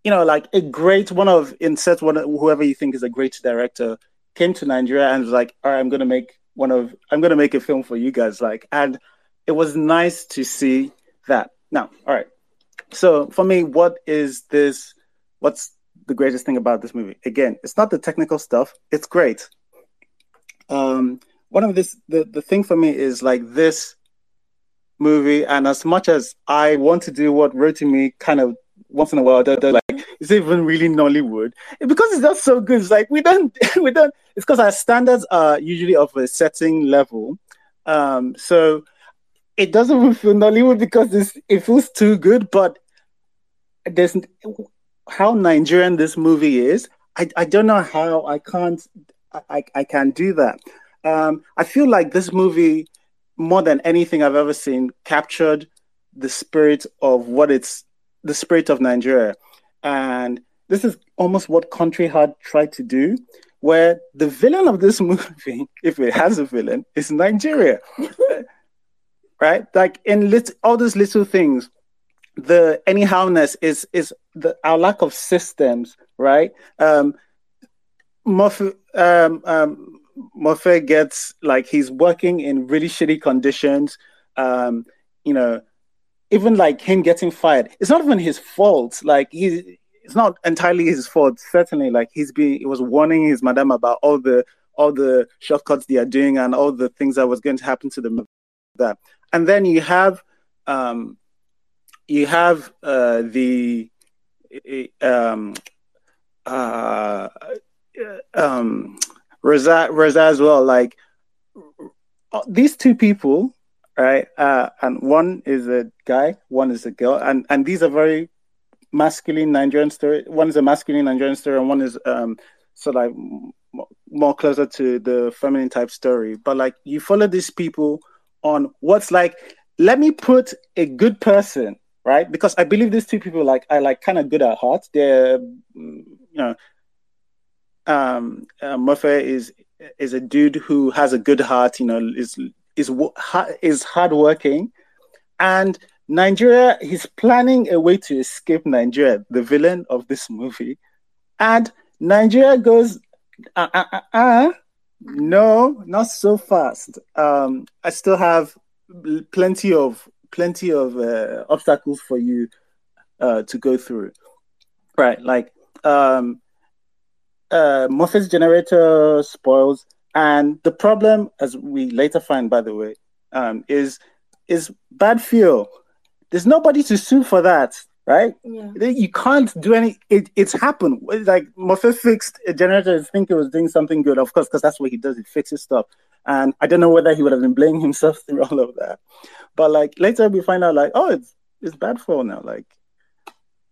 you know, like a great one of insert one whoever you think is a great director came to Nigeria and was like, all right, I'm gonna make one of I'm gonna make a film for you guys. Like, and it was nice to see that. Now, all right. So for me, what is this? What's the greatest thing about this movie? Again, it's not the technical stuff. It's great. Um, one of this the the thing for me is like this movie, and as much as I want to do what Rotimi kind of once in a while, they're, they're like, is it even really Nollywood? Because it's just so good. It's like we don't, [laughs] we don't. It's because our standards are usually of a setting level, um, so it doesn't even feel Nollywood because it feels too good. But there's how Nigerian this movie is. I, I don't know how I can't I, I can do that. Um, I feel like this movie, more than anything I've ever seen, captured the spirit of what it's the spirit of Nigeria. And this is almost what Country Heart tried to do, where the villain of this [laughs] movie, if it has a villain, is Nigeria. [laughs] right? Like in lit- all these little things, the anyhowness is is the our lack of systems, right? Um Mofe um um gets like he's working in really shitty conditions. Um, you know, even like him getting fired, it's not even his fault. Like he, it's not entirely his fault. Certainly, like he's been, he was warning his madam about all the all the shortcuts they are doing and all the things that was going to happen to them. That, and then you have, um, you have uh, the, um, uh, um, Reza, Reza as well. Like these two people right? Uh, and one is a guy, one is a girl, and and these are very masculine Nigerian story. One is a masculine Nigerian story, and one is um sort of like more closer to the feminine type story. But like you follow these people on what's like. Let me put a good person right because I believe these two people like are like kind of good at heart. They're you know um uh, Mofe is is a dude who has a good heart. You know is is is hardworking, and Nigeria. He's planning a way to escape Nigeria, the villain of this movie, and Nigeria goes, uh, uh, uh, uh no, not so fast. Um, I still have plenty of plenty of uh, obstacles for you uh, to go through. Right, like um, uh, Mofe's generator spoils. And the problem, as we later find, by the way, um, is is bad fuel. There's nobody to sue for that, right? Yeah. You can't do any. It, it's happened. Like Mofe fixed a generator. I think it was doing something good, of course, because that's what he does. He fixes stuff. And I don't know whether he would have been blaming [laughs] himself through all of that. But like later we find out, like, oh, it's it's bad for now. Like,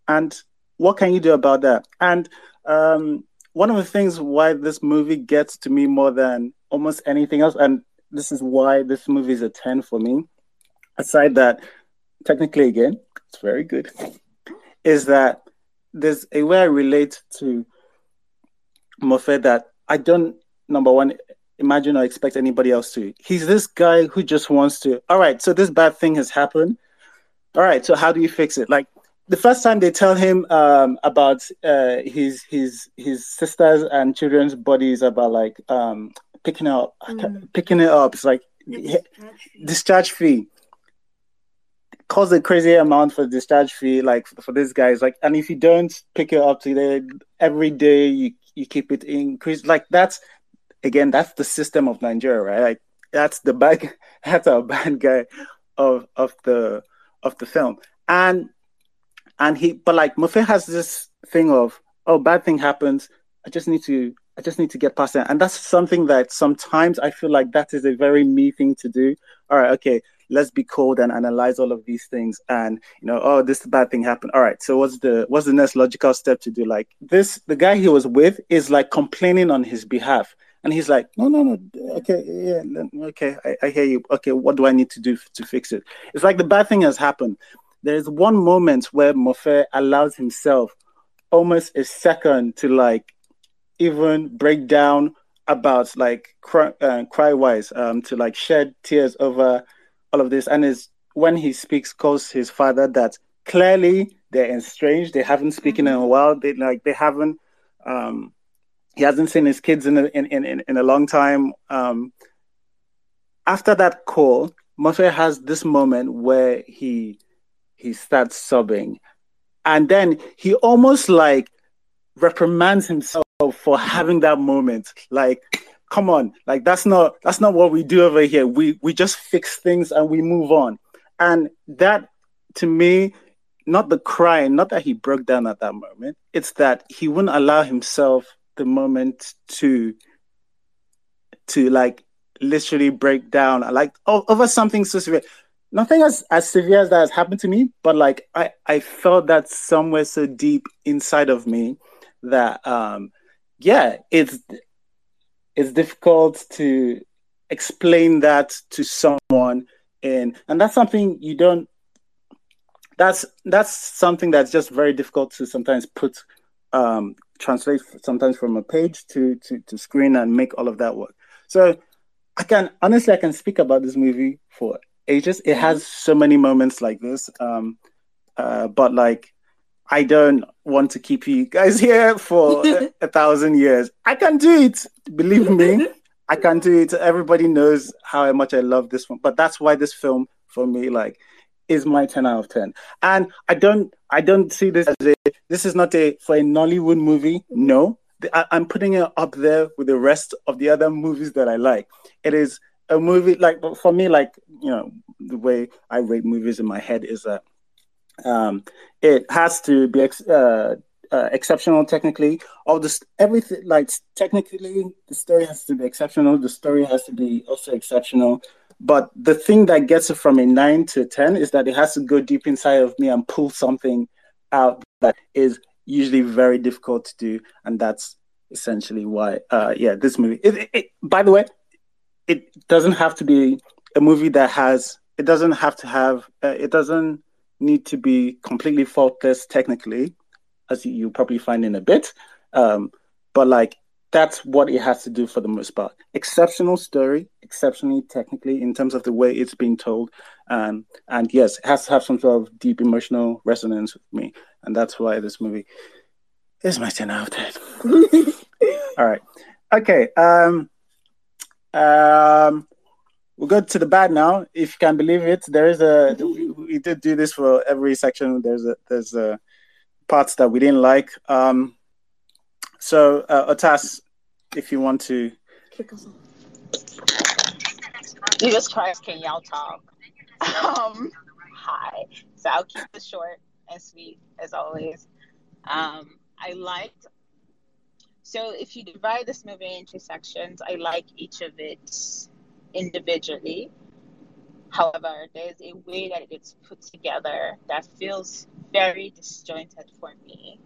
and what can you do about that? And um, one of the things why this movie gets to me more than almost anything else, and this is why this movie is a 10 for me, aside that technically again, it's very good, is that there's a way I relate to Mofe that I don't number one imagine or expect anybody else to. He's this guy who just wants to, all right, so this bad thing has happened. All right, so how do you fix it? Like the first time they tell him um, about uh, his his his sisters and children's bodies about like um, picking up, mm. picking it up, it's like discharge fee. discharge fee. Cost a crazy amount for discharge fee, like for this guys. Like, and if you don't pick it up today, every day you you keep it increased. Like that's again, that's the system of Nigeria, right? Like that's the bad, [laughs] that's a bad guy of of the of the film, and and he but like Mofe has this thing of oh bad thing happens I just need to I just need to get past it and that's something that sometimes I feel like that is a very me thing to do all right okay let's be cold and analyze all of these things and you know oh this bad thing happened. All right so what's the what's the next logical step to do? Like this the guy he was with is like complaining on his behalf. And he's like no no no okay yeah okay I, I hear you. Okay what do i need to do to fix it? It's like the bad thing has happened. There's one moment where Mofe allows himself almost a second to like even break down about like cry, uh, cry wise um, to like shed tears over all of this and is when he speaks calls his father that clearly they're estranged they haven't spoken mm-hmm. in a while they like they haven't um, he hasn't seen his kids in a, in, in, in a long time um, after that call Mofe has this moment where he he starts sobbing and then he almost like reprimands himself for having that moment. Like, come on, like that's not that's not what we do over here. We we just fix things and we move on. And that to me, not the crying, not that he broke down at that moment. It's that he wouldn't allow himself the moment to to like literally break down like over something so severe nothing as as severe as that has happened to me but like i i felt that somewhere so deep inside of me that um yeah, it's it's difficult to explain that to someone and and that's something you don't that's that's something that's just very difficult to sometimes put um translate sometimes from a page to to to screen and make all of that work. So i can honestly i can speak about this movie for ages. It has so many moments like this um uh but like I don't want to keep you guys [laughs] here for a, thousand years. I can do it. Believe me, I can do it. Everybody knows how much I love this one. But that's why this film for me, like, is my 10 out of 10. And I don't I don't see this as a this is not a for a Nollywood movie. No. I, I'm putting it up there with the rest of the other movies that I like. It is a movie like for me, like, you know, the way I rate movies in my head is that um, it has to be ex- uh, uh, exceptional technically. All this, everything, like technically, the story has to be exceptional. The story has to be also exceptional. But the thing that gets it from a nine to a ten is that it has to go deep inside of me and pull something out that is usually very difficult to do, and that's essentially why. Uh, yeah, this movie. It, it, by the way, it doesn't have to be a movie that has. It doesn't have to have. Uh, it doesn't need to be completely faultless technically, as you probably find in a bit. Um, but like that's what it has to do for the most part. Exceptional story, exceptionally technically in terms of the way it's being told. Um, and yes, it has to have some sort of deep emotional resonance with me. And that's why this movie is my 10 out of [laughs] 10. All right. Okay. Um, um, we'll go to the bad now. If you can believe it, there is a we, did do this for every section. There's a there's a parts that we didn't like. Um, so uh, Otas, if you want to Jesus Christ, can y'all talk? Um, hi. So I'll keep it short and sweet as always. Um, I liked. So if you divide this movie into sections, I like each of it individually. However, there's a way that it's put together that feels very disjointed for me.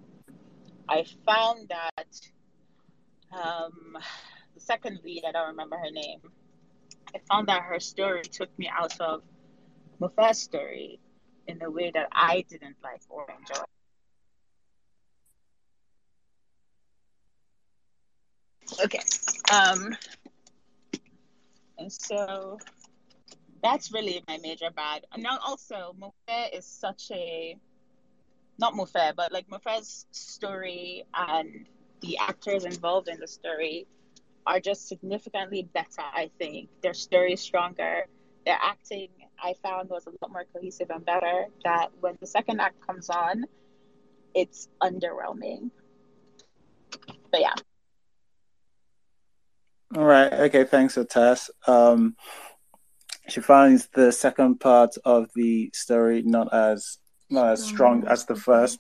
I found that um, the second lead, I don't remember her name, I found that her story took me out of Mofe's story in a way that I didn't like or enjoy. Okay. Um, and so that's really my major bad. And now also Mofe is such a not Mofe, but like Mofe's story and the actors involved in the story are just significantly better, I think. Their story is stronger. Their acting I found was a lot more cohesive and better. That when the second act comes on, it's underwhelming. But yeah. All right. Okay. Thanks, Otas. Um, she finds the second part of the story not as not as strong as the first.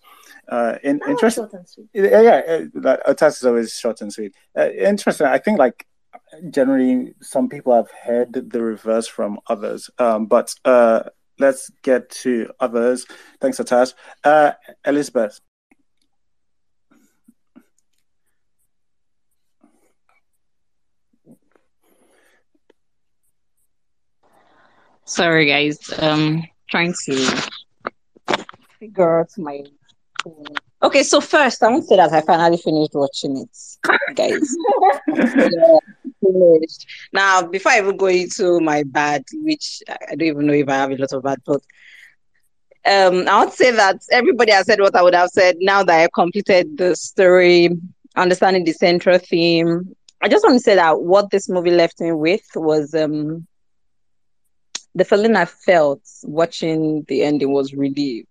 Uh, in, interesting. Yeah, yeah. Uh, Otas is always short and sweet. Uh, interesting. I think like generally some people have heard the reverse from others. Um, but uh, let's get to others. Thanks, Otas. Uh, Elizabeth. Sorry, guys. Um, trying to figure out my. Okay, so first, I want to say that I finally finished watching it, guys. yeah. [laughs] Now, before I even go into my bad, which I don't even know if I have a lot of bad, but um, I to say that everybody has said what I would have said now that I completed the story, understanding the central theme. I just want to say that what this movie left me with was um, the feeling I felt watching the ending was relieved.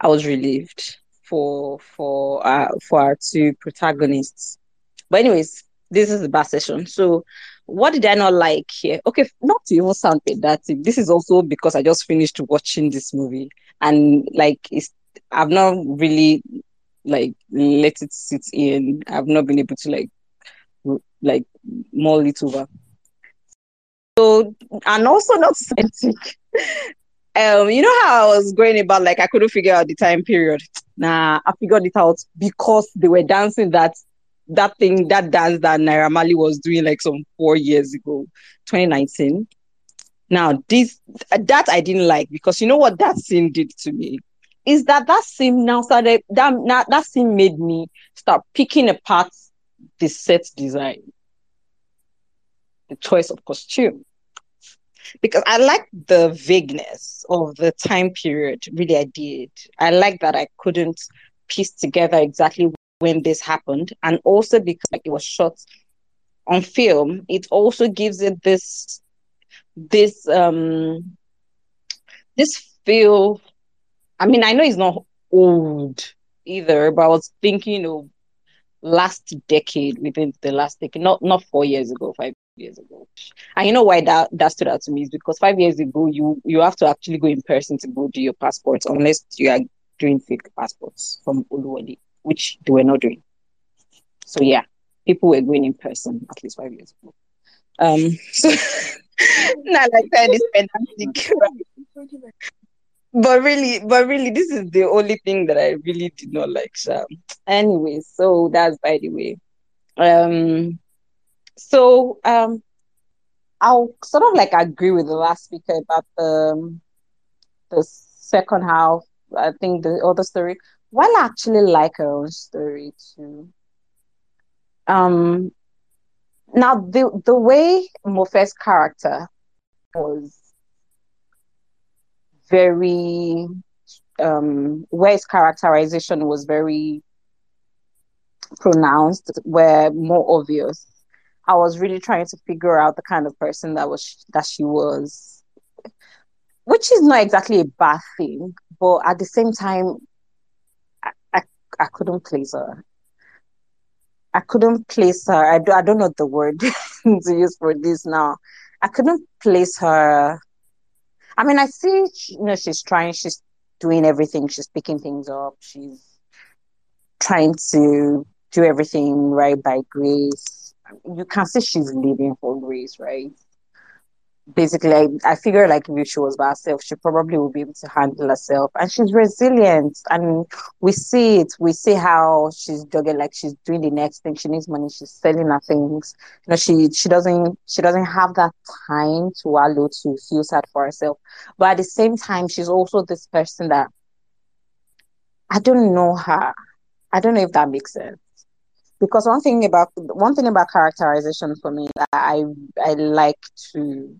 I was relieved for for uh, for our two protagonists. But anyways, this is the bad session. So what did I not like here? Okay, not to even sound pedantic. This is also because I just finished watching this movie and like it's I've not really like let it sit in. I've not been able to like like mull it over. So and also not [laughs] authentic. um, you know how I was going about like I couldn't figure out the time period. Nah, I figured it out because they were dancing that that thing, that dance that Naira Marley was doing like some four years ago, 2019. Now, this that I didn't like because you know what that scene did to me is that that scene now started that that, that scene made me start picking apart the set design, the choice of costume, because I like the vagueness of the time period. Really, I did. I like that I couldn't piece together exactly when this happened, and also because it was shot on film, it also gives it this this um this feel. I mean, I know it's not old either, but I was thinking of last decade within the last decade, not not four years ago, five years ago. And you know why that that stood out to me is because five years ago you you have to actually go in person to go do your passports unless you are doing fake passports from Oluwole which they were not doing. So yeah, people were going in person at least five years ago. Um, [laughs] so [laughs] not like that is fantastic. [laughs] but really, but really, this is the only thing that I really did not like. So, anyway, so that's by the way. Um, so um, I'll sort of like agree with the last speaker about the the second half. I think the other story while I actually like her own story too. Um, now the the way Mofe's character was very um where his characterization was very pronounced were more obvious i was really trying to figure out the kind of person that was that she was which is not exactly a bad thing but at the same time I I couldn't place her. I couldn't place her. I, do, I don't know the word [laughs] to use for this now. I couldn't place her. I mean, I see, you know, she's trying, she's doing everything, she's picking things up, she's trying to do everything right by Grace. You can see she's living for Grace, right? basically I, I figure like if she was by herself she probably would be able to handle herself. And she's resilient. And we see it. We see how she's doing like she's doing the next thing. She needs money. She's selling her things. You know she she doesn't she doesn't have that time to allow to feel sad for herself. But at the same time she's also this person that I don't know her. I don't know if that makes sense because one thing about one thing about characterization for me I I like to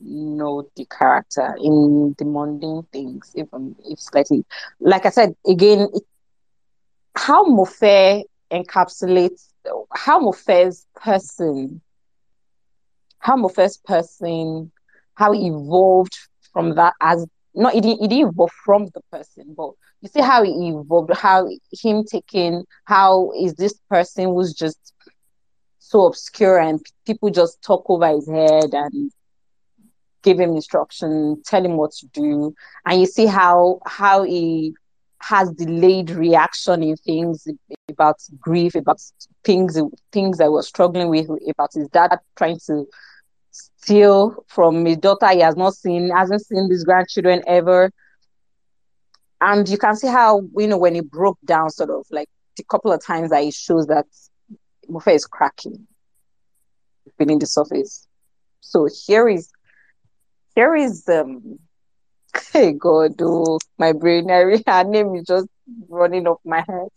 know the character in the mundane things, even um, if slightly. Like I said, again, it, how Mofe encapsulates how Mofe's person, how Mofe's person, how evolved from that as not it didn't, it didn't evolve from the person, but you see how he evolved, how him taking how is this person who's just so obscure and people just talk over his head and give him instruction, tell him what to do, and you see how how he has delayed reaction in things about grief, about things things that was struggling with, about his dad trying to steal from his daughter he has not seen, hasn't seen his grandchildren ever. And you can see how, you know, when he broke down, sort of like a couple of times that it shows that Mofe is cracking beneath the surface. So here is here is um [laughs] Hey God, oh, my brain, her name is just running off my head.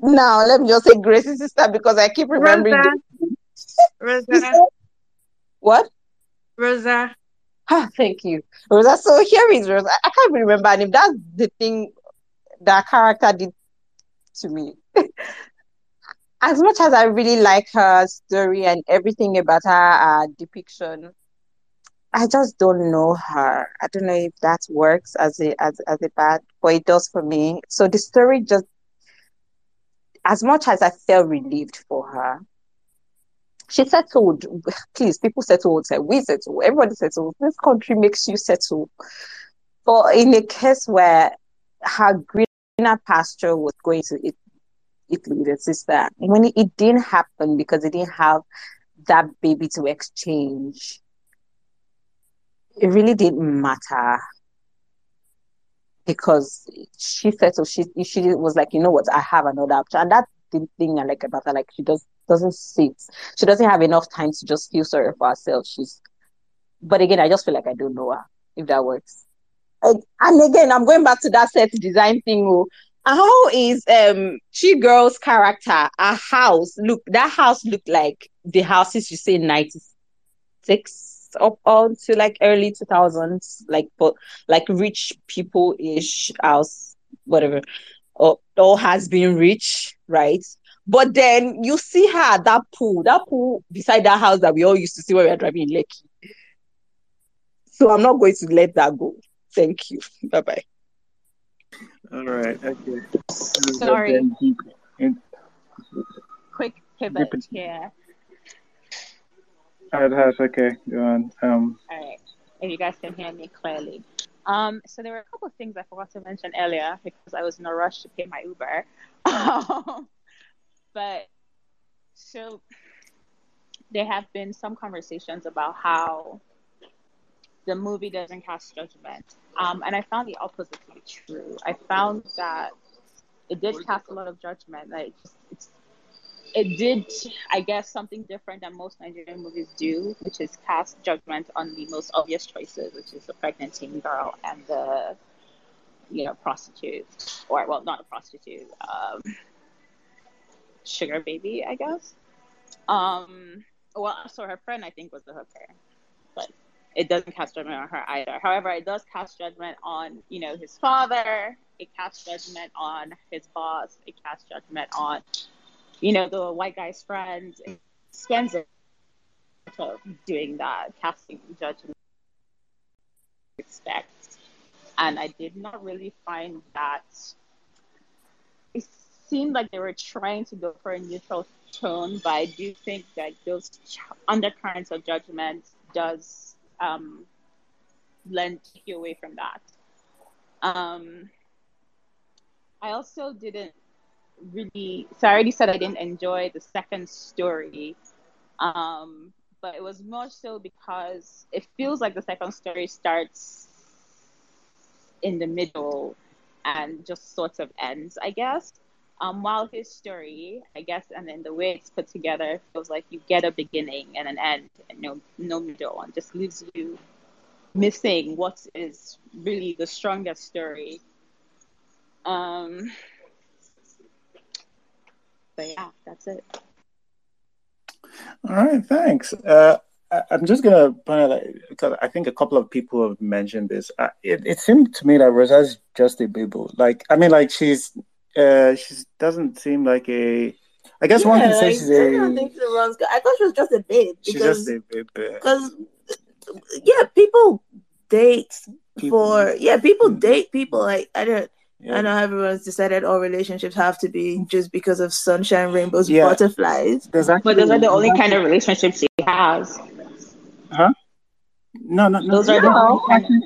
Now let me just say Grace's sister because I keep remembering. Rosa. Rosa. What? Rosa. Ah, thank you, Rosa. So here is Rosa. I can't remember and if that's the thing that character did to me. [laughs] as much as I really like her story and everything about her uh, depiction, I just don't know her. I don't know if that works as a as as a bad, but it does for me. So the story just, as much as I felt relieved for her, she settled. Please, people settle. We settle. Everybody settles. This country makes you settle. But in a case where her greener pasture was going to it, Italy, the sister, when it, it didn't happen because they didn't have that baby to exchange it really didn't matter because she settled. She she was like, you know what, I have another option, and that's the thing I like about her. Like she does doesn't sit. She doesn't have enough time to just feel sorry for herself. She's, but again, I just feel like I don't know her. If that works. And, and again, I'm going back to that set design thing. Oh, how is um Chigul's character a house? Look, that house looked like the houses you see in '96 up on to like early 2000s like but like rich people ish house whatever or, or has been rich right? But then you see her at that pool that pool beside that house that we all used to see when we were driving in Lekki. So i'm not going to let that go. Thank you. Bye bye all right okay sorry. Quick pivot here. It has. Okay, go on. Um, All right. If you guys can hear me clearly. Um, so there were a couple of things I forgot to mention earlier because I was in a rush to pay my Uber. [laughs] but so there have been some conversations about how the movie doesn't cast judgment. Um, and I found the opposite to be true. I found that it did cast a lot of judgment. Like it's it did, I guess, something different than most Nigerian movies do, which is cast judgment on the most obvious choices, which is the pregnant teen girl and the, you know, prostitute, or well, not a prostitute, um, sugar baby, I guess. Um, well, so her friend, I think, was the hooker, but it doesn't cast judgment on her either. However, it does cast judgment on, you know, his father. It casts judgment on his boss. It casts judgment on you know, the white guy's friends spends it doing that, casting judgment respect. And I did not really find that it seemed like they were trying to go for a neutral tone, but I do think that those undercurrents of judgment does um, lend you away from that. Um, I also didn't really so I already said I didn't enjoy the second story. Um, but it was more so because it feels like the second story starts in the middle and just sort of ends, I guess. Um, while his story, I guess, and then the way it's put together feels like you get a beginning and an end, and no no middle, and just leaves you missing what is really the strongest story. Um, but yeah, that's it. All right, thanks. Uh, I, am just gonna point out that because I think a couple of people have mentioned this. Uh, it, it seemed to me that Rosa's just a baby. Like, I mean, like she's uh, she doesn't seem like a. I guess yeah, one can say she's a. I think wrong. I thought she was just a babe. Because, she's just a babe. Because yeah, people date people. for yeah, people mm. date people. Like I don't. Yeah. I know everyone's decided all relationships have to be just because of sunshine, rainbows, yeah. butterflies. Actually, but those are the only kind of relationships he has. Huh? No, no, no. Those are the actually,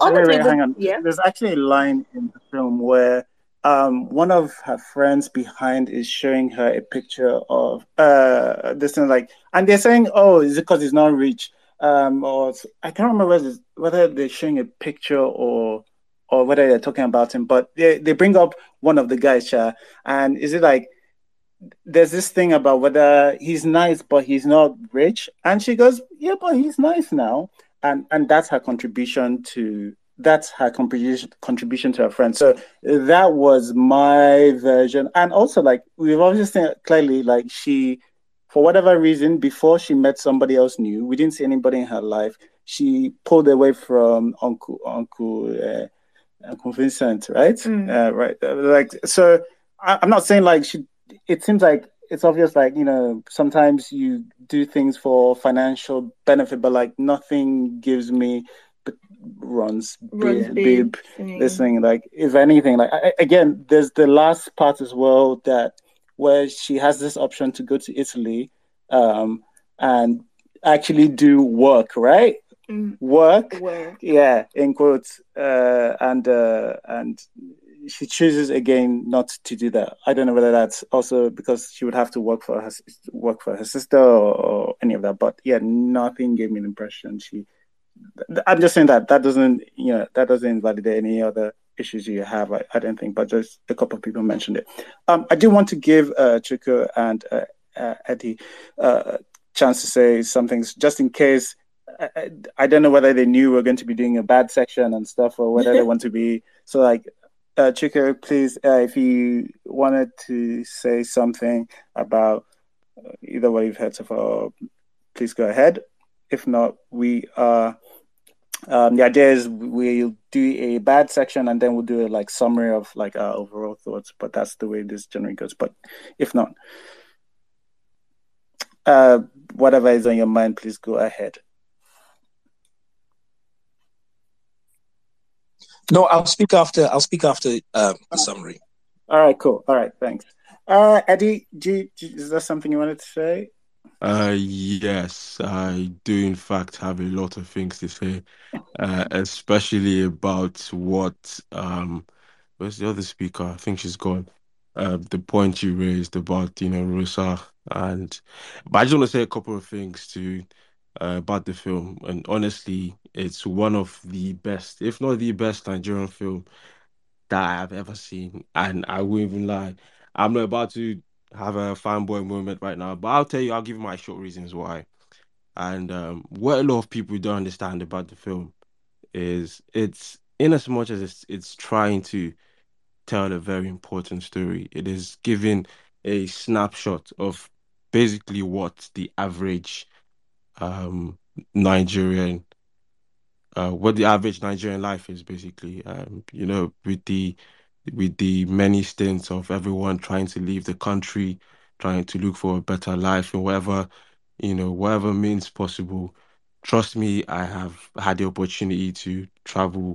wait, wait, hang on. Yeah. There's actually a line in the film where um, one of her friends behind is showing her a picture of uh, this thing like, and they're saying, "Oh, is it because he's not rich?" Um, or I can't remember whether, whether they're showing a picture or or whether they're talking about him, but they, they bring up one of the guys, Cha, and is it like there's this thing about whether he's nice but he's not rich, and she goes, yeah, but he's nice now, and and that's her contribution to that's her contribution contribution to her friend. So that was my version, and also like we've obviously seen clearly like she, for whatever reason, before she met somebody else new, we didn't see anybody in her life. She pulled away from Uncle Uncle uh, Uncle Vincent, right? Mm. Uh, right, like so. I, I'm not saying like she. It seems like it's obvious like you know sometimes you do things for financial benefit but like nothing gives me runs, runs bib this thing like if anything like I, again there's the last part as well that where she has this option to go to italy um and actually do work right mm. work work yeah in quotes uh and uh and she chooses again not to do that. I don't know whether that's also because she would have to work for her work for her sister or, or any of that. But yeah, nothing gave me the impression she. I'm just saying that that doesn't you know that doesn't invalidate any other issues you have. I, I don't think, but just a couple of people mentioned it. Um, I do want to give uh, Chuko and uh, uh, Eddie uh, a chance to say something just in case. I, I don't know whether they knew we are going to be doing a bad section and stuff, or whether they [laughs] want to be so like uh, Chuko, please, uh, if you wanted to say something about uh, either what you've heard so far, please go ahead. If not, we are. Um, the idea is we'll do a bad section and then we'll do a like summary of like our overall thoughts. But that's the way this generally goes. But if not, uh, whatever is on your mind, please go ahead. No, I'll speak after. I'll speak after um, the summary. All right, cool. All right, thanks. Uh, Eddie, do do, is there something you wanted to say? Uh, yes, I do. In fact, have a lot of things to say, uh, [laughs] especially about what um, where's the other speaker? I think she's gone. Uh, the point you raised about you know Rosa and, but I just want to say a couple of things to uh, about the film, and honestly, it's one of the best, if not the best, Nigerian film that I have ever seen. And I won't even lie, I'm not about to have a fanboy moment right now, but I'll tell you, I'll give you my short reasons why. And um, what a lot of people don't understand about the film is it's in as much as it's it's trying to tell a very important story. It is giving a snapshot of basically what the average um, Nigerian, uh, what the average Nigerian life is basically. Um, you know, with the with the many stints of everyone trying to leave the country, trying to look for a better life in whatever, you know, whatever means possible. Trust me, I have had the opportunity to travel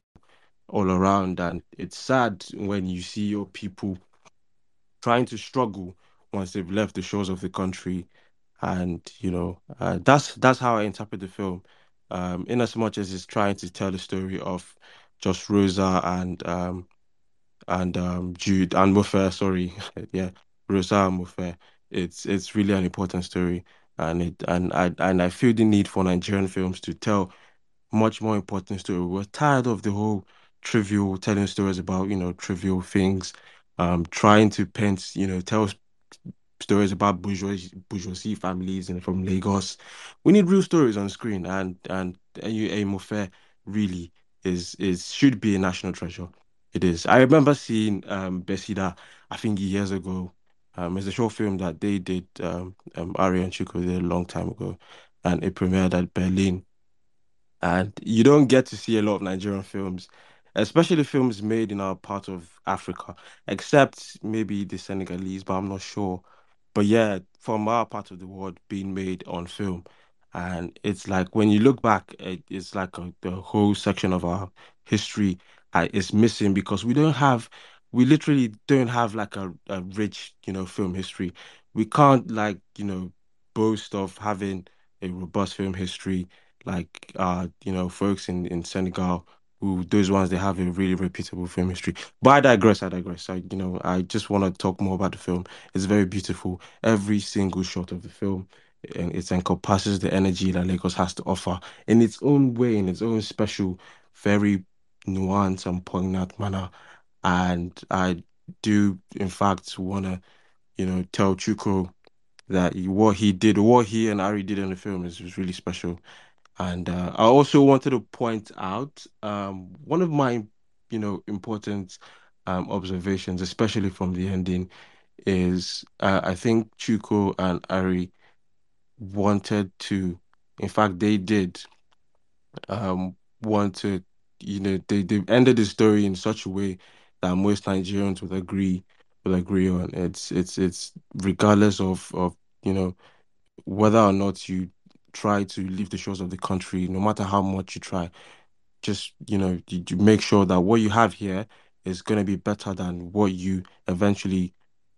all around, and it's sad when you see your people trying to struggle once they've left the shores of the country and you know uh, that's that's how I interpret the film. Um, in as much as it's trying to tell the story of just Rosa and um, and um, Jude and Mofe, sorry, [laughs] yeah, Rosa and Mofe. It's it's really an important story, and it and I and I feel the need for Nigerian films to tell much more important story. We're tired of the whole trivial telling stories about you know trivial things, um, trying to paint you know tell stories about bourgeoisie, bourgeoisie families and from Lagos. We need real stories on screen, and and Eyimofe really is is should be a national treasure. It is. I remember seeing um Besida, I think years ago. Um, it's a short film that they did. Um, um Arie and Chuko did a long time ago, and it premiered at Berlin. And you don't get to see a lot of Nigerian films especially films made in our part of Africa, except maybe the Senegalese, but I'm not sure but yeah, from our part of the world being made on film. And it's like when you look back, it's like a, the whole section of our history uh, is missing because we don't have, we literally don't have like a, a rich, you know, film history. We can't like, you know, boast of having a robust film history like, uh, you know, folks in, in Senegal who those ones they have a really reputable film history. But I digress. I digress. I you know I just want to talk more about the film. It's very beautiful. Every single shot of the film, and it encompasses the energy that Lagos has to offer in its own way, in its own special, very nuanced and poignant manner. And I do, in fact, want to, you know, tell Chuko that what he did, what he and Arie did in the film is, was really special And uh, I also wanted to point out um, one of my, you know, important um, observations, especially from the ending, is uh, I think Chuko and Arie wanted to, in fact, they did um, want to, you know, they, they ended the story in such a way that most Nigerians would agree would agree on. It's it's it's regardless of of you know whether or not you try to leave the shores of the country, no matter how much you try, just you know you, you make sure that what you have here is going to be better than what you eventually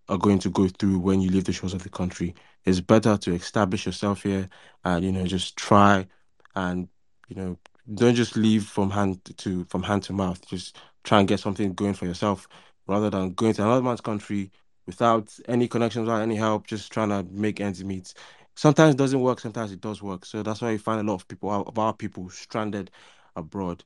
are going to go through when you leave the shores of the country. It's better to establish yourself here and you know just try and you know don't just leave from hand to from hand to mouth. Just try and get something going for yourself rather than going to another man's country without any connections without any help, just trying to make ends meet. Sometimes it doesn't work, sometimes it does work. So that's why you find a lot of people of our people stranded abroad.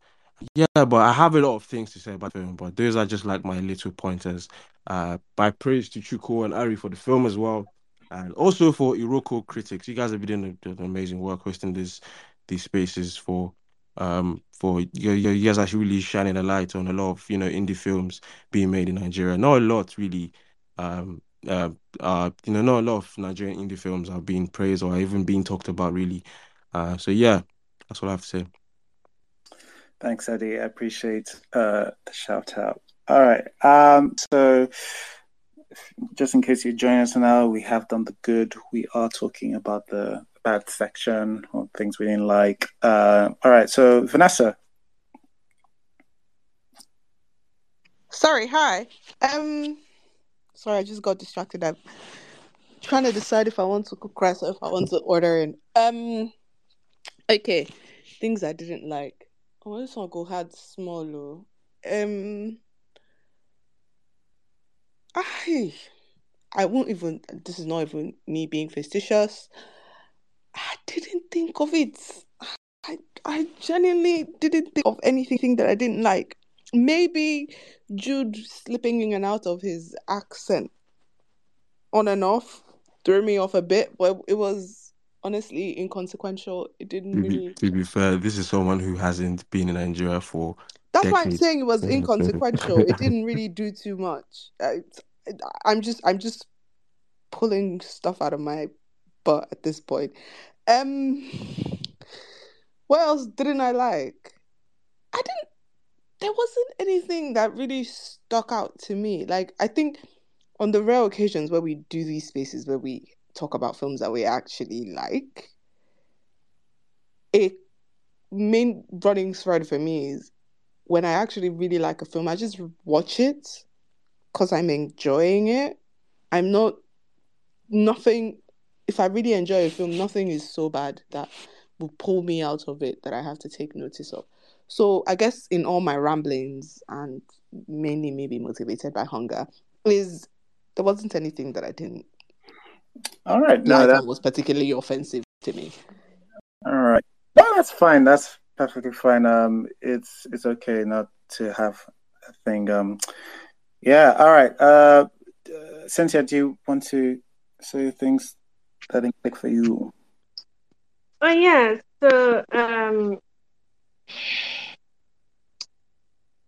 Yeah, but I have a lot of things to say about the film, but those are just like my little pointers. Uh, by praise to Chuko and Arie for the film as well, and also for Iroko Critics. You guys have been doing, amazing work hosting this these spaces for um for you, you guys actually really shining a light on a lot of you know indie films being made in Nigeria. Not a lot really. Um, uh, uh, you know, not a lot of Nigerian indie films are being praised or even being talked about really. Uh, so yeah, that's what I have to say. Thanks, Eddie. I appreciate uh, the shout out. All right. Um, so, just in case you join us now, we have done the good. We are talking about the bad section or things we didn't like. Uh, all right. So, Vanessa. Sorry. Hi. Um. Sorry, I just got distracted. I'm trying to decide if I want to cook rice or if I want to order in. Um. Okay. Things I didn't like. Oh, this one go hard small. Oh. Um. I I won't even. This is not even me being facetious. I didn't think of it. I I genuinely didn't think of anything that I didn't like. Maybe Jude slipping in and out of his accent on and off threw me off a bit, but it was honestly inconsequential. It didn't To be, really. to be fair, this is someone who hasn't been in Nigeria for That's why I'm saying it was inconsequential. It didn't [laughs] really do too much. I, I'm just I'm just pulling stuff out of my butt at this point. Um, what else didn't I like? I didn't. There wasn't anything that really stuck out to me. Like I think on the rare occasions where we do these spaces where we talk about films that we actually like, a main running thread for me is when I actually really like a film, I just watch it because I'm enjoying it. I'm not nothing. If I really enjoy a film, nothing is so bad that will pull me out of it that I have to take notice of. So I guess in all my ramblings and mainly maybe motivated by hunger, is there wasn't anything that I didn't All right. No, like that, was particularly offensive to me. all right. No, that's fine. That's perfectly fine. Um, it's it's okay not to have a thing. Um, yeah. All right. Uh, uh Cynthia, do you want to say things that didn't click for you? Oh yeah, so um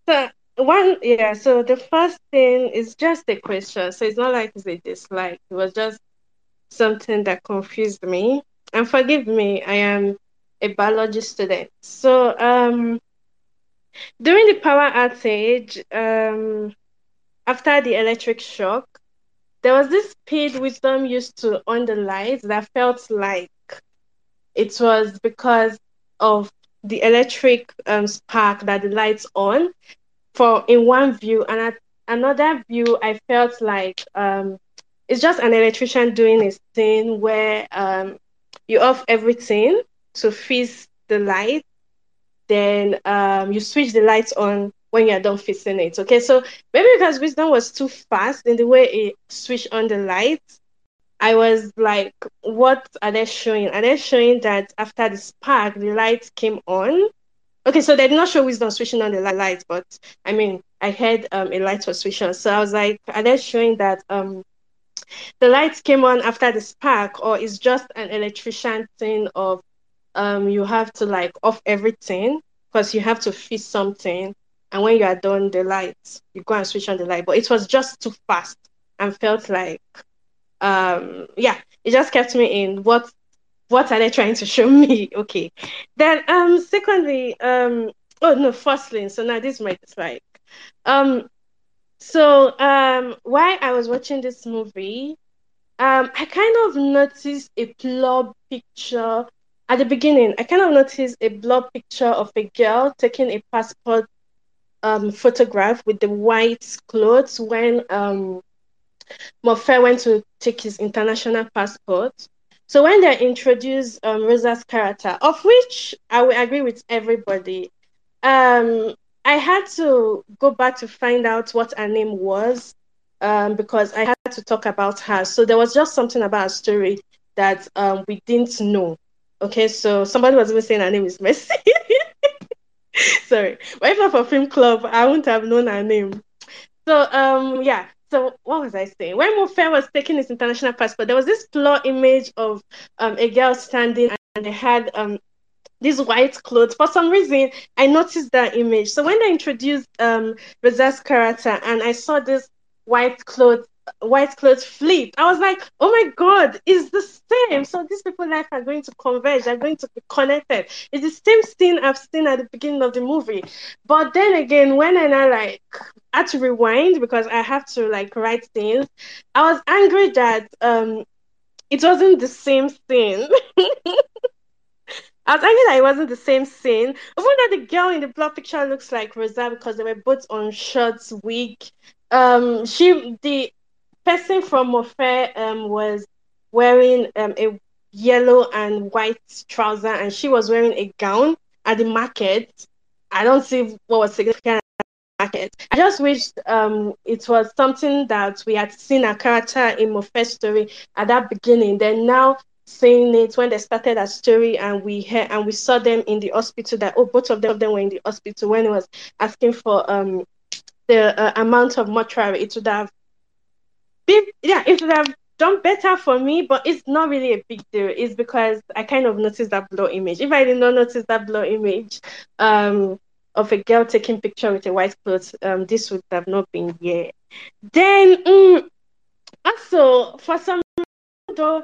so one yeah, so the first thing is just a question. So it's not like it's a dislike. It was just something that confused me. And forgive me, I am a biology student. So um during the power outage, um after the electric shock, there was this speed wisdom used to on the lights that felt like it was because of the electric um, spark that the lights on for in one view. And at another view i felt like um, it's just an electrician doing his thing where um, you off everything to fix the light. Then um, you switch the lights on when you're done fixing it. Okay so maybe because wisdom was too fast in the way it switched on the lights I was like, what are they showing? Are they showing that after the spark, the light came on? Okay, so they did not show wisdom switching on the light, but I mean, I heard um, a light was switching on. So I was like, are they showing that um, the light came on after the spark, or is just an electrician thing of um you have to like off everything because you have to fix something and when you are done the light, you go and switch on the light but it was just too fast and felt like um yeah it just kept me in what what are they trying to show me? [laughs] Okay. Then um secondly um oh no firstly so now this might like um so um while i was watching this movie um i kind of noticed a blur picture at the beginning. I kind of noticed a blur picture of a girl taking a passport um photograph with the white clothes when um Mofe went to take his international passport. So when they introduced um, Rosa's character, of which I will agree with everybody, um, I had to go back to find out what her name was um, because I had to talk about her. So there was just something about her story that um, we didn't know. Okay, so somebody was even saying her name is Mercy. [laughs] Sorry, but if not for Film Club, I wouldn't have known her name. So um, yeah, so what was I saying? When Mofe was taking his international passport, there was this blur image of um, a girl standing and they had um, these white clothes. For some reason, I noticed that image. So when they introduced um, Rosa's character and I saw this white clothes white clothes flip. I was like, oh my god, it's the same. So these people life are going to converge, they're going to be connected. It's the same scene I've seen at the beginning of the movie. But then again, when I like had to rewind because I have to like write things, I was angry that um it wasn't the same scene. [laughs] I was angry that it wasn't the same scene. Even though the girl in the blood picture looks like Rosa because they were both on shorts, wig. Um, she the person from Mofe um, was wearing um, a yellow and white trouser, and she was wearing a gown at the market. I don't see what was significant market. I just wished um, it was something that we had seen a character in Mofe's story at that beginning. Then now seeing it when they started that story and we heard and we saw them in the hospital that oh both of them, of them were in the hospital when he was asking for um the uh, amount of mortuary it would have yeah, it would have done better for me, but it's not really a big deal. It's because I kind of noticed that blur image. If I did not notice that blur image um, of a girl taking picture with a white clothes, um, this would have not been here. Then um, also for some though,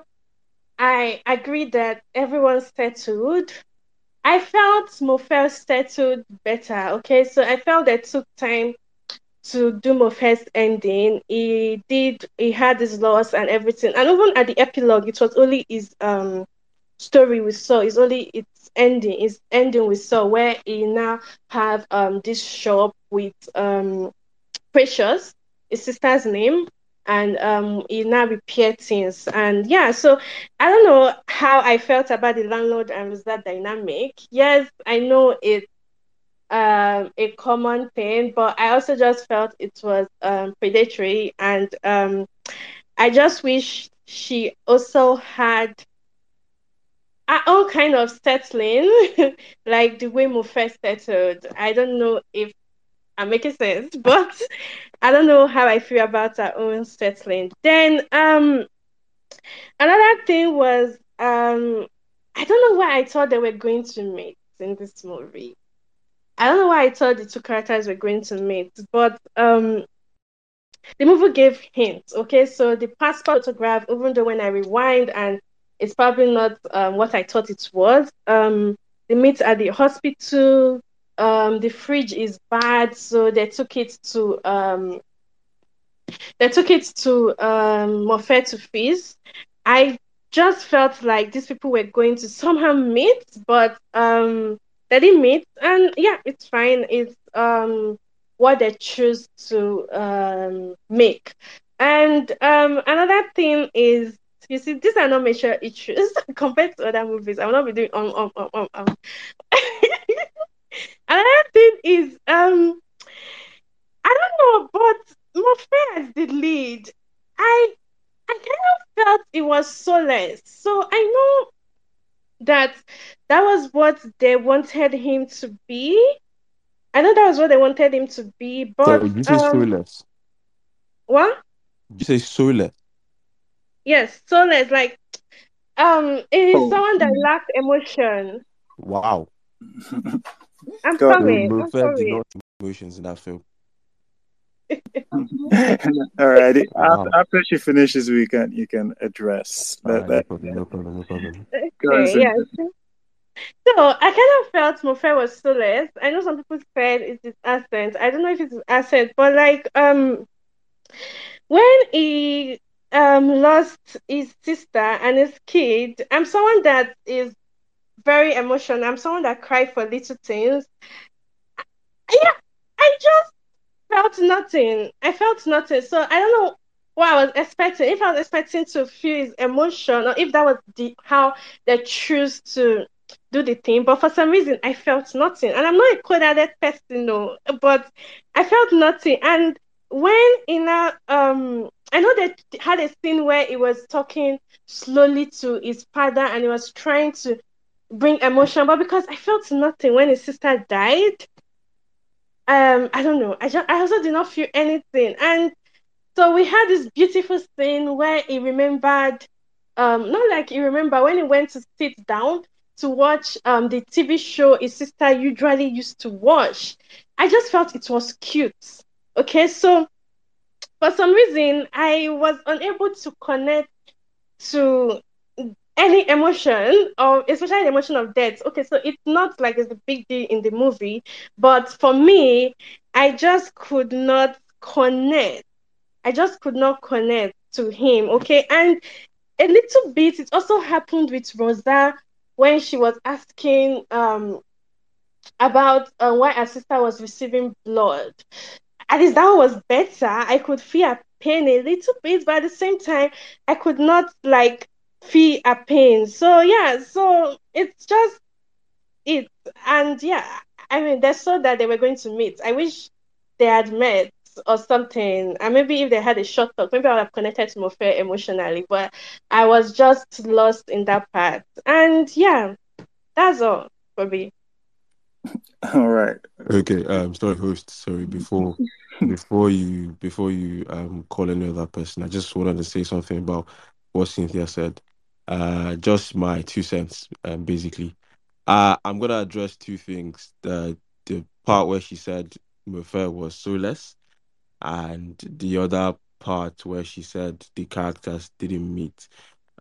I agree that everyone's settled. I felt Mofel settled better. Okay, so I felt that took time to do Mofe's ending. He did he had his loss and everything. And even at the epilogue, it was only his um story we saw. It's only its ending, its ending we saw where he now have um this shop with um Precious, his sister's name, and um he now repair things. And yeah, so I don't know how I felt about the landlord and was that dynamic. Yes, I know it um, a common thing, but I also just felt it was um, predatory, and um, I just wish she also had her own kind of settling, [laughs] like the way Mofe's settled. I don't know if I'm making sense, [laughs] but I don't know how I feel about her own settling. Then um, another thing was um, I don't know why I thought they were going to meet in this movie. I don't know why I thought the two characters were going to meet, but um, the movie gave hints. Okay, so the passport photograph, even though when I rewind and it's probably not um, what I thought it was, um, they meet at the hospital. Um, the fridge is bad, so they took it to um, they took it to um, to fix. I just felt like these people were going to somehow meet, but um, they didn't and yeah, it's fine. It's um what they choose to um make. And um another thing is you see, these are not major issues [laughs] compared to other movies. I will not be doing um um um um. um. [laughs] Another thing is um I don't know, but Mofe as the lead, I I kind of felt it was soulless. So I know that that was what they wanted him to be. I know that was what they wanted him to be, but Sorry, did you say um, soulless? what? Did you say soulless? Yes, soulless. Like Um, it is Oh. someone that lacks emotion. Wow. I'm Go on. sorry. I'm Mofe did sorry. not emotions in that film. [laughs] All righty. Wow. After, after she finishes, we can you can address that. right, no problem, no problem, no problem. Okay, yeah. So I kind of felt Mofe was so soulless. I know some people said it's his accent. I don't know if it's his accent, but like um when he um lost his sister and his kid, I'm someone that is very emotional. I'm someone that cried for little things. Yeah, I just felt nothing. I felt nothing. So I don't know what I was expecting. If I was expecting to feel his emotion, or if that was the how they choose to do the thing. But for some reason, I felt nothing. And I'm not a coded person, no, but I felt nothing. And when in a um, I know they had a scene where he was talking slowly to his father, and he was trying to bring emotion, but because I felt nothing when his sister died um i don't know. I just i also did not feel anything. And so we had this beautiful scene where he remembered um not like he remember when he went to sit down to watch um the tv show his sister usually used to watch. I just felt it was cute. Okay so for some reason i was unable to connect to any emotion or especially the emotion of death. Okay so it's not like it's a big deal in the movie but for me i just could not connect. I just could not connect to him okay? And a little bit it also happened with rosa when she was asking um about uh, why her sister was receiving blood. At least that was better. I could feel pain a little bit but at the same time i could not like feel a pain. So yeah, so it's just it. And yeah, I mean they saw that they were going to meet. I wish they had met or something. And maybe if they had a short talk, maybe I would have connected to Mofe emotionally. But I was just lost in that part. And yeah, that's all for me. [laughs] All right. Okay, um, sorry, host. Sorry, before [laughs] before you before you um call any other person, I just wanted to say something about what Cynthia said. Uh, just my two cents, um, basically. Uh, I'm gonna address two things. The the part where she said Mofe was soulless, and the other part where she said the characters didn't meet.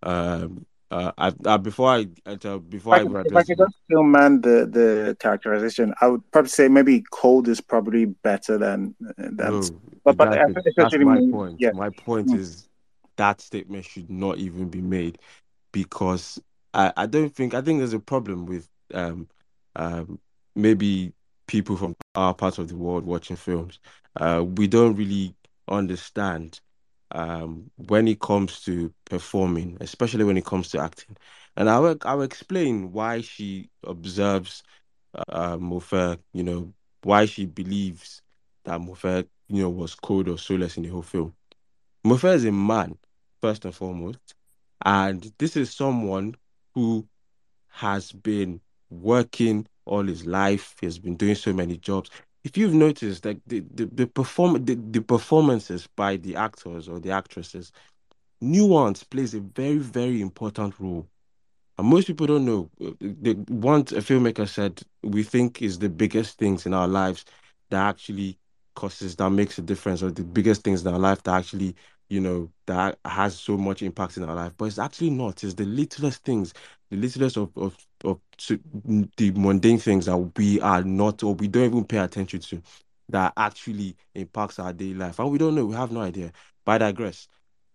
Um, uh, I, uh, before I enter, before If I, I if I could just still man the, the characterization, I would probably say maybe cold is probably better than than. No, But but. That's my when- point. yeah. My point Mm. is that statement should not even be made because I, I don't think I think there's a problem with um um maybe people from our part of the world watching films. Uh, we don't really understand um when it comes to performing, especially when it comes to acting. And I will I will explain why she observes uh, Mofe, you know, why she believes that Mofe, you know, was cold or soulless in the whole film. Mofe is a man, first and foremost, and this is someone who has been working all his life. He has been doing so many jobs. If you've noticed, like the the, the perform the, the performances by the actors or the actresses, nuance plays a very very important role. And most people don't know. The once a filmmaker said, we think is the biggest things in our lives that actually causes that makes a difference, or the biggest things in our life that actually, you know, that has so much impact in our life. But it's actually not. It's the littlest things, the littlest of of of the mundane things that we are not, or we don't even pay attention to, that actually impacts our daily life, and we don't know. We have no idea. But I digress.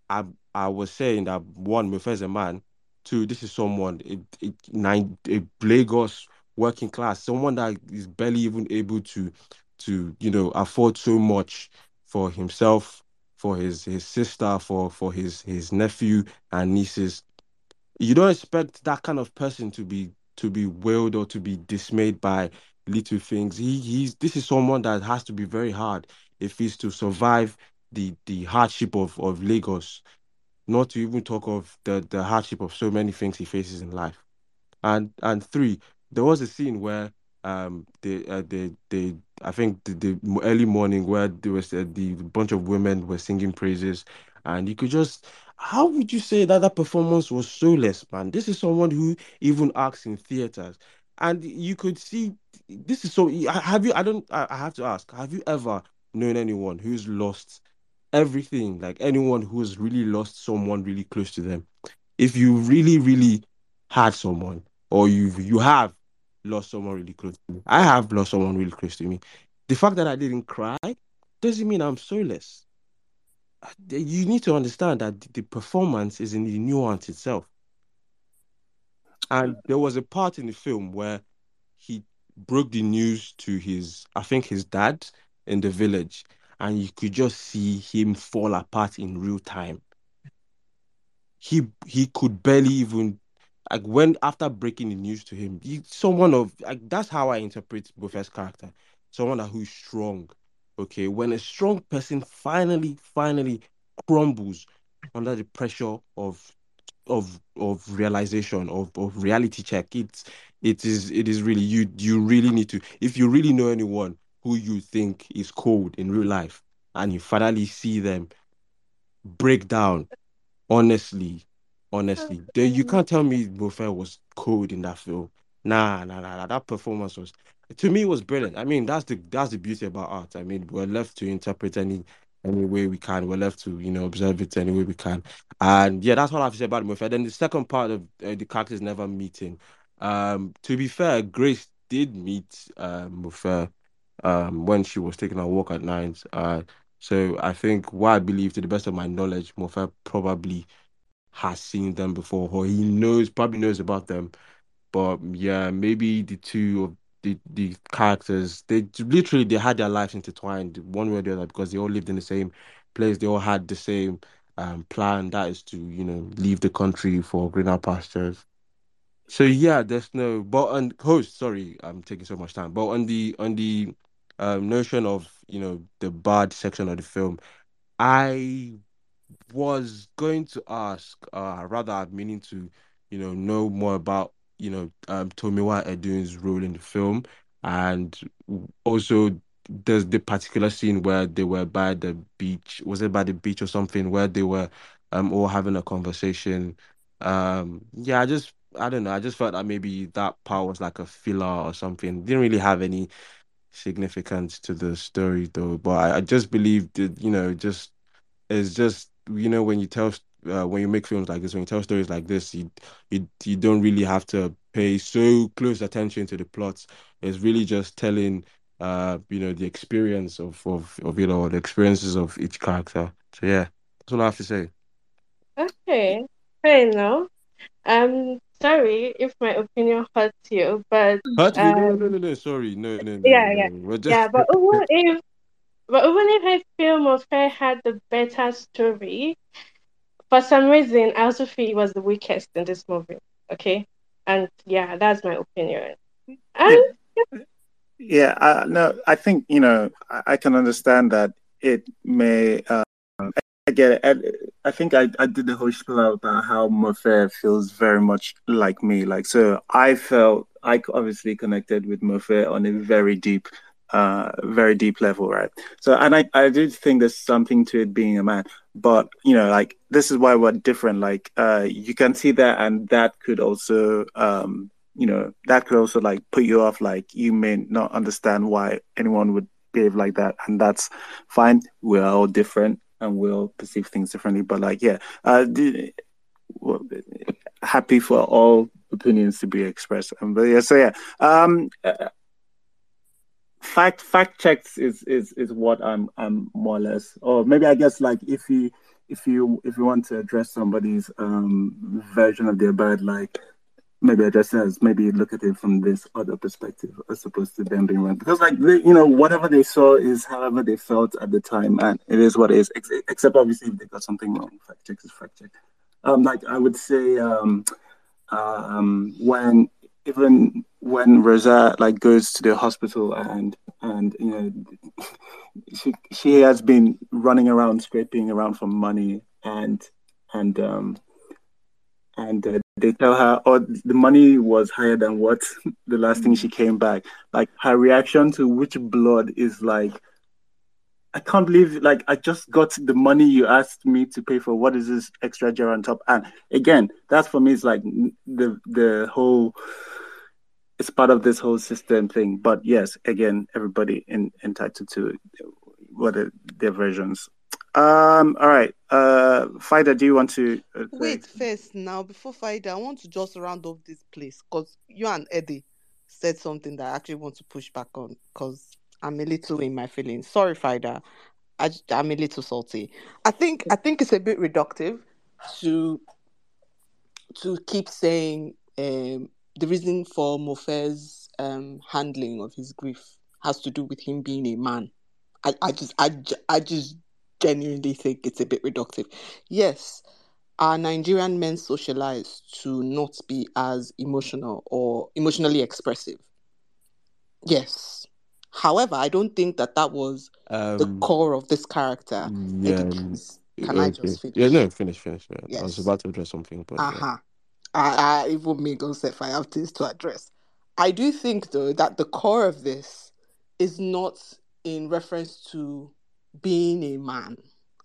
I I was saying that one, Mofe is a man. Two, this is someone a, a, nine a Lagos working class, someone that is barely even able to to you know afford so much for himself, for his his sister, for for his his nephew and nieces. You don't expect that kind of person to be to be wailed or to be dismayed by little things. He he's this is someone that has to be very hard if he's to survive the the hardship of of Lagos not to even talk of the the hardship of so many things he faces in life. And and three, there was a scene where um the uh, the the I think the, the early morning where there was uh, the bunch of women were singing praises and you could just how would you say that that performance was soulless, man? This is someone who even acts in theaters, and you could see this is so. Have you? I don't. I have to ask. Have you ever known anyone who's lost everything? Like anyone who's really lost someone really close to them. If you really, really had someone, or you you have lost someone really close to me. I have lost someone really close to me. The fact that I didn't cry doesn't mean I'm soulless you need to understand that the performance is in the nuance itself. And there was a part in the film where he broke the news to his, I think, his dad in the village, and you could just see him fall apart in real time. He he could barely even like when after breaking the news to him, he, someone of like that's how I interpret Mofe's character. Someone that who's strong, Okay, when a strong person finally, finally crumbles under the pressure of of of realization of, of reality check, it's it is it is really you you really need to if you really know anyone who you think is cold in real life and you finally see them break down honestly honestly you can't tell me Mofe was cold in that film nah nah nah, nah that performance was to me was brilliant. I mean, that's the that's the beauty about art. I mean, we're left to interpret any any way we can. We're left to you know observe it any way we can. And yeah, that's all I have to say about movie. Then the second part of uh, the characters never meeting. Um, to be fair, Grace did meet um Mofe um when she was taking a walk at Nines. Uh, so I think what I believe, to the best of my knowledge, Mofe probably has seen them before, or he knows probably knows about them. But yeah, maybe the two of the the characters they literally they had their lives intertwined one way or the other because they all lived in the same place. They all had the same um, plan. That is to you know leave the country for greener pastures. So yeah there's no but on host sorry i'm taking so much time. But on the on the um, notion of you know the bad section of the film i was going to ask uh rather i'm meaning to you know know more about you know um, Tomiwa Edun's role in the film, and also there's the particular scene where they were by the beach. Was it by the beach or something where they were um all having a conversation? Um, yeah, I just I don't know. I just felt that maybe that part was like a filler or something. Didn't really have any significance to the story though. But I, I just believe that you know just it's just you know when you tell uh, when you make films like this, when you tell stories like this, you you you don't really have to pay so close attention to the plots. It's really just telling uh you know the experience of of of you know the experiences of each character. So yeah, that's all I have to say. Okay, fair enough. Um, sorry if my opinion hurts you, but Hurt you? No, um, no, no, no. Sorry, no, no, no, yeah, no. yeah, just yeah. But [laughs] even if, but even if I feel Mofe had the better story, for some reason, I also feel he was the weakest in this movie. Okay, and yeah, that's my opinion. And Yeah, uh, no, I think you know I, I can understand that it may. Uh, I get it. I, I think I, I did the whole spiel about how Mofe feels very much like me. Like so, I felt I obviously connected with Mofe on a very deep, uh, very deep level, right? So, and I I do think there's something to it being a man, but you know, like this is why we're different. Like, uh, you can see that, and that could also um you know that could also like put you off like you may not understand why anyone would behave like that and that's fine we're all different and we'll perceive things differently but like yeah uh d- well, happy for all opinions to be expressed um, but yeah so yeah um uh, fact fact checks is is is what i'm i'm more or less or maybe i guess like if you if you if you want to address somebody's um version of their bad like maybe address as maybe look at it from this other perspective as opposed to them being wrong. Because like they, you know, whatever they saw is however they felt at the time, and it is what it is. Ex- except obviously if they got something wrong, fact check is fact check. Um, like I would say, um, um, when even when Rosa like goes to the hospital and and you know [laughs] she she has been running around scraping around for money and and um and uh, they tell her, "Oh, the money was higher than what [laughs] the last thing she came back." Like her reaction to which blood is like, I can't believe like I just got the money you asked me to pay for. What is this extra jar on top? And again, that's for me. It's like the the whole. It's part of this whole system thing. But yes, again, everybody in, entitled to what are their versions. Um. All right. Uh, Fida, do you want to uh, wait first? Now, before Fida, I want to just round off this place because you and Eddie said something that I actually want to push back on because I'm a little in my feelings. Sorry, Fida. I, I'm a little salty. I think I think it's a bit reductive to to keep saying um, the reason for Mofe's um, handling of his grief has to do with him being a man. I, I just I, I just genuinely think it's a bit reductive. Yes, are Nigerian men socialized to not be as emotional or emotionally expressive? Yes. However, I don't think that that was the Um, core of this character. yeah, Eddie, n- please, can I okay. just Yeah, no, finish, finish. Yeah. I was about to address something, but. Uh-huh. I, I even go if I have things to address. I do think though that the core of this is not in reference to being a man.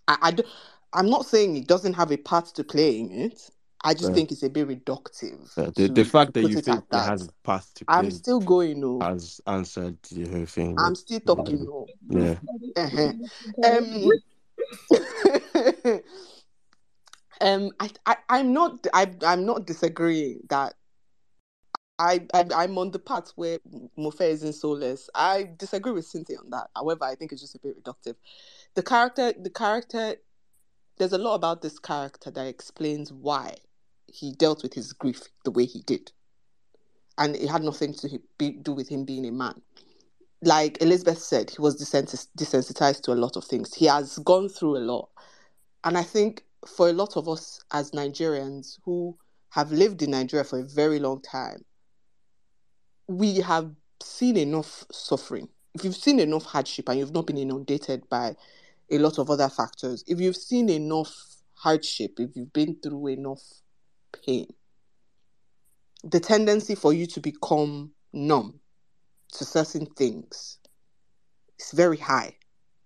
I, I do, I'm not saying it doesn't have a part to play in it. I just Yeah. think it's a bit reductive Yeah, the the fact that you think it that. has a path to I'm still going no. has answered the whole thing. I'm still talking no. yeah, Uh-huh. Um, [laughs] um, I, I, I'm not, I, I'm not disagreeing that I, I, I'm on the part where Mofe isn't soulless. I disagree with Cynthia on that. However, I think it's just a bit reductive. The character, the character, there's a lot about this character that explains why he dealt with his grief the way he did, and it had nothing to be, do with him being a man like Elizabeth said, he was desensitized to a lot of things. He has gone through a lot. And I think for a lot of us as Nigerians who have lived in Nigeria for a very long time, we have seen enough suffering. If you've seen enough hardship and you've not been inundated by a lot of other factors, if you've seen enough hardship, if you've been through enough pain, the tendency for you to become numb to certain things is very high.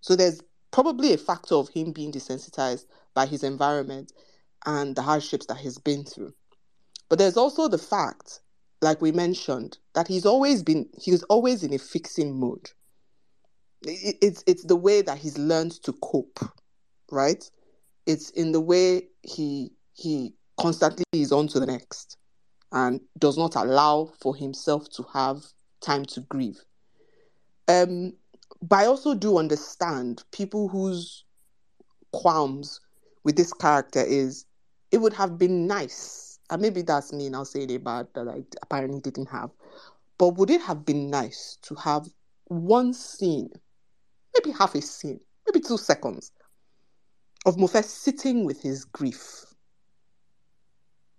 So there's probably a factor of him being desensitized by his environment and the hardships that he's been through. But there's also the fact, like we mentioned, that he's always been he's always in a fixing mode. It's it's the way that he's learned to cope, right? It's in the way he he constantly is on to the next and does not allow for himself to have time to grieve. Um, but I also do understand people whose qualms with this character is it would have been nice, and maybe that's me now saying it bad that I apparently didn't have, but would it have been nice to have one scene, maybe half a scene, maybe two seconds of Mofe sitting with his grief?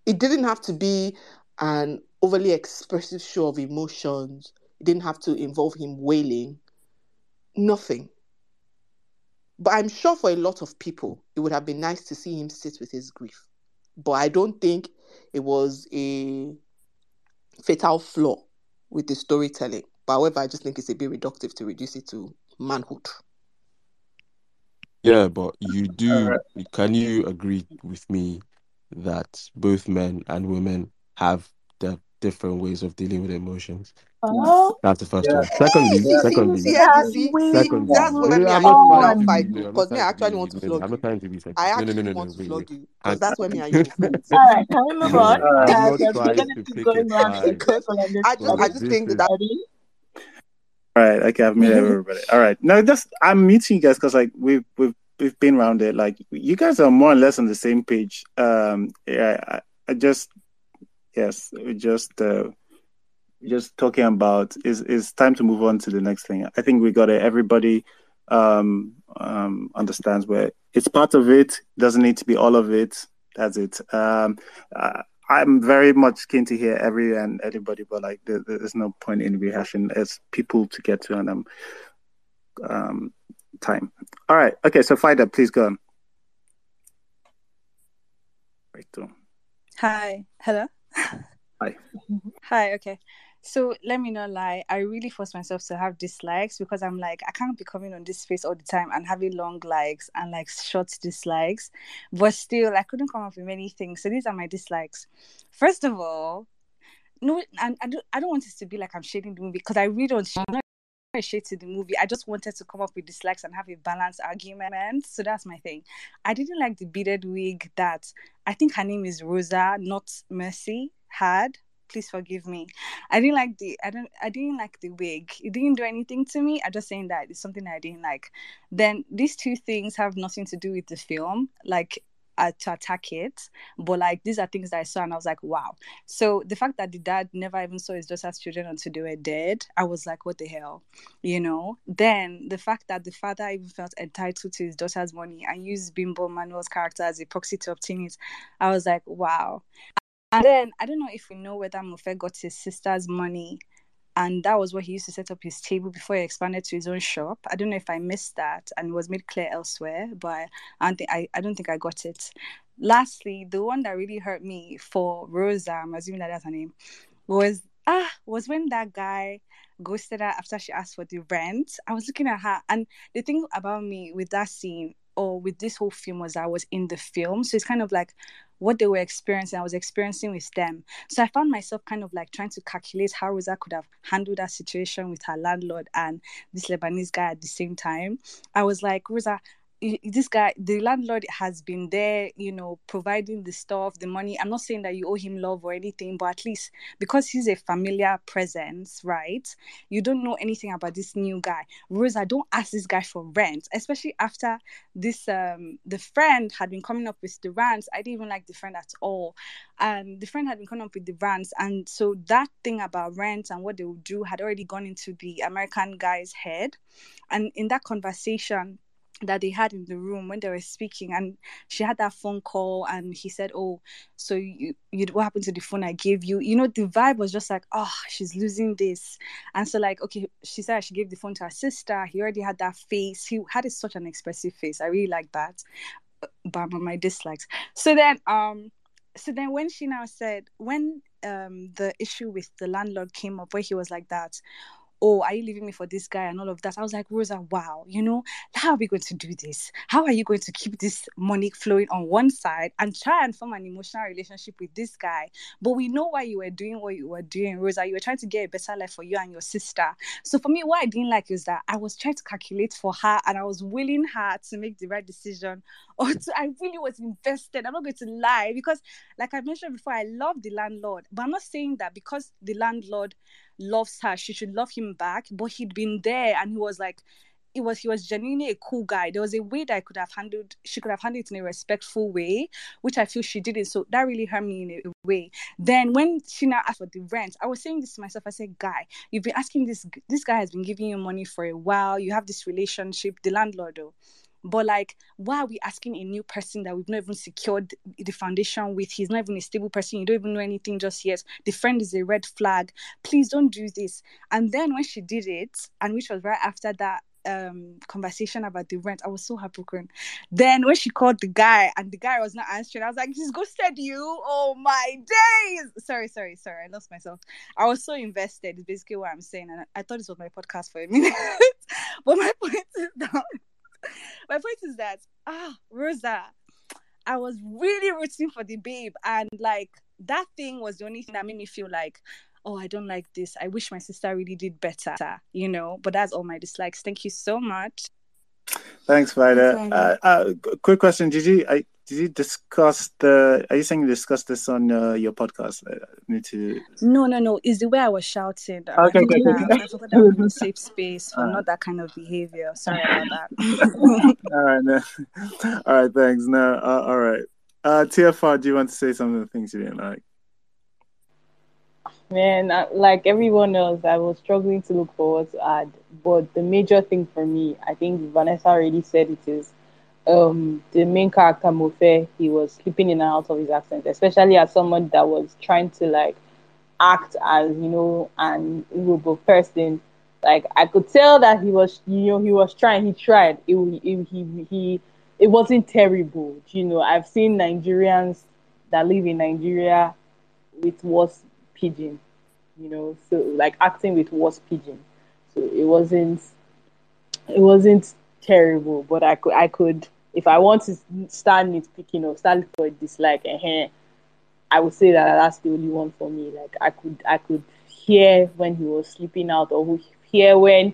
It didn't have to be an overly expressive show of emotions. It didn't have to involve him wailing. Nothing. But I'm sure for a lot of people, it would have been nice to see him sit with his grief. But I don't think it was a fatal flaw with the storytelling. But however, I just think it's a bit reductive to reduce it to manhood. yeah, but you do. Can you agree with me that both men and women have their different ways of dealing with emotions? Oh, That's the first Yeah. one. Secondly, See, see, secondly, see, see, see, secondly, that's where me I'm and not you will trying now to fight be. No, I'm not because me, I actually want to No, no, flog I'm not trying to be. Sexist. I No, no, actually no, no, no. want to Wait, flog you because that's where me and you [laughs] all right. Can we move on? I'm not because we're trying gonna to keep pick going a round in side, Because circle on this I just, I just think is that Eddie? All right, okay, I've muted everybody. All right, no, just I'm muting you guys because like we've we've we've been around it. Like you guys are more or less on the same page. Um, yeah, I, I just yes, just uh, just talking about is is time to move on to the next thing. I think we got it. Everybody um um understands where it's part of it. Doesn't need to be all of it. That's it. Um, uh, I'm very much keen to hear every and everybody, but like there, there's no point in rehashing. It's people to get to and um um time. All right. Okay. So Fida, please go on. Right. Hi. Hello. hi. [laughs] Hi. Okay. So let me not lie, I really force myself to have dislikes because I'm like, I can't be coming on this space all the time and having long likes and like short dislikes. But still, I couldn't come up with many things. So these are my dislikes. First of all, no, and I don't, I don't want this to be like I'm shading the movie because I really don't. I'm not a shade to the movie. I just wanted to come up with dislikes and have a balanced argument. So that's my thing. I didn't like the beaded wig that I think her name is Rosa, not Mercy, had please forgive me. I didn't like the I don't I didn't like the wig. It didn't do anything to me. I'm just saying that it's something I didn't like. Then these two things have nothing to do with the film. Like uh, to attack it, but like these are things that I saw and I was like, wow. So the fact that the dad never even saw his daughter's children until they were dead, I was like, what the hell, you know? Then the fact that the father even felt entitled to his daughter's money and used Bimbo Manuel's character as a proxy to obtain it, I was like, wow. And then I don't know if we know whether Mofe got his sister's money and that was where he used to set up his table before he expanded to his own shop. I don't know if I missed that and was made clear elsewhere, but I don't think I, I don't think I got it. Lastly, the one that really hurt me for Rosa, I'm assuming that that's her name, was ah was when that guy ghosted her after she asked for the rent. I was looking at her, and the thing about me with that scene or with this whole film was I was in the film, so it's kind of like what they were experiencing, I was experiencing with them. So I found myself kind of like trying to calculate how Rosa could have handled that situation with her landlord and this Lebanese guy at the same time. I was like, Rosa, this guy the landlord has been there you know providing the stuff the money. I'm not saying that you owe him love or anything but at least because he's a familiar presence right you don't know anything about this new guy. Rosa don't ask this guy for rent especially after this um the friend had been coming up with the rants. I didn't even like the friend at all. And the friend had been coming up with the rants and so that thing about rent and what they would do had already gone into the american guy's head. And in that conversation that they had in the room when they were speaking and she had that phone call and he said oh so you, you what happened to the phone i gave you? You know the vibe was just like oh she's losing this. And so like okay she said she gave the phone to her sister. He already had that face. He had such an expressive face. I really like that. But my dislikes. So then um so then when she now said when um the issue with the landlord came up where he was like that oh, are you leaving me for this guy and all of that? I was like, Rosa, wow, you know, how are we going to do this? How are you going to keep this money flowing on one side and try and form an emotional relationship with this guy? But we know why you were doing what you were doing, Rosa. You were trying to get a better life for you and your sister. So for me, what I didn't like is that I was trying to calculate for her and I was willing her to make the right decision. [laughs] Or to, I really was invested. I'm not going to lie because, like I mentioned before, I love the landlord, but I'm not saying that because the landlord loves her, she should love him back. But he'd been there and he was like, it was he was genuinely a cool guy. There was a way that I could have handled she could have handled it in a respectful way, which I feel she didn't. So that really hurt me in a way. Then when she now asked for the rent, I was saying this to myself. I said, "Guy, you've been asking this. This guy has been giving you money for a while. You have this relationship. The landlord, though." But like, why are we asking a new person that we've not even secured the foundation with? He's not even a stable person. You don't even know anything just yet. The friend is a red flag. Please don't do this. And then when she did it, and which was right after that um conversation about the rent, I was so heartbroken. Then when she called the guy and the guy was not answering, I was like, "He's ghosted you! Oh my days!" Sorry, sorry, sorry. I lost myself. I was so invested. Is basically what I'm saying, and I, I thought this was my podcast for a minute. [laughs] but my point is that my point is that ah Rosa, I was really rooting for the babe, and like that thing was the only thing that made me feel like, oh, I don't like this. I wish my sister really did better, you know. But that's all my dislikes. Thank you so much. Thanks, Fida. Uh, uh, quick question: Did you I, did you discuss the? Are you saying you discussed this on uh, your podcast? I need to. No, no, no. It's the way I was shouting. Okay, okay, okay. I was a safe space for not that kind of behavior. Sorry about that. [laughs] all right, no. [laughs] all right. Thanks. No, uh, all right. Uh, TFR, do you want to say some of the things you didn't like? Man, like everyone else, I was struggling to look for what to add. But the major thing for me, I think Vanessa already said it is um, the main character Mofe, he was slipping in and out of his accent, especially as someone that was trying to like act as you know an Igbo person. Like I could tell that he was, you know, he was trying. He tried. It, it he he it wasn't terrible. You know, I've seen Nigerians that live in Nigeria with worse pidgin you know, so like acting with was pidgin. So it wasn't it wasn't terrible, but I could I could if I want to start nitpicking or start for a dislike, uh, I would say that that's the only one for me. Like I could I could hear when he was sleeping out or hear when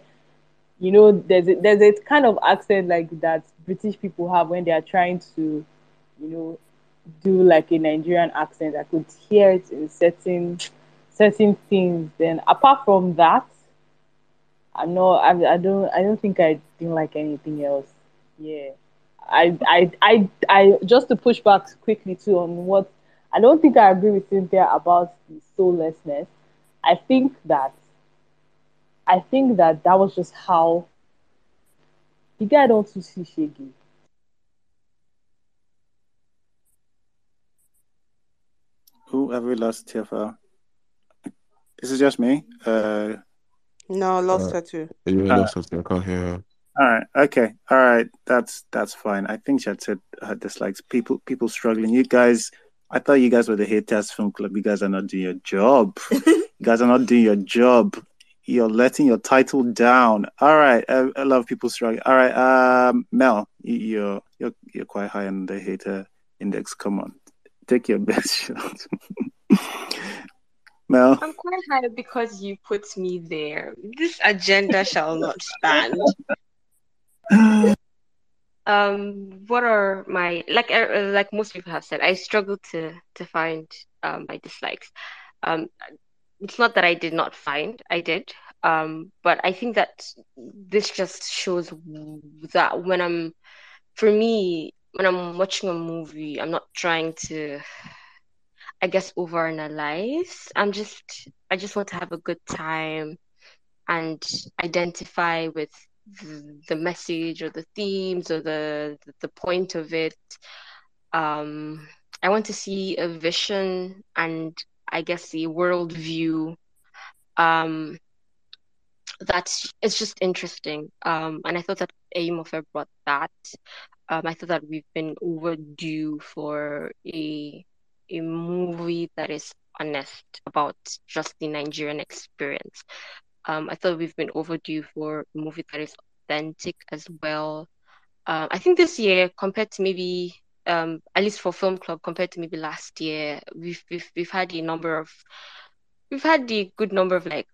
you know there's a, there's a kind of accent like that British people have when they are trying to you know do like a Nigerian accent. I could hear it in certain certain things. Then apart from that, I'm not. I, I don't. I don't think I didn't like anything else. Yeah. I, I, I, I, just to push back quickly too on what I don't think I agree with Cynthia about the soullessness. I think that, I think that that was just how the guy don't see. Who have we lost TFL? This is it just me? Uh, no, lost Uh, her too. You Uh, lost something. I can't hear her. all right. Okay. All right. That's that's fine. I think she had said her dislikes. People people struggling. You guys. I thought you guys were the haters film club. You guys are not doing your job. [laughs] you guys are not doing your job. You're letting your title down. All right. A, a lot of people struggling. All right. Um, Mel, you- you're you're you're quite high on the hater index. Come on, take your best [laughs] shot. Mel. I'm quite high because you put me there. This agenda shall not stand. Um, what are my like uh, like most people have said, I struggle to to find um my dislikes. Um, it's not that I did not find, I did. Um, but I think that this just shows that when I'm, for me, when I'm watching a movie, I'm not trying to I guess overanalyze. I'm just I just want to have a good time and identify with the, the message or the themes or the the point of it. Um, I want to see a vision and I guess the worldview um, that is it's just interesting. Um, and I thought that Eyimofe brought that. Um, I thought that we've been overdue for a a movie that is honest about just the Nigerian experience. Um, I thought we've been overdue for a movie that is authentic as well. Um, I think this year, compared to maybe, um, at least for Film Club, compared to maybe last year, we've we've we've had a number of, we've had a good number of like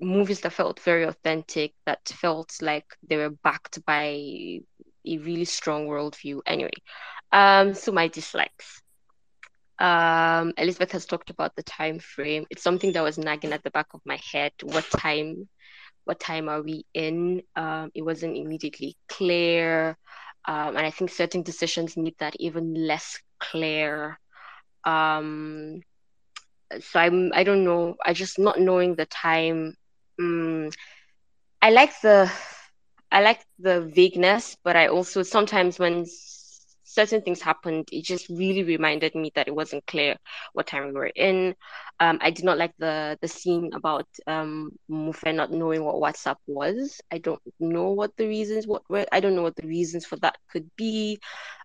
movies that felt very authentic, that felt like they were backed by a really strong worldview. Anyway, um, so my dislikes. Um, Elizabeth has talked about the time frame. It's something that was nagging at the back of my head. What time? What time are we in? Um, it wasn't immediately clear, um, and I think certain decisions need that even less clear. Um, so I'm. I don't know. I just not knowing the time. Mm, I like the. I like the vagueness, but I also sometimes when certain things happened, it just really reminded me that it wasn't clear what time we were in. Um, I did not like the the scene about um not knowing what WhatsApp was. I don't know what the reasons what were I don't know what the reasons for that could be.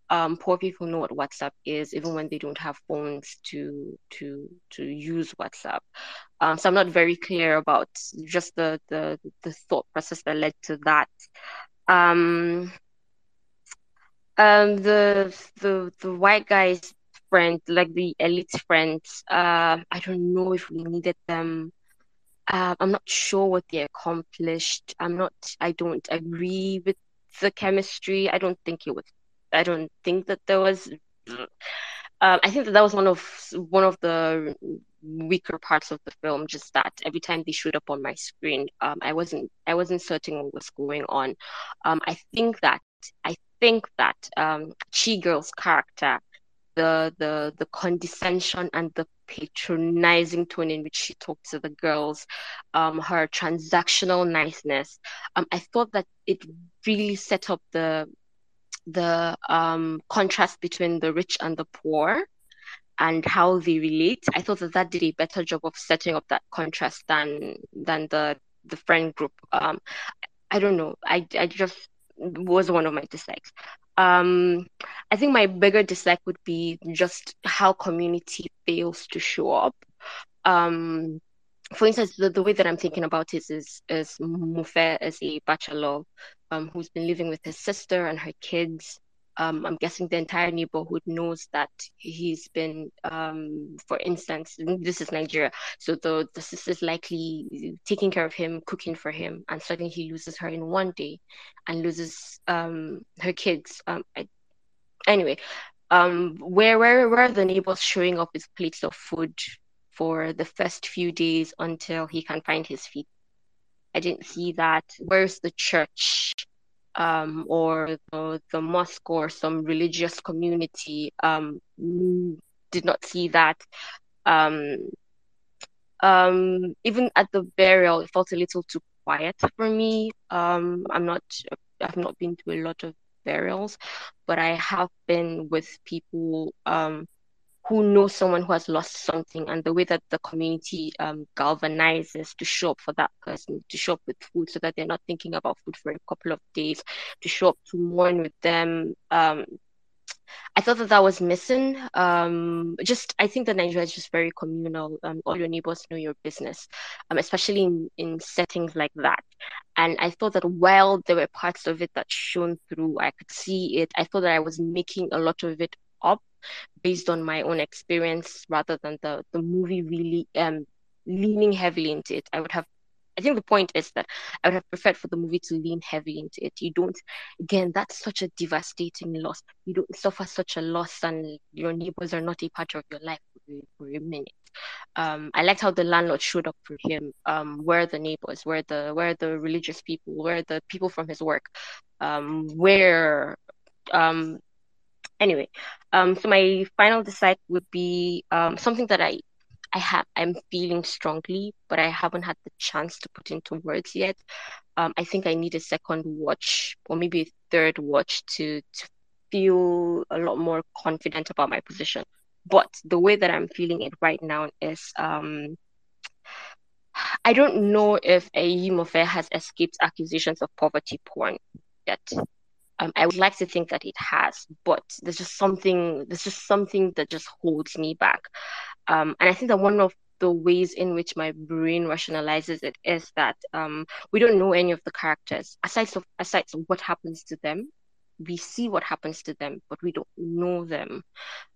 Um, poor people know what WhatsApp is, even when they don't have phones to to to use WhatsApp. Um, so I'm not very clear about just the the the thought process that led to that. Um, um, the the the white guy's friend, like the elite friends, uh, I don't know if we needed them. Uh, I'm not sure what they accomplished. I'm not. I don't agree with the chemistry. I don't think it was. I don't think that there was. Um, I think that that was one of one of the weaker parts of the film. Just that every time they showed up on my screen, um, I wasn't I wasn't certain what was going on. Um, I think that I think that um, Chigul's character, the the the condescension and the patronizing tone in which she talked to the girls, um, her transactional niceness, um, I thought that it really set up the the um, contrast between the rich and the poor and how they relate. I thought that that did a better job of setting up that contrast than than the the friend group. Um, I don't know. I I just was one of my dislikes. Um, I think my bigger dislike would be just how community fails to show up. Um, for instance, the, the way that I'm thinking about it is is Mofe as a bachelor um, who's been living with his sister and her kids. Um, I'm guessing the entire neighborhood knows that he's been, um, for instance, this is Nigeria. So the, the sister's likely taking care of him, cooking for him, and suddenly he loses her in one day and loses um, her kids. Um, I, anyway, um, where, where, where are the neighbors showing up with plates of food for the first few days until he can find his feet. I didn't see that. Where's the church um, or the, the mosque or some religious community? Um, did not see that. Um, um, even at the burial, it felt a little too quiet for me. Um, I'm not, I've not been to a lot of burials, but I have been with people um, who know someone who has lost something and the way that the community um, galvanizes to show up for that person, to show up with food so that they're not thinking about food for a couple of days, to show up to mourn with them. Um, I thought that that was missing. Um, just I think that Nigeria is just very communal. Um, all your neighbors know your business, um, especially in, in settings like that. And I thought that while there were parts of it that shone through, I could see it. I thought that I was making a lot of it based on my own experience rather than the the movie really um leaning heavily into it. I would have I think the point is that I would have preferred for the movie to lean heavily into it. You don't, again, that's such a devastating loss. You don't suffer such a loss, and your neighbors are not a part of your life for, for a minute. Um, I liked how the landlord showed up for him. Um, where the neighbors, where the where the religious people, where the people from his work, um, where um, anyway, um, so my final decide would be um, something that I I have I'm feeling strongly, but I haven't had the chance to put into words yet. Um, I think I need a second watch or maybe a third watch to to feel a lot more confident about my position. But the way that I'm feeling it right now is um I don't know if Eyi has escaped accusations of poverty porn yet. Um, I would like to think that it has, but there's just something there's just something that just holds me back. Um, and I think that one of the ways in which my brain rationalizes it is that um, we don't know any of the characters aside from aside from what happens to them. We see what happens to them, but we don't know them.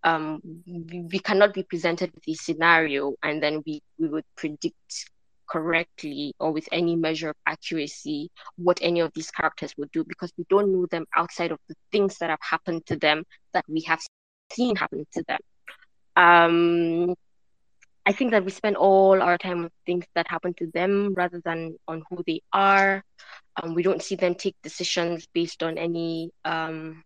Um, we, we cannot be presented with a scenario and then we, we would predict correctly or with any measure of accuracy what any of these characters would do because we don't know them outside of the things that have happened to them that we have seen happen to them. Um, I think that we spend all our time on things that happen to them rather than on who they are. Um, we don't see them take decisions based on any um,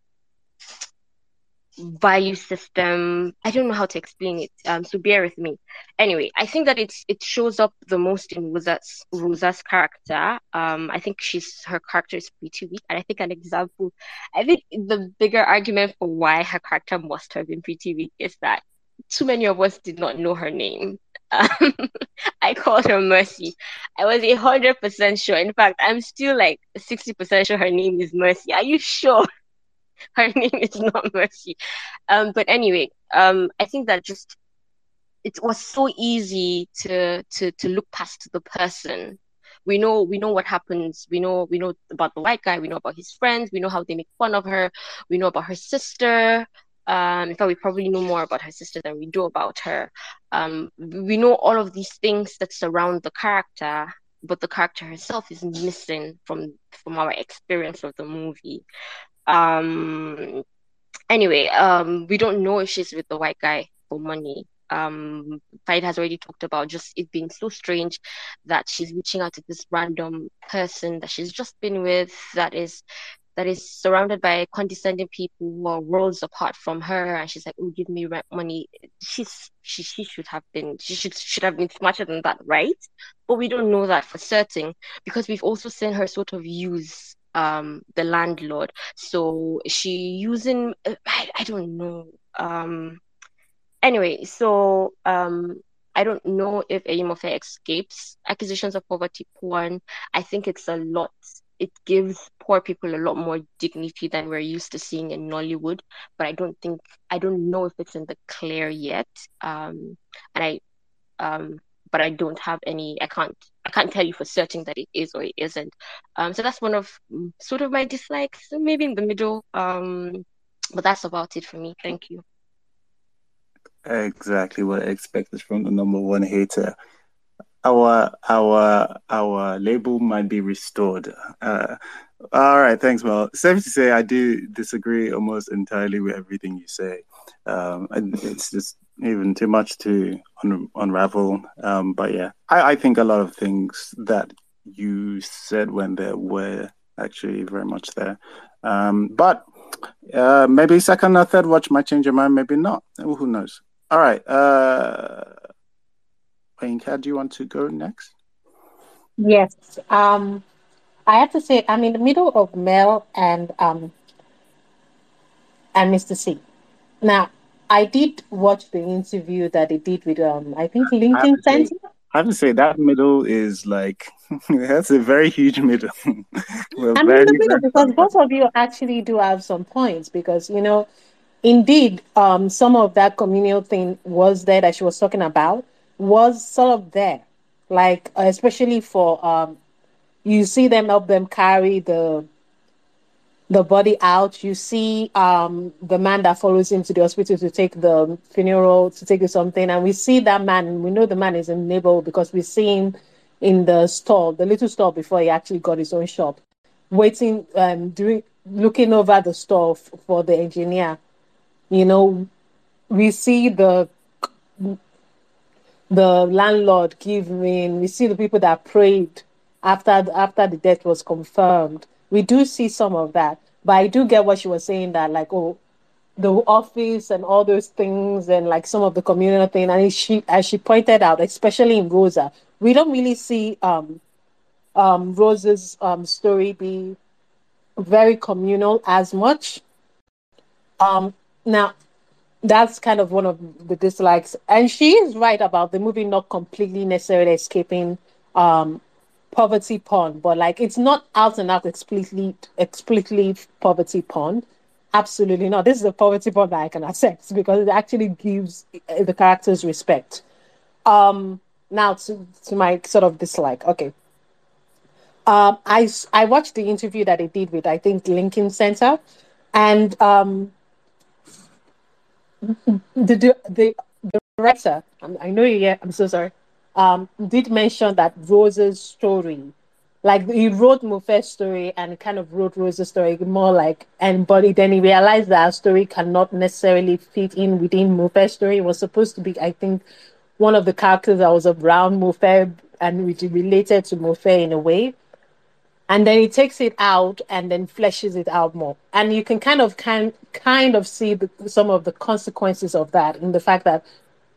value system. I don't know how to explain it. Um, so bear with me. Anyway, I think that it's it shows up the most in Rosa's Rosa's character. Um, I think she's her character is pretty weak, and I think an example. I think the bigger argument for why her character must have been pretty weak is that too many of us did not know her name. Um, [laughs] I called her Mercy. I was a hundred percent sure. In fact, I'm still like sixty percent sure her name is Mercy. Are you sure? Her name is not Mercy. Um, but anyway, um, I think that just it was so easy to to to look past the person. We know we know what happens. We know we know about the white guy. We know about his friends. We know how they make fun of her. We know about her sister. Um, in fact, we probably know more about her sister than we do about her. Um, we know all of these things that surround the character, but the character herself is missing from from our experience of the movie. Um, anyway, um, we don't know if she's with the white guy for money. Um, has already talked about just it being so strange that she's reaching out to this random person that she's just been with that is that is surrounded by condescending people who are worlds apart from her. And she's like oh give me rent money. She's she, she should have been she should should have been smarter than that right? But we don't know that for certain because we've also seen her sort of use um the landlord so she using uh, I, I don't know um anyway so um I don't know if Eyimofe escapes accusations of poverty porn. I think it's a lot. It gives poor people a lot more dignity than we're used to seeing in Nollywood. But I don't think I don't know if it's in the clear yet. Um, and I um, but I don't have any. I can't. I can't tell you for certain that it is or it isn't. Um, so that's one of mm, sort of my dislikes, maybe in the middle. Um, but that's about it for me. Thank you. Exactly what I expected from the number one hater. Our our our label might be restored. Uh, all right, thanks, Mel. Safe to say, I do disagree almost entirely with everything you say. Um, it's just even too much to un- unravel. Um, but yeah, I, I think a lot of things that you said when there were actually very much there. Um, but uh, maybe second or third watch might change your mind, maybe not. Who knows? All right. Uh, Yinka, do you want to go next? Yes. Um, I have to say, I'm in the middle of Mel and um, and Mr. C. Now, I did watch the interview that they did with um, I think Lincoln Center. I have to say that middle is like [laughs] that's a very huge middle. [laughs] Very, in the middle because both of you actually do have some points because you know, indeed, um, some of that communal thing was there that she was talking about was sort of there, like especially for um, you see them help them carry the the body out. You see um, the man that follows him to the hospital to take the funeral, to take something. And we see that man, we know the man is a neighbor because we see him in the store, the little store before he actually got his own shop, waiting, um, doing, looking over the store f- for the engineer. You know, we see the the landlord giving, we see the people that prayed after after the death was confirmed we do see some of that. But I do get what she was saying that like, oh, the office and all those things and like some of the communal thing. And she as she pointed out, especially in Rosa, we don't really see um um Rosa's um story be very communal as much. Um now that's kind of one of the dislikes. And she is right about the movie not completely necessarily escaping um poverty porn, but like it's not out and out explicitly explicitly poverty porn. Absolutely not. This is a poverty porn that I can accept because it actually gives the characters respect. Um, now to to my sort of dislike. Okay. Um, I I watched the interview that they did with I think Lincoln Center, and um, the the the director. I know you. Yeah, I'm so sorry um, did mention that Rose's story, like he wrote Mofe's story and kind of wrote Rose's story more like, and but then he realized that our story cannot necessarily fit in within Mofe's story. It was supposed to be, I think, one of the characters that was around Mofe and which related to Mofe in a way. And then he takes it out and then fleshes it out more. And you can kind of kind kind of see the, some of the consequences of that in the fact that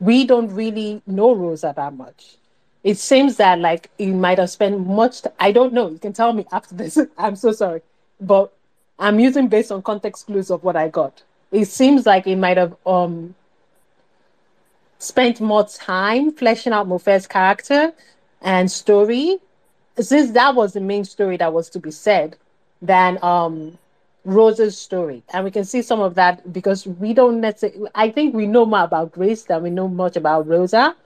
we don't really know Rosa that much. It seems that like you might have spent much. T- I don't know. You can tell me after this. [laughs] I'm so sorry, but I'm using based on context clues of what I got. It seems like it might have um spent more time fleshing out Mofe's character and story, since that was the main story that was to be said, than um Rosa's story. And we can see some of that because we don't necessarily, I think we know more about Grace than we know much about Rosa.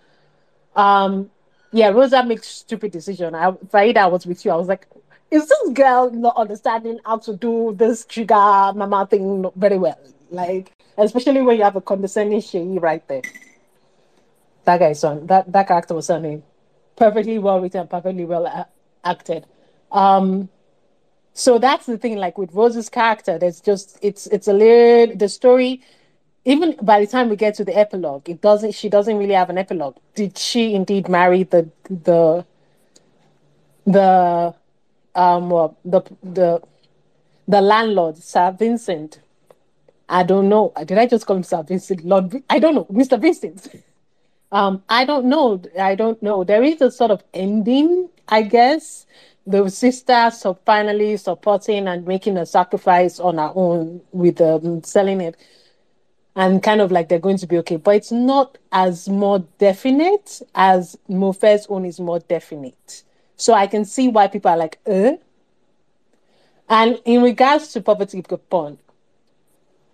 Um, yeah, Rosa makes stupid decision. I, Farida, I was with you. I was like, is this girl not understanding how to do this trigger mama thing very well? Like, especially when you have a condescending Shay right there. That guy's son, that, that character was certainly perfectly well written, perfectly well a- acted. Um, so that's the thing like with rose's character there's just it's it's a little the story even by the time we get to the epilogue it doesn't she doesn't really have an epilogue. Did she indeed marry the the the um the the the landlord sir vincent? I don't know. Did i just call him sir vincent? Lord i don't know. Mr vincent. [laughs] Um i don't know. I don't know. There is a sort of ending i guess the sister so finally supporting and making a sacrifice on her own with um, selling it. And kind of like they're going to be okay. But it's not as more definite as Mofe's own is more definite. So i can see why people are like uh? And in regards to poverty porn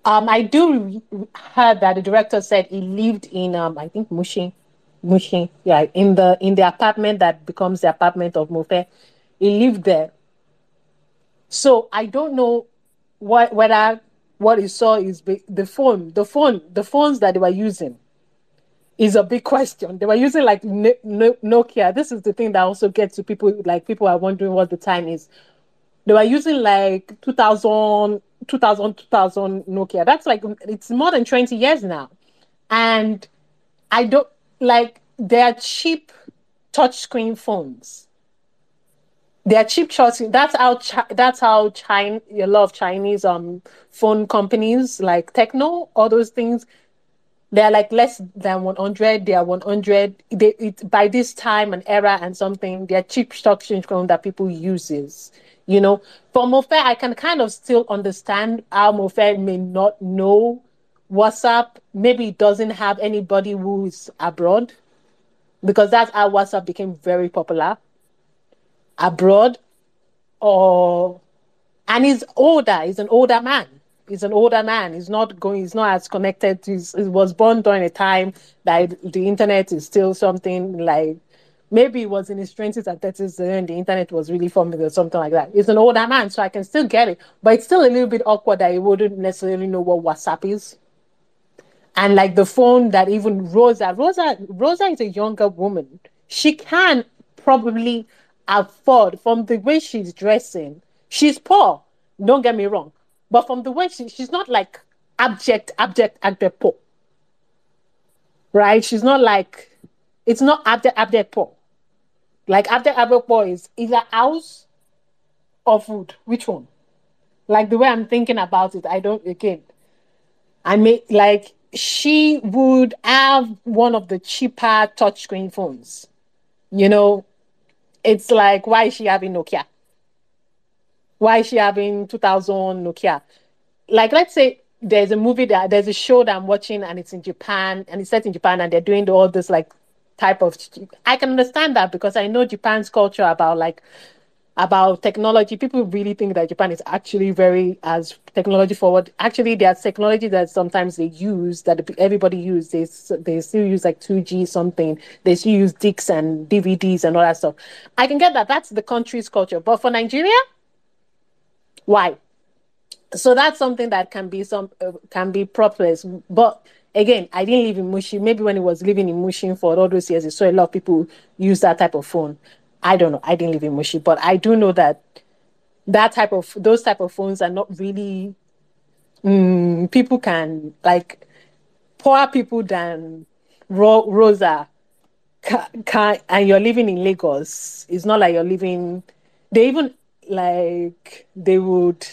um i do heard that the director said he lived in um i think mushin Mushin, yeah, in the in the apartment that becomes the apartment of Mofe. He lived there. So I don't know what whether what he saw is the phone, the phone, the phones that they were using is a big [laughs] question. They were using like Nokia. This is the thing that also gets to people like people are wondering what the time is. They were using like 2000, 2000, 2000 Nokia. That's like it's more than 20 years now. And I don't like they're cheap touchscreen phones. They're cheap touchscreen. That's how Chi- that's how China a lot of Chinese um phone companies like Tecno, all those things, they're like less than 100. They are 100. They it, by this time and era and something, they're cheap touchscreen phone that people uses. You know, for Mofe, I can kind of still understand how Mofe may not know WhatsApp. Maybe it doesn't have anybody who is abroad because that's how WhatsApp became very popular abroad or and he's older he's an older man. He's an older man. He's not going he's not as connected. He's, he was born during a time that the internet is still something like maybe he was in his 20s and 30s and the internet was really forming or something like that. He's an older man so i can still get it. But it's still a little bit awkward that he wouldn't necessarily know what whatsapp is. And like the phone that even rosa rosa rosa is a younger woman. She can probably afford from the way she's dressing she's poor don't get me wrong but from the way she, she's not like abject abject abject poor right? She's not like it's not abject abject poor. Like abject abject poor is either house or food. Which one? Like the way i'm thinking about it i don't again I may like she would have one of the cheaper touchscreen phones. You know, it's like why is she having Nokia? Why is she having 2000 Nokia? Like let's say there's a movie that there's a show that I'm watching and it's in Japan and it's set in Japan and they're doing all this like type of I can understand that because I know Japan's culture about like about technology. People really think that Japan is actually very as technology forward. Actually, there's technology that sometimes they use that everybody use. They they still use like 2G something. They still use discs and DVDs and all that stuff. I can get that. That's the country's culture. But for Nigeria, why? So that's something that can be some uh, can be problems. But again, I didn't live in Mushin. Maybe when he was living in Mushin for all those years, he saw a lot of people use that type of phone. I don't know. I didn't live in Mushi, but I do know that that type of those type of phones are not really mm, people can like poor people than Ro- Rosa can, can, and you're living in Lagos. It's not like you're living. They even like they would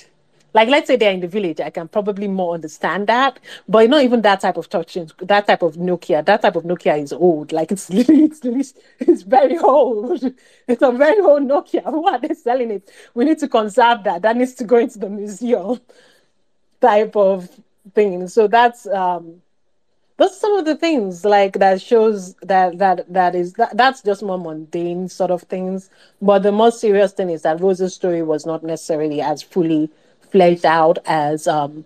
like let's say they're in the village i can probably more understand that but not even that type of touch that type of nokia. That type of nokia is old. Like it's [laughs] it's, it's, it's very old. [laughs] It's a very old nokia. [laughs] Who are they selling it? We need to conserve that. That needs to go into the museum type of thing. So that's um are some of the things like that shows that that that is that, that's just more mundane sort of things. But the most serious thing is that rose's story was not necessarily as fully fleshed out as um,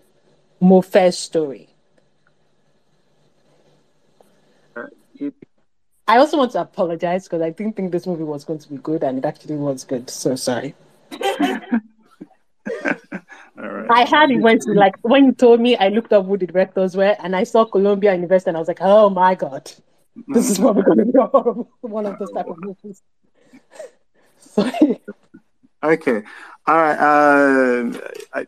Mofe's story. I also want to apologize because I didn't think this movie was going to be good, and it actually was good. So sorry. [laughs] I had it went to like when you told me, I looked up who the directors were, and I saw Columbia University, and I was like, "Oh my god, this is probably going to be [laughs] one of those type of movies." [laughs] sorry. Okay. All right. Um, I,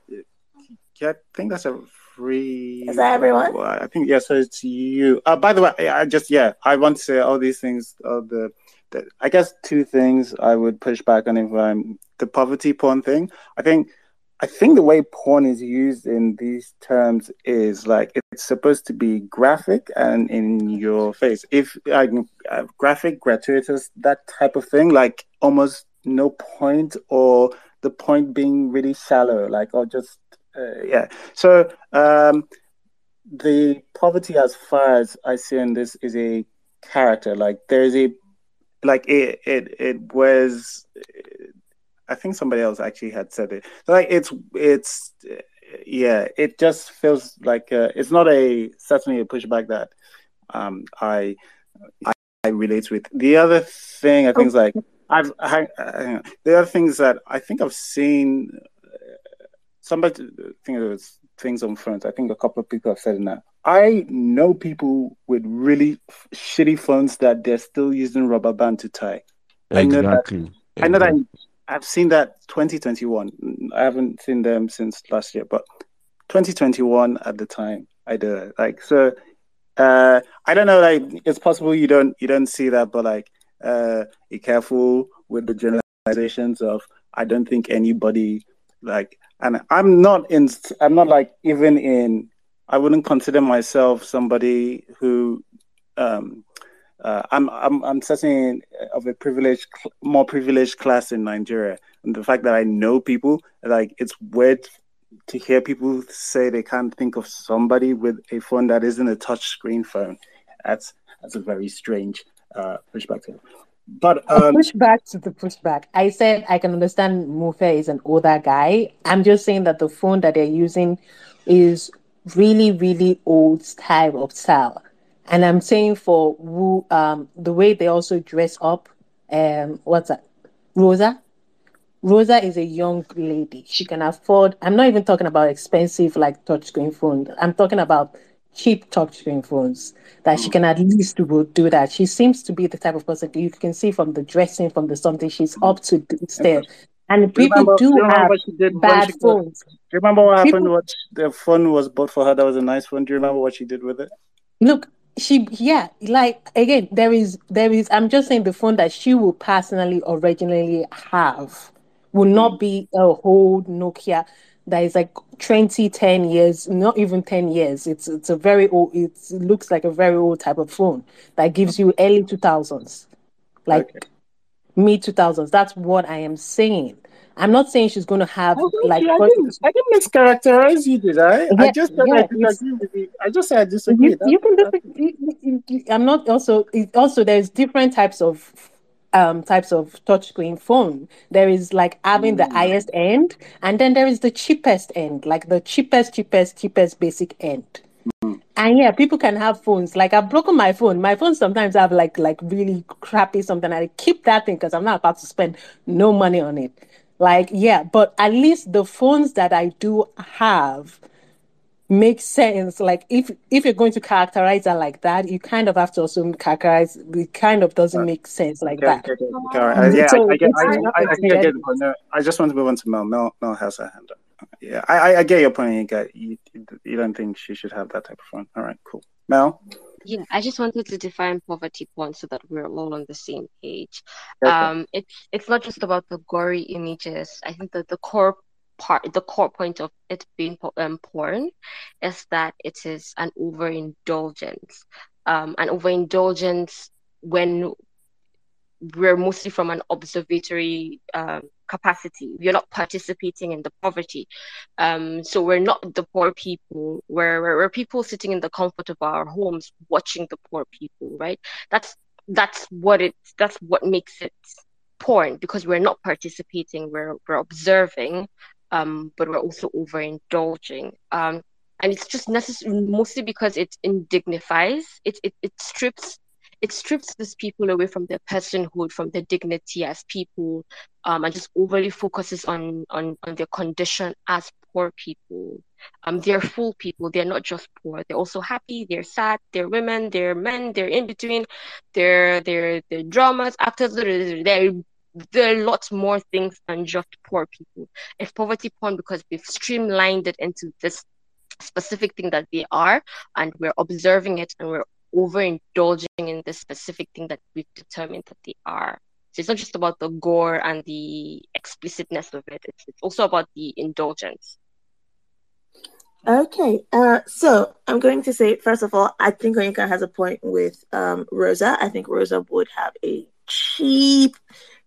yeah, I think that's a free. Is that everyone? I think yeah. So it's you. Uh, by the way, I just yeah, I want to say all these things. Uh, the, the I guess two things I would push back on if um, the poverty porn thing. I think. I think the way porn is used in these terms is like it's supposed to be graphic and in your face. If like uh, graphic, gratuitous, that type of thing, like almost no point or the point being really shallow, like or just uh, yeah. So um, the poverty, as far as I see in this, is a character. Like there's a like it it it was. I think somebody else actually had said it. Like it's it's yeah. It just feels like uh, it's not a certainly a pushback that um, I I I relate with. The other thing I think is like I've I, I, the other things that I think I've seen uh, somebody I think it was things on phones. I think a couple of people have said that. I know people with really f- shitty phones that they're still using rubber band to tie. I know that. Exactly. I know that. I've seen that 2021. I haven't seen them since last year, but 2021 at the time I did it. Like so, uh, I don't know. Like it's possible you don't you don't see that, but like uh, be careful with the generalizations of. I don't think anybody like, and I'm not in. I'm not like even in. I wouldn't consider myself somebody who. Um, uh, I'm I'm I'm certainly of a privileged, more privileged class in Nigeria, and the fact that I know people, like it's weird to hear people say they can't think of somebody with a phone that isn't a touchscreen phone. That's that's a very strange uh, perspective. But A um, pushback to the pushback. I said I can understand Mofe is an older guy. I'm just saying that the phone that they're using is really, really old style of style. And I'm saying for who um the way they also dress up, um what's that? Rosa? Rosa is a young lady. She can afford I'm not even talking about expensive like touchscreen phone. I'm talking about cheap touchscreen phones that she can at least do, do that. She seems to be the type of person you can see from the dressing, from the something she's up to there. And people remember, do do you remember have what she did bad phones. Do you remember what happened? People What the phone was bought for her? That was a nice phone. Do you remember what she did with it? look, she yeah, like again, there is there is I'm just saying the phone that she will personally originally have will not be a whole Nokia that is like 20, 10 years, not even 10 years. It's it's a very old it looks like a very old type of phone that gives you early 2000s. Like Okay. mid 2000s. That's what I am saying. I'm not saying she's going to have I like I didn't, I didn't mischaracterize you, did I? I just said I yeah, it's disagree with you. I just said I disagree. you you can disagree. I'm not also also there's different types of um types of touchscreen phone. There is like having the mm, highest end, and then there is the cheapest end, like the cheapest, cheapest, cheapest basic end. mm. And yeah, people can have phones. Like I've broken my phone. My phone sometimes have like like really crappy something. I keep that thing because I'm not about to spend no money on it. Like yeah, but at least the phones that I do have make sense. Like if if you're going to characterize her like that, you kind of have to also characterize. It kind of doesn't Uh, make sense like Okay, that. okay, okay. okay. Uh, yeah, I, So I get. I, not I, I think I get the point. No, I just want to move on to Mel. Mel, Mel has her hand up. Yeah, I, I, I get your point. You get. You, you don't think she should have that type of phone. All right, cool. Mel. Yeah, I just wanted to define poverty porn so that we're all on the same page. Okay. Um, it's it's not just about the gory images. I think that the core part, the core point of it being um, porn, is that it is an overindulgence. Um, an overindulgence when we're mostly from an observatory um, capacity. We're not participating in the poverty. Um, so we're not the poor people. We're, we're, we're people sitting in the comfort of our homes watching the poor people, right? That's that's what it that's what makes it porn because we're not participating. We're we're observing, um, but we're also overindulging. Um, and it's just necessary mostly because it indignifies. It it it strips it strips these people away from their personhood, from their dignity as people, um, and just overly focuses on on on their condition as poor people. Um, they're full people. They're not just poor. They're also happy. They're sad. They're women. They're men. They're in between. They're they're they're dramas, actors. They're there are lots more things than just poor people. It's poverty porn, because we've streamlined it into this specific thing that they are, and we're observing it and we're overindulging in this specific thing that we've determined that they are. So it's not just about the gore and the explicitness of it, it's, it's also about the indulgence. Okay, uh, so I'm going to say first of all, I think Onyeka has a point with um, Rosa. I think Rosa would have a cheap,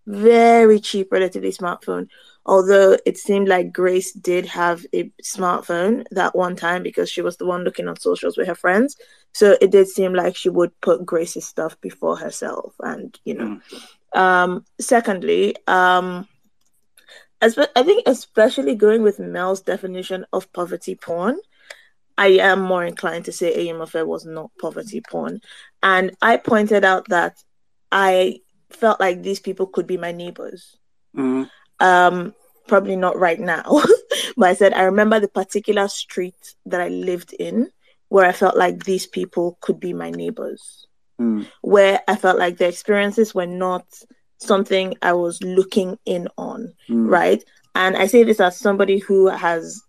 very cheap, relatively smartphone. Although it seemed like Grace did have a smartphone that one time because she was the one looking on socials with her friends. So it did seem like she would put Grace's stuff before herself, and you know. Um, secondly, um, I think especially going with Mel's definition of poverty porn, I am more inclined to say Affair was not poverty porn. And I pointed out that I felt like these people could be my neighbors. Mm-hmm. Um, probably not right now, [laughs] but I said I remember the particular street that I lived in where I felt like these people could be my neighbors, Mm. where I felt like their experiences were not something I was looking in on, Mm. right? And I say this as somebody who has,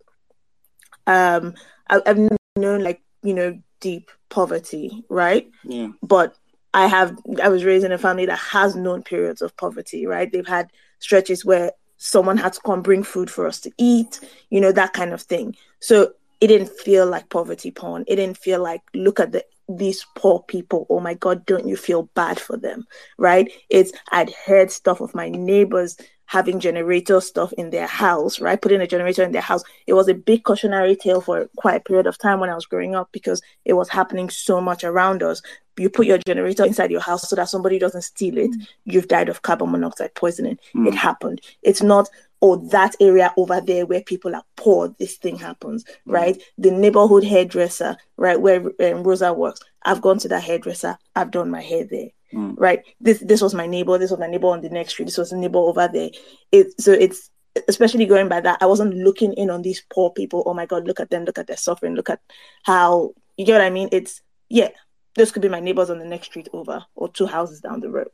um, I, I've known like you know deep poverty, right? Yeah. but I have I was raised in a family that has known periods of poverty, right? They've had stretches where someone had to come bring food for us to eat, you know, that kind of thing. So it didn't feel like poverty porn. It didn't feel like look at the these poor people. Oh my god, don't you feel bad for them? Right? It's I'd heard stuff of my neighbors having generator stuff in their house, right? Putting a generator in their house. It was a big cautionary tale for quite a period of time when I was growing up because it was happening so much around us. You put your generator inside your house so that somebody doesn't steal it. You've died of carbon monoxide poisoning. Mm. It happened. It's not, oh, that area over there where people are poor, this thing happens, right? The neighborhood hairdresser, right, where um, Rosa works. I've gone to that hairdresser. I've done my hair there Mm. right? This this was my neighbor. This was my neighbor on the next street. This was a neighbor over there. It so it's especially going by that. I wasn't looking in on these poor people. Oh my god, look at them. Look at their suffering. Look at how you get what I mean. It's yeah. This could be my neighbors on the next street over or two houses down the road.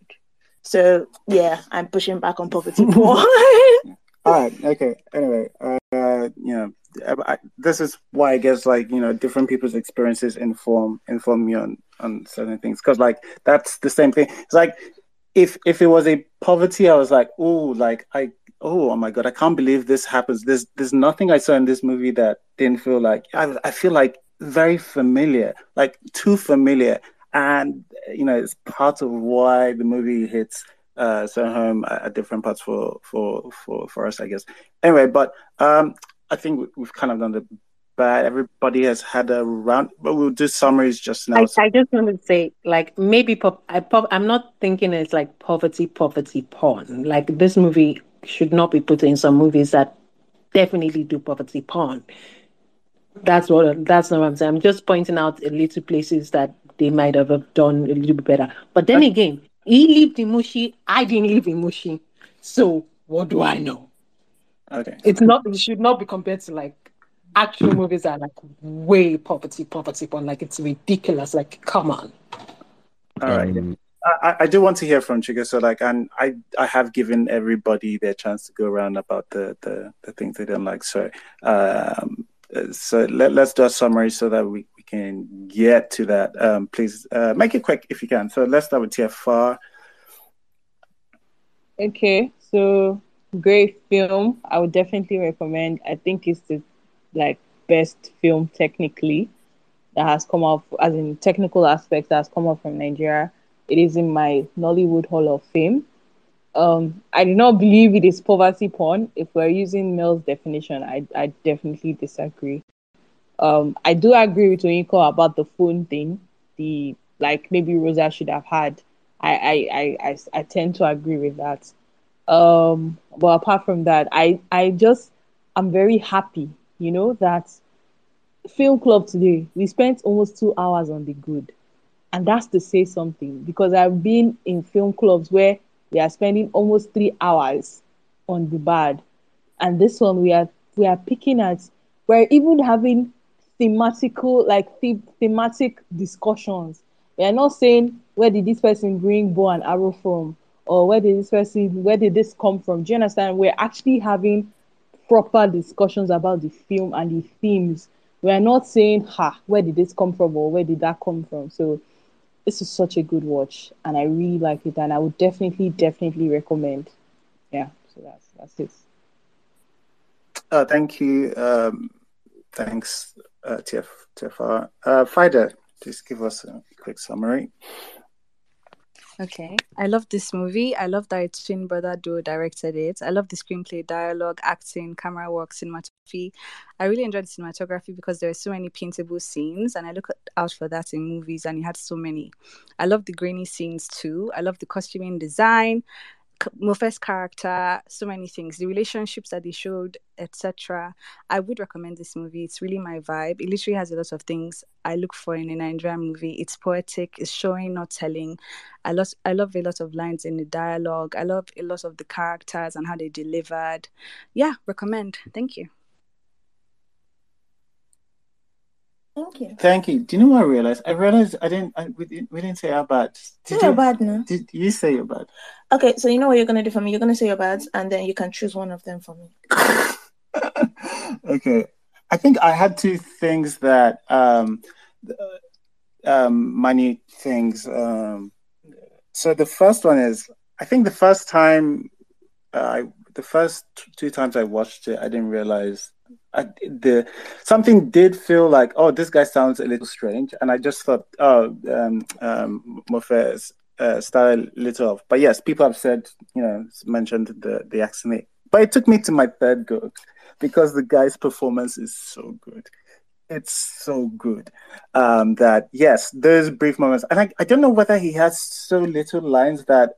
So yeah, I'm pushing back on poverty [laughs] poor. [laughs] All right. Okay. Anyway, uh, you know, I, this is why I guess like you know different people's experiences inform inform me on on certain things because like that's the same thing. It's like if if it was a poverty, I was like, oh, like I oh, oh my god, I can't believe this happens. There's there's nothing I saw in this movie that didn't feel like I I feel like very familiar, like too familiar, and you know it's part of why the movie hits uh so home at, at different parts for for for for us, I guess. Anyway, but um, I think we- we've kind of done the bad. Everybody has had a round, but we'll do summaries just now. I, So, I just want to say, like, maybe pop, I pop, I'm not thinking it's like poverty, poverty porn. Like, this movie should not be put in some movies that definitely do poverty porn. That's what that's not what I'm saying. I'm just pointing out a little places that they might have done a little bit better. But then again, he lived in Mushi, I didn't live in Mushi. So what do I know? okay. It's not it should not be compared to like actual movies that are like way poverty, poverty porn. Like it's ridiculous. Like, come on. All right. Um, I, I- I do want to hear from Chiga. So like, and I I have given everybody their chance to go around about the the, the things they don't like. So um, so let, let's do a summary so that we, we can get to that. Um, please uh, make it quick if you can. So let's start with TFR. Okay, so great film. I would definitely recommend. I think it's the like best film technically that has come out as in technical aspects that has come out from Nigeria. It is in my Nollywood Hall of Fame. Um, I do not believe it is poverty porn. If we're using Mel's definition, I I definitely disagree. Um, I do agree with Onyeka about the phone thing. The like maybe Rosa should have had. I I I I, I tend to agree with that. Um, but apart from that, I I just I'm very happy, you know, that film club today we spent almost two hours on the good, and that's to say something because I've been in film clubs where we are spending almost three hours on the bad, and this one we are we are picking at we're even having thematical like the, thematic discussions. We are not saying where did this person bring bow and arrow from, or where did this person where did this come from. Do you understand? We're actually having proper discussions about the film and the themes. We are not saying, "Ha, where did this come from?" or "Where did that come from?" So this is such a good watch, and I really like it, and I would definitely, definitely recommend. Yeah, so that's that's it. Uh, thank you. Um, thanks, uh, TF, TFR. Uh, Fida, please give us a quick summary. Okay. I love this movie. I love that its twin brother duo directed it. I love the screenplay, dialogue, acting, camera work, cinematography. I really enjoyed the cinematography because there are so many paintable scenes, and I look out for that in movies, and it had so many. I love the grainy scenes too. I love the costuming design. Mofe's character, so many things, the relationships that they showed, etc. I would recommend this movie. It's really my vibe. It literally has a lot of things I look for in a Nigerian movie. It's poetic, it's showing, not telling. I love I love a lot of lines in the dialogue. I love a lot of the characters and how they delivered. Yeah, recommend. Thank you. Thank you. Thank you. Do you know what I realized? I realized I didn't. I, we, didn't- we didn't say our bad. Did Say you? your bad now. Did you say your bad? Okay, so you know what you're gonna do for me? You're gonna say your bads, and then you can choose one of them for me. [laughs] Okay. I think I had two things that um, um, minute things. Um, so the first one is I think the first time uh, I the first two times I watched it, I didn't realize I, the something did feel like oh this guy sounds a little strange, and I just thought oh um, um, Mofe's uh, style little off. But yes, people have said you know mentioned the the accent, but it took me to my third go because the guy's performance is so good it's so good um, that yes, those brief moments, and I, I don't know whether he has so little lines that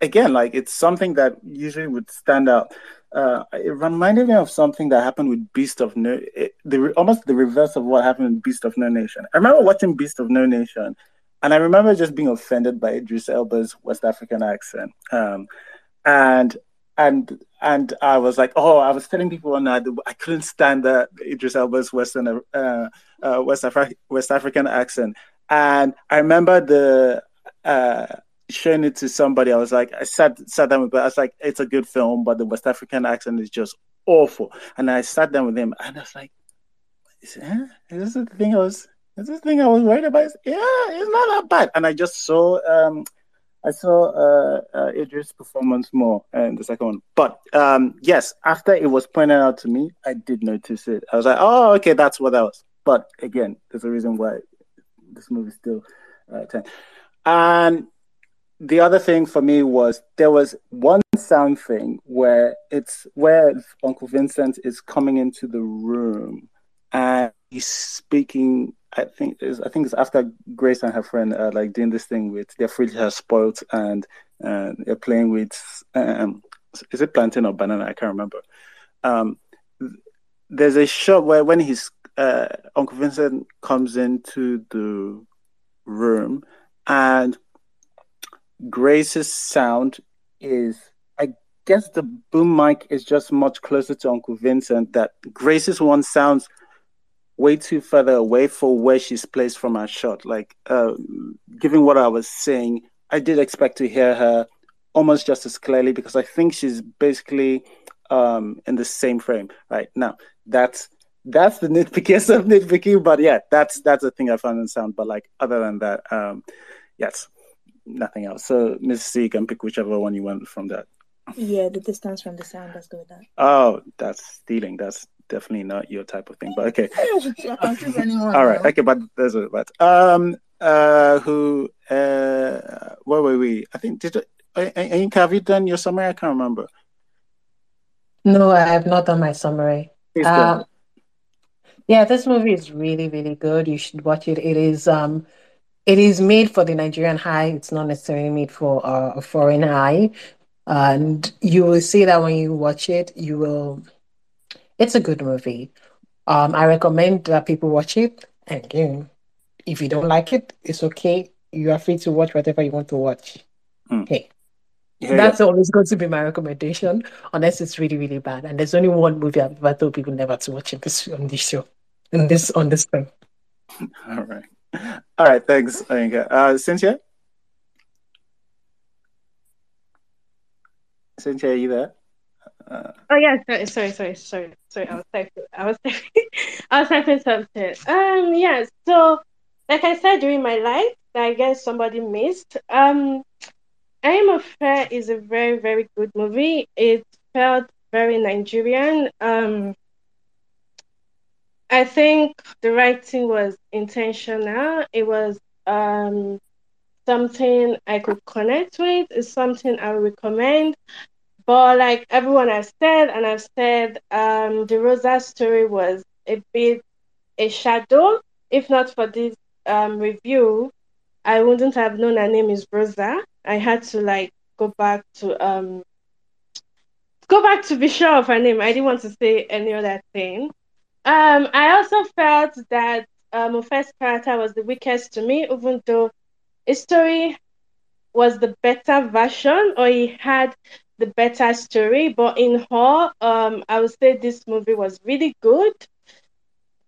again, like it's something that usually would stand out. Uh, it reminded me of something that happened with Beast of No, it, the almost the reverse of what happened in Beast of No Nation. I remember watching Beast of No Nation, and I remember just being offended by Idris Elba's West African accent. Um, and and and I was like, oh, I was telling people on that I couldn't stand that Idris Elba's Western uh, uh, West Afri- West African accent, and I remember the uh, showing it to somebody. I was like, I sat sat down with, I was like, it's a good film, but the West African accent is just awful. And I sat down with him, and I was like, is, is this the thing I was? Is this thing I was worried about? Yeah, it's not that bad. And I just saw um, I saw uh, uh, Idris' performance more in the second one. But um, yes, after it was pointed out to me, I did notice it. I was like, oh, okay, that's what that was. But again, there's a reason why this movie still uh, 10. And the other thing for me was there was one sound thing where it's where Uncle Vincent is coming into the room and he's speaking. I think is I think it's after Grace and her friend are like doing this thing with their fridge has spoiled and uh, they're playing with um, is it plantain or banana? I can't remember. Um, there's a shot where when his uh, Uncle Vincent comes into the room and Grace's sound is, I guess, the boom mic is just much closer to Uncle Vincent. That Grace's one sounds way too further away for where she's placed from her shot. Like, uh, given what I was saying, I did expect to hear her almost just as clearly because I think she's basically um, in the same frame right now. That's that's the nitpickiest of nitpicking, but yeah, that's that's the thing I found in sound. But like other than that, um, yes, nothing else. So Miss C you can pick whichever one you want from that. Yeah, the distance from the sound. Let's go with that. Oh, that's stealing. That's definitely not your type of thing. But okay. [laughs] I can choose anyone. All right. Okay, but there's a but. Um. Uh. Who? Uh. Where were we? I think did. Uh, Inka, have you done your summary? I can't remember. No, I have not done my summary. Um, yeah, this movie is really, really good. You should watch it. It is um it is made for the Nigerian high. It's not necessarily made for uh, a foreign high. And you will see that when you watch it, you will it's a good movie. Um, I recommend that people watch it. And again, if you don't like it, it's okay. You are free to watch whatever you want to watch. Hmm. Okay. Yeah, That's always going to be my recommendation, unless it's really, really bad. And there's only one movie I've ever told people never to watch in this on this show, in this on this thing. [laughs] All right. All right. Thanks, Inka. Uh, Cynthia. Cynthia, are you there? Uh, Oh yeah, sorry, sorry, sorry, sorry. I was typing. I was [laughs] typing. I was typing something. Um, yeah. So, like I said during my life, I guess somebody missed. Um, Eyimofe is a very, very good movie. It felt very Nigerian. Um, I think the writing was intentional. It was um something I could connect with. It's something I would recommend. But like everyone has said, and I've said, um, the Rosa story was a bit a shadow. If not for this um review, I wouldn't have known her name is Rosa. I had to like go back to um go back to be sure of her name. I didn't want to say any other thing. Um, I also felt that um, first character was the weakest to me, even though his story was the better version or he had the better story. But in whole, um, I would say this movie was really good.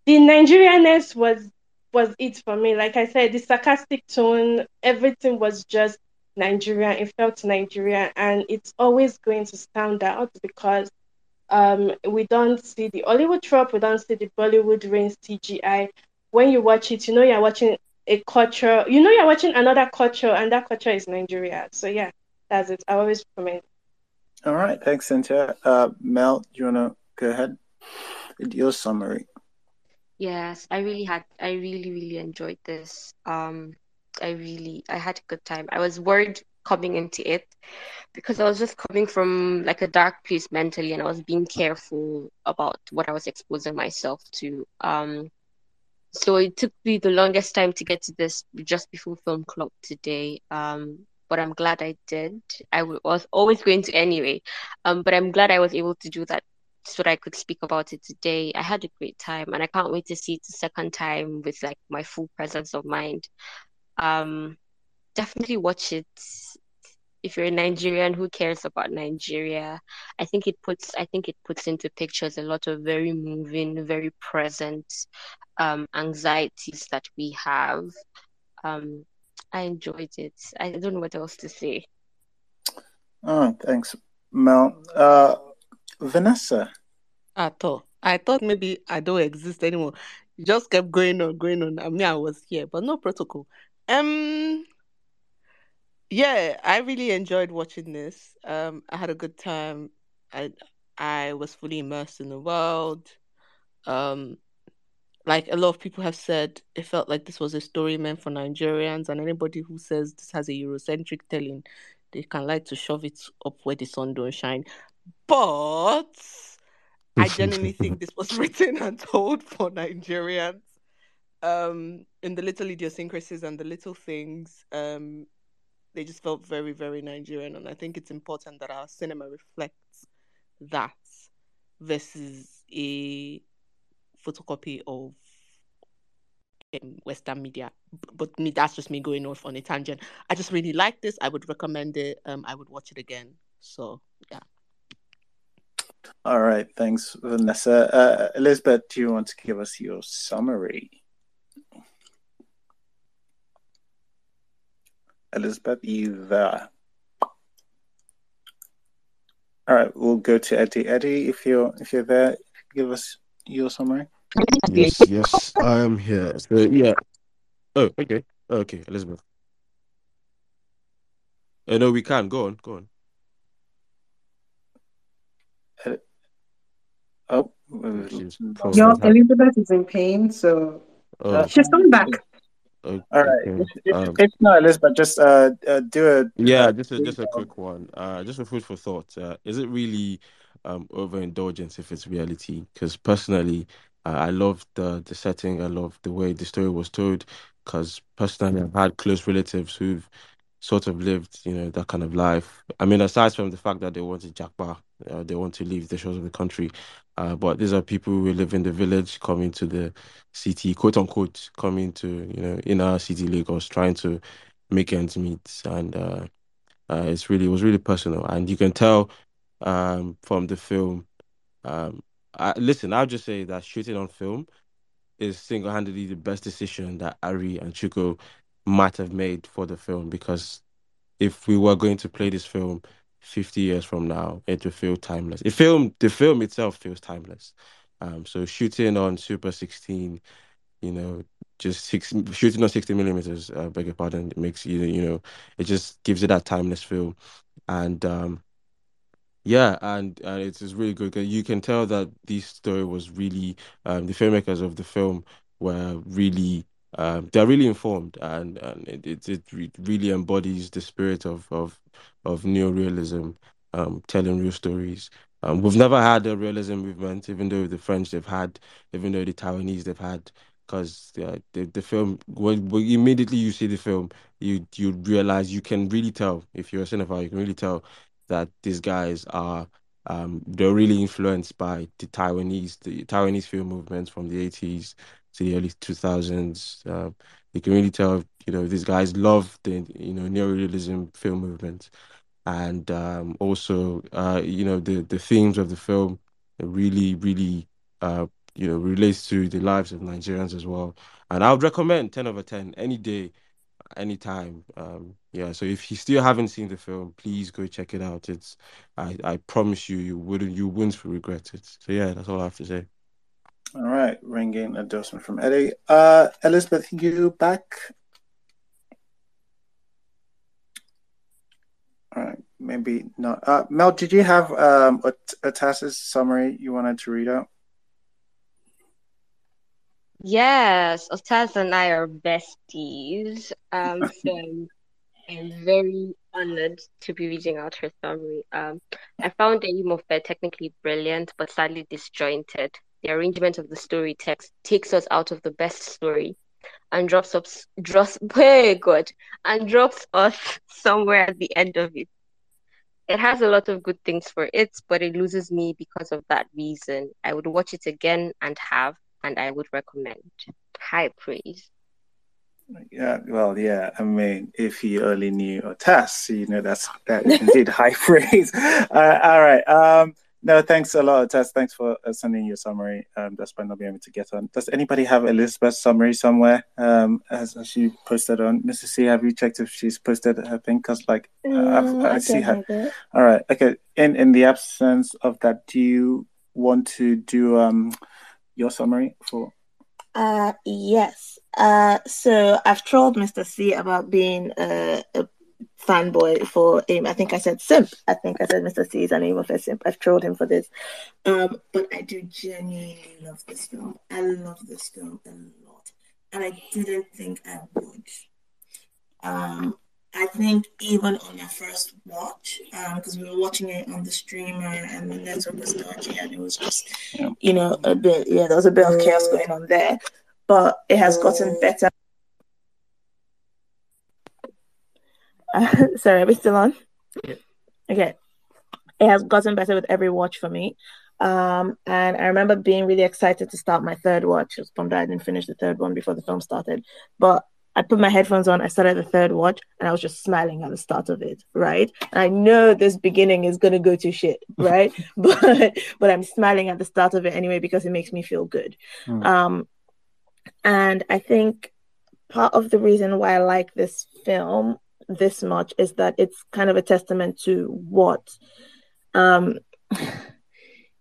The Nigerianness was was it for me. Like I said, the sarcastic tone, everything was just Nigerian. It felt Nigerian, and it's always going to stand out because um, we don't see the Hollywood trope, we don't see the Bollywood rain CGI. When you watch it, you know you're watching a culture, you know you're watching another culture, and that culture is Nigeria. So yeah, that's it. I always recommend. All right, thanks, Cynthia. Uh, Mel, do you wanna go ahead with your summary? Yes, I really had I really really enjoyed this. Um I really I had a good time. I was worried coming into it because I was just coming from like a dark place mentally and I was being careful about what I was exposing myself to. Um so it took me the longest time to get to this just before film club today. Um but I'm glad I did. I was always going to anyway. Um but I'm glad I was able to do that so that I could speak about it today. I had a great time and I can't wait to see it the second time with like my full presence of mind. Um, definitely watch it. If you're a Nigerian who cares about Nigeria, I think it puts I think it puts into pictures a lot of very moving, very present um, anxieties that we have. Um, I enjoyed it. I don't know what else to say. Oh, thanks, Mel. Uh, Vanessa. At all. I thought maybe I don't exist anymore. It just kept going on, going on. I mean, I was here, but no protocol. Um, yeah, I really enjoyed watching this. Um, I had a good time. I I was fully immersed in the world. Um, like a lot of people have said, it felt like this was a story meant for Nigerians, and anybody who says this has a Eurocentric telling, they can like to shove it up where the sun don't shine. But I genuinely think [laughs] this was [laughs] written and told for Nigerians. Um, in the little idiosyncrasies and the little things, um, they just felt very, very Nigerian, and I think it's important that our cinema reflects that versus a photocopy of um, Western media. But me, that's just me going off on a tangent. I just really like this. I would recommend it. Um, I would watch it again. So yeah. All right, thanks, Vanessa. Uh, Elizabeth, do you want to give us your summary? Elizabeth, you there? All right, we'll go to Eddie. Eddie, if you're if you're there, give us your summary. Yes, yes, I am here. So yeah. Oh, okay, okay, Elizabeth. Uh, no, we can go on. Go on. Oh, Your Elizabeth is in pain, so uh, she's coming back. Okay. All right. If, if, um, if not, Elizabeth, just uh, uh, do a yeah, just a, just a quick one. Uh, just a food for thought. Uh, is it really um overindulgence if it's reality? Because personally, uh, I love the the setting. I love the way the story was told. Because personally, I've had close relatives who've sort of lived, you know, that kind of life. I mean, aside from the fact that they want to japa, uh, they want to leave the shores of the country, uh, but these are people who live in the village, coming to the city, quote unquote, coming to you know in our city, Lagos, trying to make ends meet, and uh, uh, it's really it was really personal, and you can tell um, from the film. Um, I, listen, I'll just say that shooting on film is single-handedly the best decision that Arie and Chuko might have made for the film because if we were going to play this film 50 years from now, it will feel timeless. It film the film itself feels timeless. Um, so shooting on Super 16, you know, just six shooting on 60 millimeters, uh, beg your pardon, it makes you you know, it just gives it that timeless feel. And um yeah, and uh, it is really good. You can tell that this story was really um, the filmmakers of the film were really um, they're really informed, and and it it, it really embodies the spirit of of of neorealism, um, telling real stories. Um, we've never had a realism movement, even though the French they've had, even though the Taiwanese they've had because uh, the the film when, when immediately you see the film, you you realize you can really tell if you're a cinephile, you can really tell that these guys are um they're really influenced by the Taiwanese the Taiwanese film movement from the 80s to the early 2000s. Uh, you can really tell you know these guys love the you know neorealism film movement and um, also uh, you know the the themes of the film really really uh, you know relates to the lives of Nigerians as well. And I would recommend ten over ten any day, anytime. Um, yeah. So if you still haven't seen the film, please go check it out. It's I I promise you you wouldn't you wouldn't regret it. So yeah, that's all I have to say. All right, ringing endorsement from Eddie. Uh, Elizabeth, you back? All right, maybe not. Uh, Mel, did you have um, a, a TAS's summary you wanted to read out? Yes, Otaz and I are besties. Um, [laughs] so I'm very honored to be reading out her summary. Um, I found the Eyimofe technically brilliant, but sadly disjointed. The arrangement of the story text takes us out of the best story and drops us drops [laughs] very good and drops us somewhere at the end of it. It has a lot of good things for it, but it loses me because of that reason. I would watch it again and have, and I would recommend. High praise. Yeah, well, yeah. I mean, if you only knew test, you know that's that indeed high [laughs] praise. Uh, all right. Um, no, thanks a lot, Tess. Thanks for uh, sending your summary. Um, despite not being able to get on. Does anybody have Elizabeth's summary somewhere? Um, as, as she posted on Mrs. C, have you checked if she's posted her thing? Because like no, I, I see her. All right. Okay. In in the absence of that, do you want to do um your summary for? Uh, yes. Uh, so I've trolled Mr. C about being a, a fanboy for him. I think I said simp. I think I said Mr. C is an Eyimofe simp. I've trolled him for this. Um, but I do genuinely love this film. I love this film a lot, and I didn't think I would. Um, I think even on my first watch, because we were watching it on the streamer and the network was dodgy, and it was just, you know, a bit, yeah, there was a bit of chaos going on there. But it has gotten better. [laughs] sorry, are we still on? Okay. It has gotten better with every watch for me. Um, and I remember being really excited to start my third watch. I was bummed that I didn't finish the third one before the film started. But I put my headphones on, I started the third watch, and I was just smiling at the start of it, right? And I know this beginning is gonna go to shit, [laughs] right? but but I'm smiling at the start of it anyway because it makes me feel good. Mm. Um, and I think part of the reason why I like this film this much is that it's kind of a testament to what um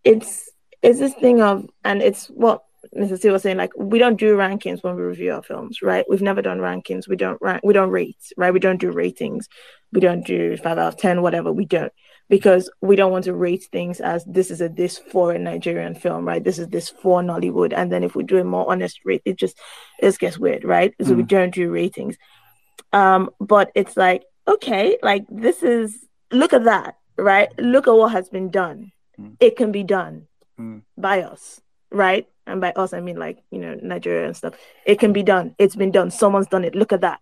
it's it's this thing of and it's what Mrs. C was saying, like we don't do rankings when we review our films, right? We've never done rankings. We don't rank we don't rate, right? We don't do ratings. We don't do five out of ten, whatever. We don't because we don't want to rate things as this is a this for a Nigerian film, right? This is this for Nollywood. And then if we do a more honest rate, it just it just gets weird, right? So we Mm. don't do ratings. Um, but it's like, okay, like this is look at that, right? Look at what has been done. It can be done Mm. by us, right? And by us, I mean like, you know, Nigeria and stuff. It can be done. It's been done. Someone's done it. Look at that.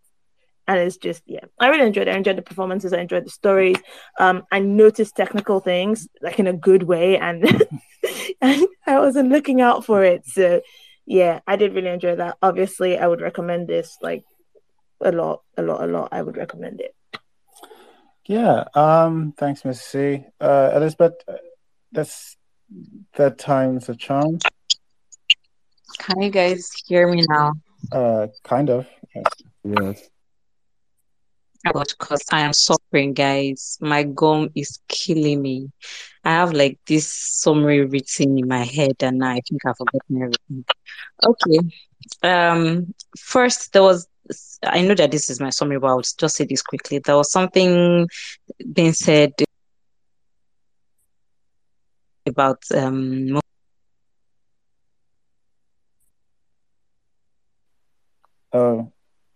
And it's just, yeah, I really enjoyed it. I enjoyed the performances. I enjoyed the stories. Um, I noticed technical things like in a good way, and, [laughs] and I wasn't looking out for it. So, yeah, I did really enjoy that. Obviously, I would recommend this like a lot, a lot, a lot. I would recommend it. Yeah. Um. Thanks, Miss C. Uh, Elizabeth, uh, that's that time's a charm. Can you guys hear me now? Uh, kind of. Yes. Yes. But because I am suffering, guys, my gum is killing me. I have like this summary written in my head, and now I think I've forgotten everything. Okay. Um. First, there was. I know that this is my summary, but I'll just say this quickly. There was something being said about um. Oh,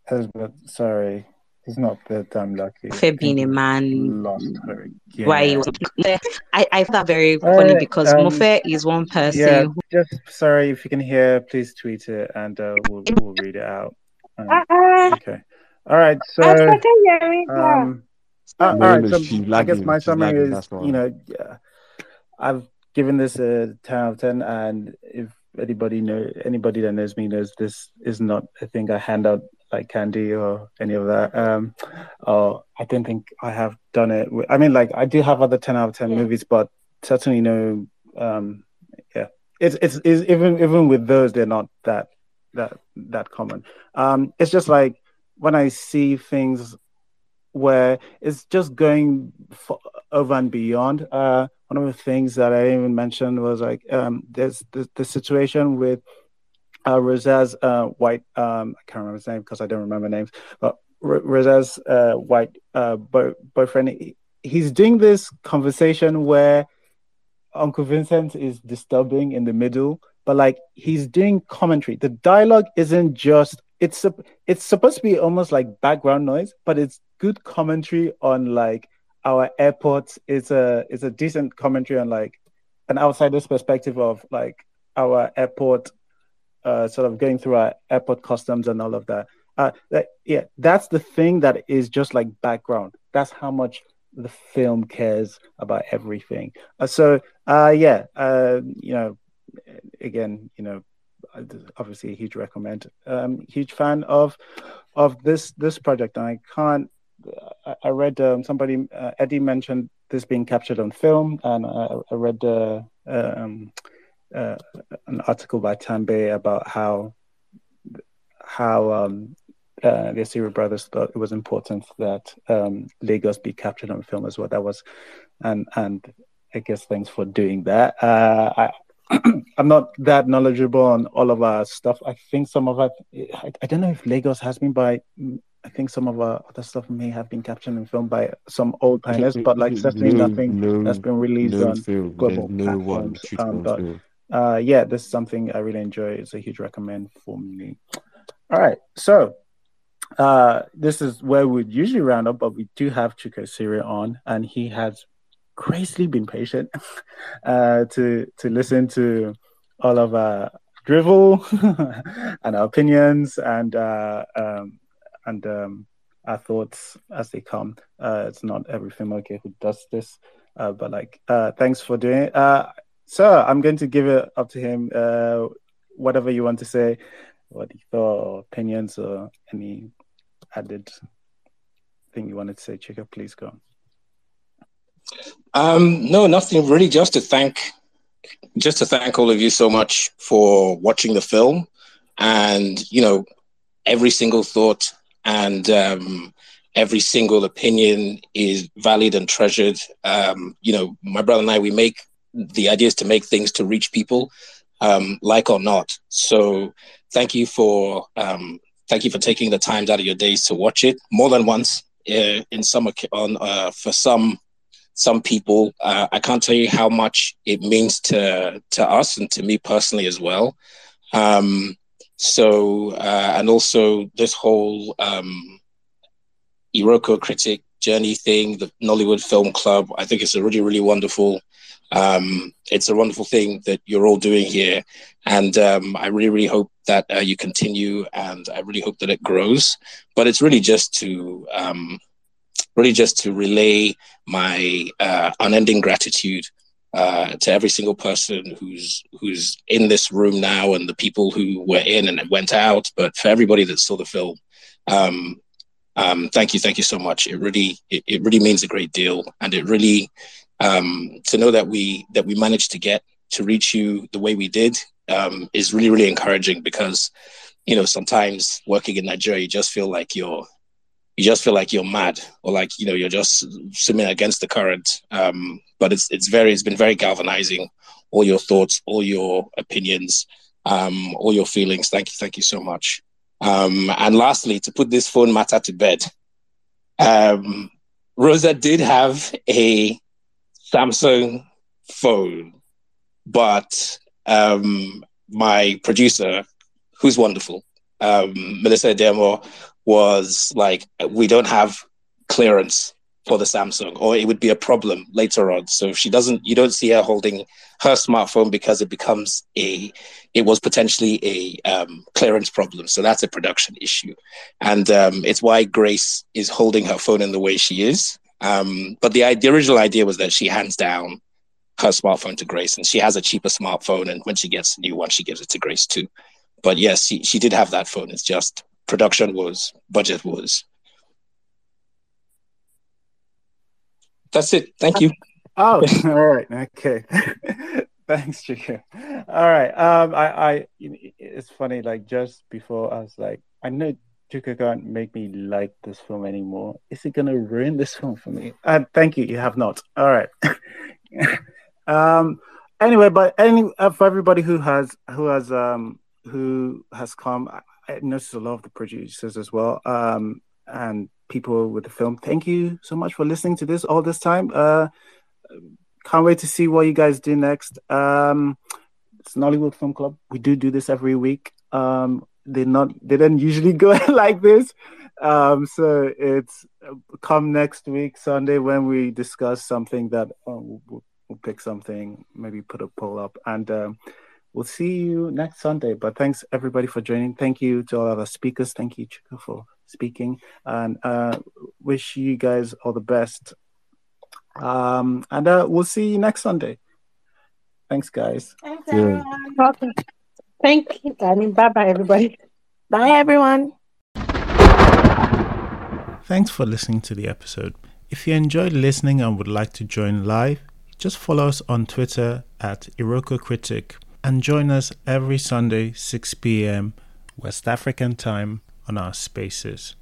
Elizabeth, sorry. He's not that damn lucky. For being a man, lost her why he again. was, I, I find that very funny right, because um, Mofe is one person Yeah, who just sorry if you can hear, please tweet it and uh, we'll we'll read it out. Um, Uh-uh. okay. All right. So I started hearing that. um, uh, all No, right. no, So she's I guess my summary is, you know, yeah, I've given this a ten out of ten, and if anybody know anybody that knows me knows this is not a thing I hand out like candy or any of that. Um, or I don't think I have done it. with- I mean, like I do have other ten out of ten Yeah. movies, but certainly no. Um, yeah, it's, it's it's even even with those, they're not that that that common. Um, it's just like when I see things where it's just going f- over and beyond. Uh, one of the things that I even mentioned was like um, there's the, the situation with uh, uh, white. Um, I can't remember his name because I don't remember names, but R- uh, white uh, boy- boyfriend. He's doing this conversation where Uncle Vincent is disturbing in the middle, but like he's doing commentary. The dialogue isn't just it's it's supposed to be almost like background noise, but it's good commentary on like our airports. It's a it's a decent commentary on like an outsider's perspective of like our airport, uh, sort of going through our airport customs and all of that. Uh, that, yeah, that's the thing that is just like background. That's how much the film cares about everything. Uh, so, uh, yeah, uh, you know, again, you know, obviously a huge recommend. Um, huge fan of of this this project, and I can't. I, I read um, somebody uh, Eddie mentioned this being captured on film, and I, I read um, uh, an article by Tambe about how how um, uh, the Esiri brothers thought it was important that um, Lagos be captured on film as well. That was, and and I guess thanks for doing that. Uh, I [clears throat] I'm not that knowledgeable on all of our stuff. I think some of our, I, I don't know if Lagos has been by. I think some of our other stuff may have been captured and filmed by some old timers, but like certainly no, nothing no, that's been released no on film. global no platforms. shoot Um, but film. Uh, yeah, this is something I really enjoy. It's a huge recommend for me. All right, so uh, this is where we'd usually round up, but we do have Chuko Esiri on, and he has gracefully been patient [laughs] uh, to to listen to all of our drivel [laughs] and our opinions and uh, um, and um, our thoughts as they come. Uh, it's not every filmmaker who does this, uh, but like, uh, thanks for doing it. Uh, so I'm going to give it up to him. Uh, whatever you want to say, what you thought, or opinions, or any added thing you wanted to say, Chuko, please go. Um, no, nothing really. Just to thank, just to thank all of you so much for watching the film, and you know, every single thought and um, every single opinion is valid and treasured. Um, you know, my brother and I, we make the idea is to make things to reach people, um, like or not. So, thank you for um, thank you for taking the times out of your days to watch it more than once. Uh, in some on uh, for some some people. Uh, I can't tell you how much it means to to us and to me personally as well. Um, so uh, and also this whole um, Iroko critic journey thing, the Nollywood Film Club. I think it's a really really wonderful. Um, it's a wonderful thing that you're all doing here, and um, I really really hope that uh, you continue, and I really hope that it grows. But it's really just to um, really just to relay my uh, unending gratitude uh, to every single person who's who's in this room now and the people who were in and went out, but for everybody that saw the film. Um, um, thank you, thank you so much. It really, it, it really means a great deal, and it really um, to know that we that we managed to get to reach you the way we did um, is really, really encouraging because you know sometimes working in Nigeria, you just feel like you're you just feel like you're mad or like you know you're just swimming against the current um but it's it's very it's been very galvanizing all your thoughts all your opinions um all your feelings. Thank you thank you so much. Um and lastly to put this phone matter to bed um rosa did have a samsung phone but um my producer who's wonderful um Melissa Adeyemo was like, we don't have clearance for the Samsung, or it would be a problem later on. So if she doesn't, you don't see her holding her smartphone because it becomes a, it was potentially a um, clearance problem. So that's a production issue, and um, it's why Grace is holding her phone in the way she is. Um, but the, the original idea was that she hands down her smartphone to Grace, and she has a cheaper smartphone, and when she gets a new one, she gives it to Grace too. But yes, she, she did have that phone. It's just production was budget was That's it. Thank you. [laughs] Oh, all right. Okay. [laughs] Thanks, Chuko. All right. Um, I, I, it's funny. Like just before, I was like, I know Chuko can't make me like this film anymore. Is it gonna ruin this film for me? Uh, thank you. You have not. All right. [laughs] um. Anyway, but any uh, for everybody who has who has um who has come, I, I noticed a lot of the producers as well. Um, and people with the film. Thank you so much for listening to this all this time. Uh, can't wait to see what you guys do next. Um, it's Nollywood Film Club. We do do this every week. Um, they not they don't usually go [laughs] like this. Um, so it's uh, come next week Sunday when we discuss something that um, we'll, we'll, pick something, maybe put a poll up, and um, we'll see you next Sunday. But thanks everybody for joining. Thank you to all of our speakers. Thank you, Chuko, for speaking, and uh, wish you guys all the best. Um, and uh, we'll see you next Sunday. Thanks, guys. Thanks, everyone. Okay. Thank you, Danny. Bye bye, everybody. Bye, everyone. Thanks for listening to the episode. If you enjoyed listening and would like to join live, just follow us on Twitter at Iroko Critic and join us every Sunday, 6 p.m. West African time on our spaces.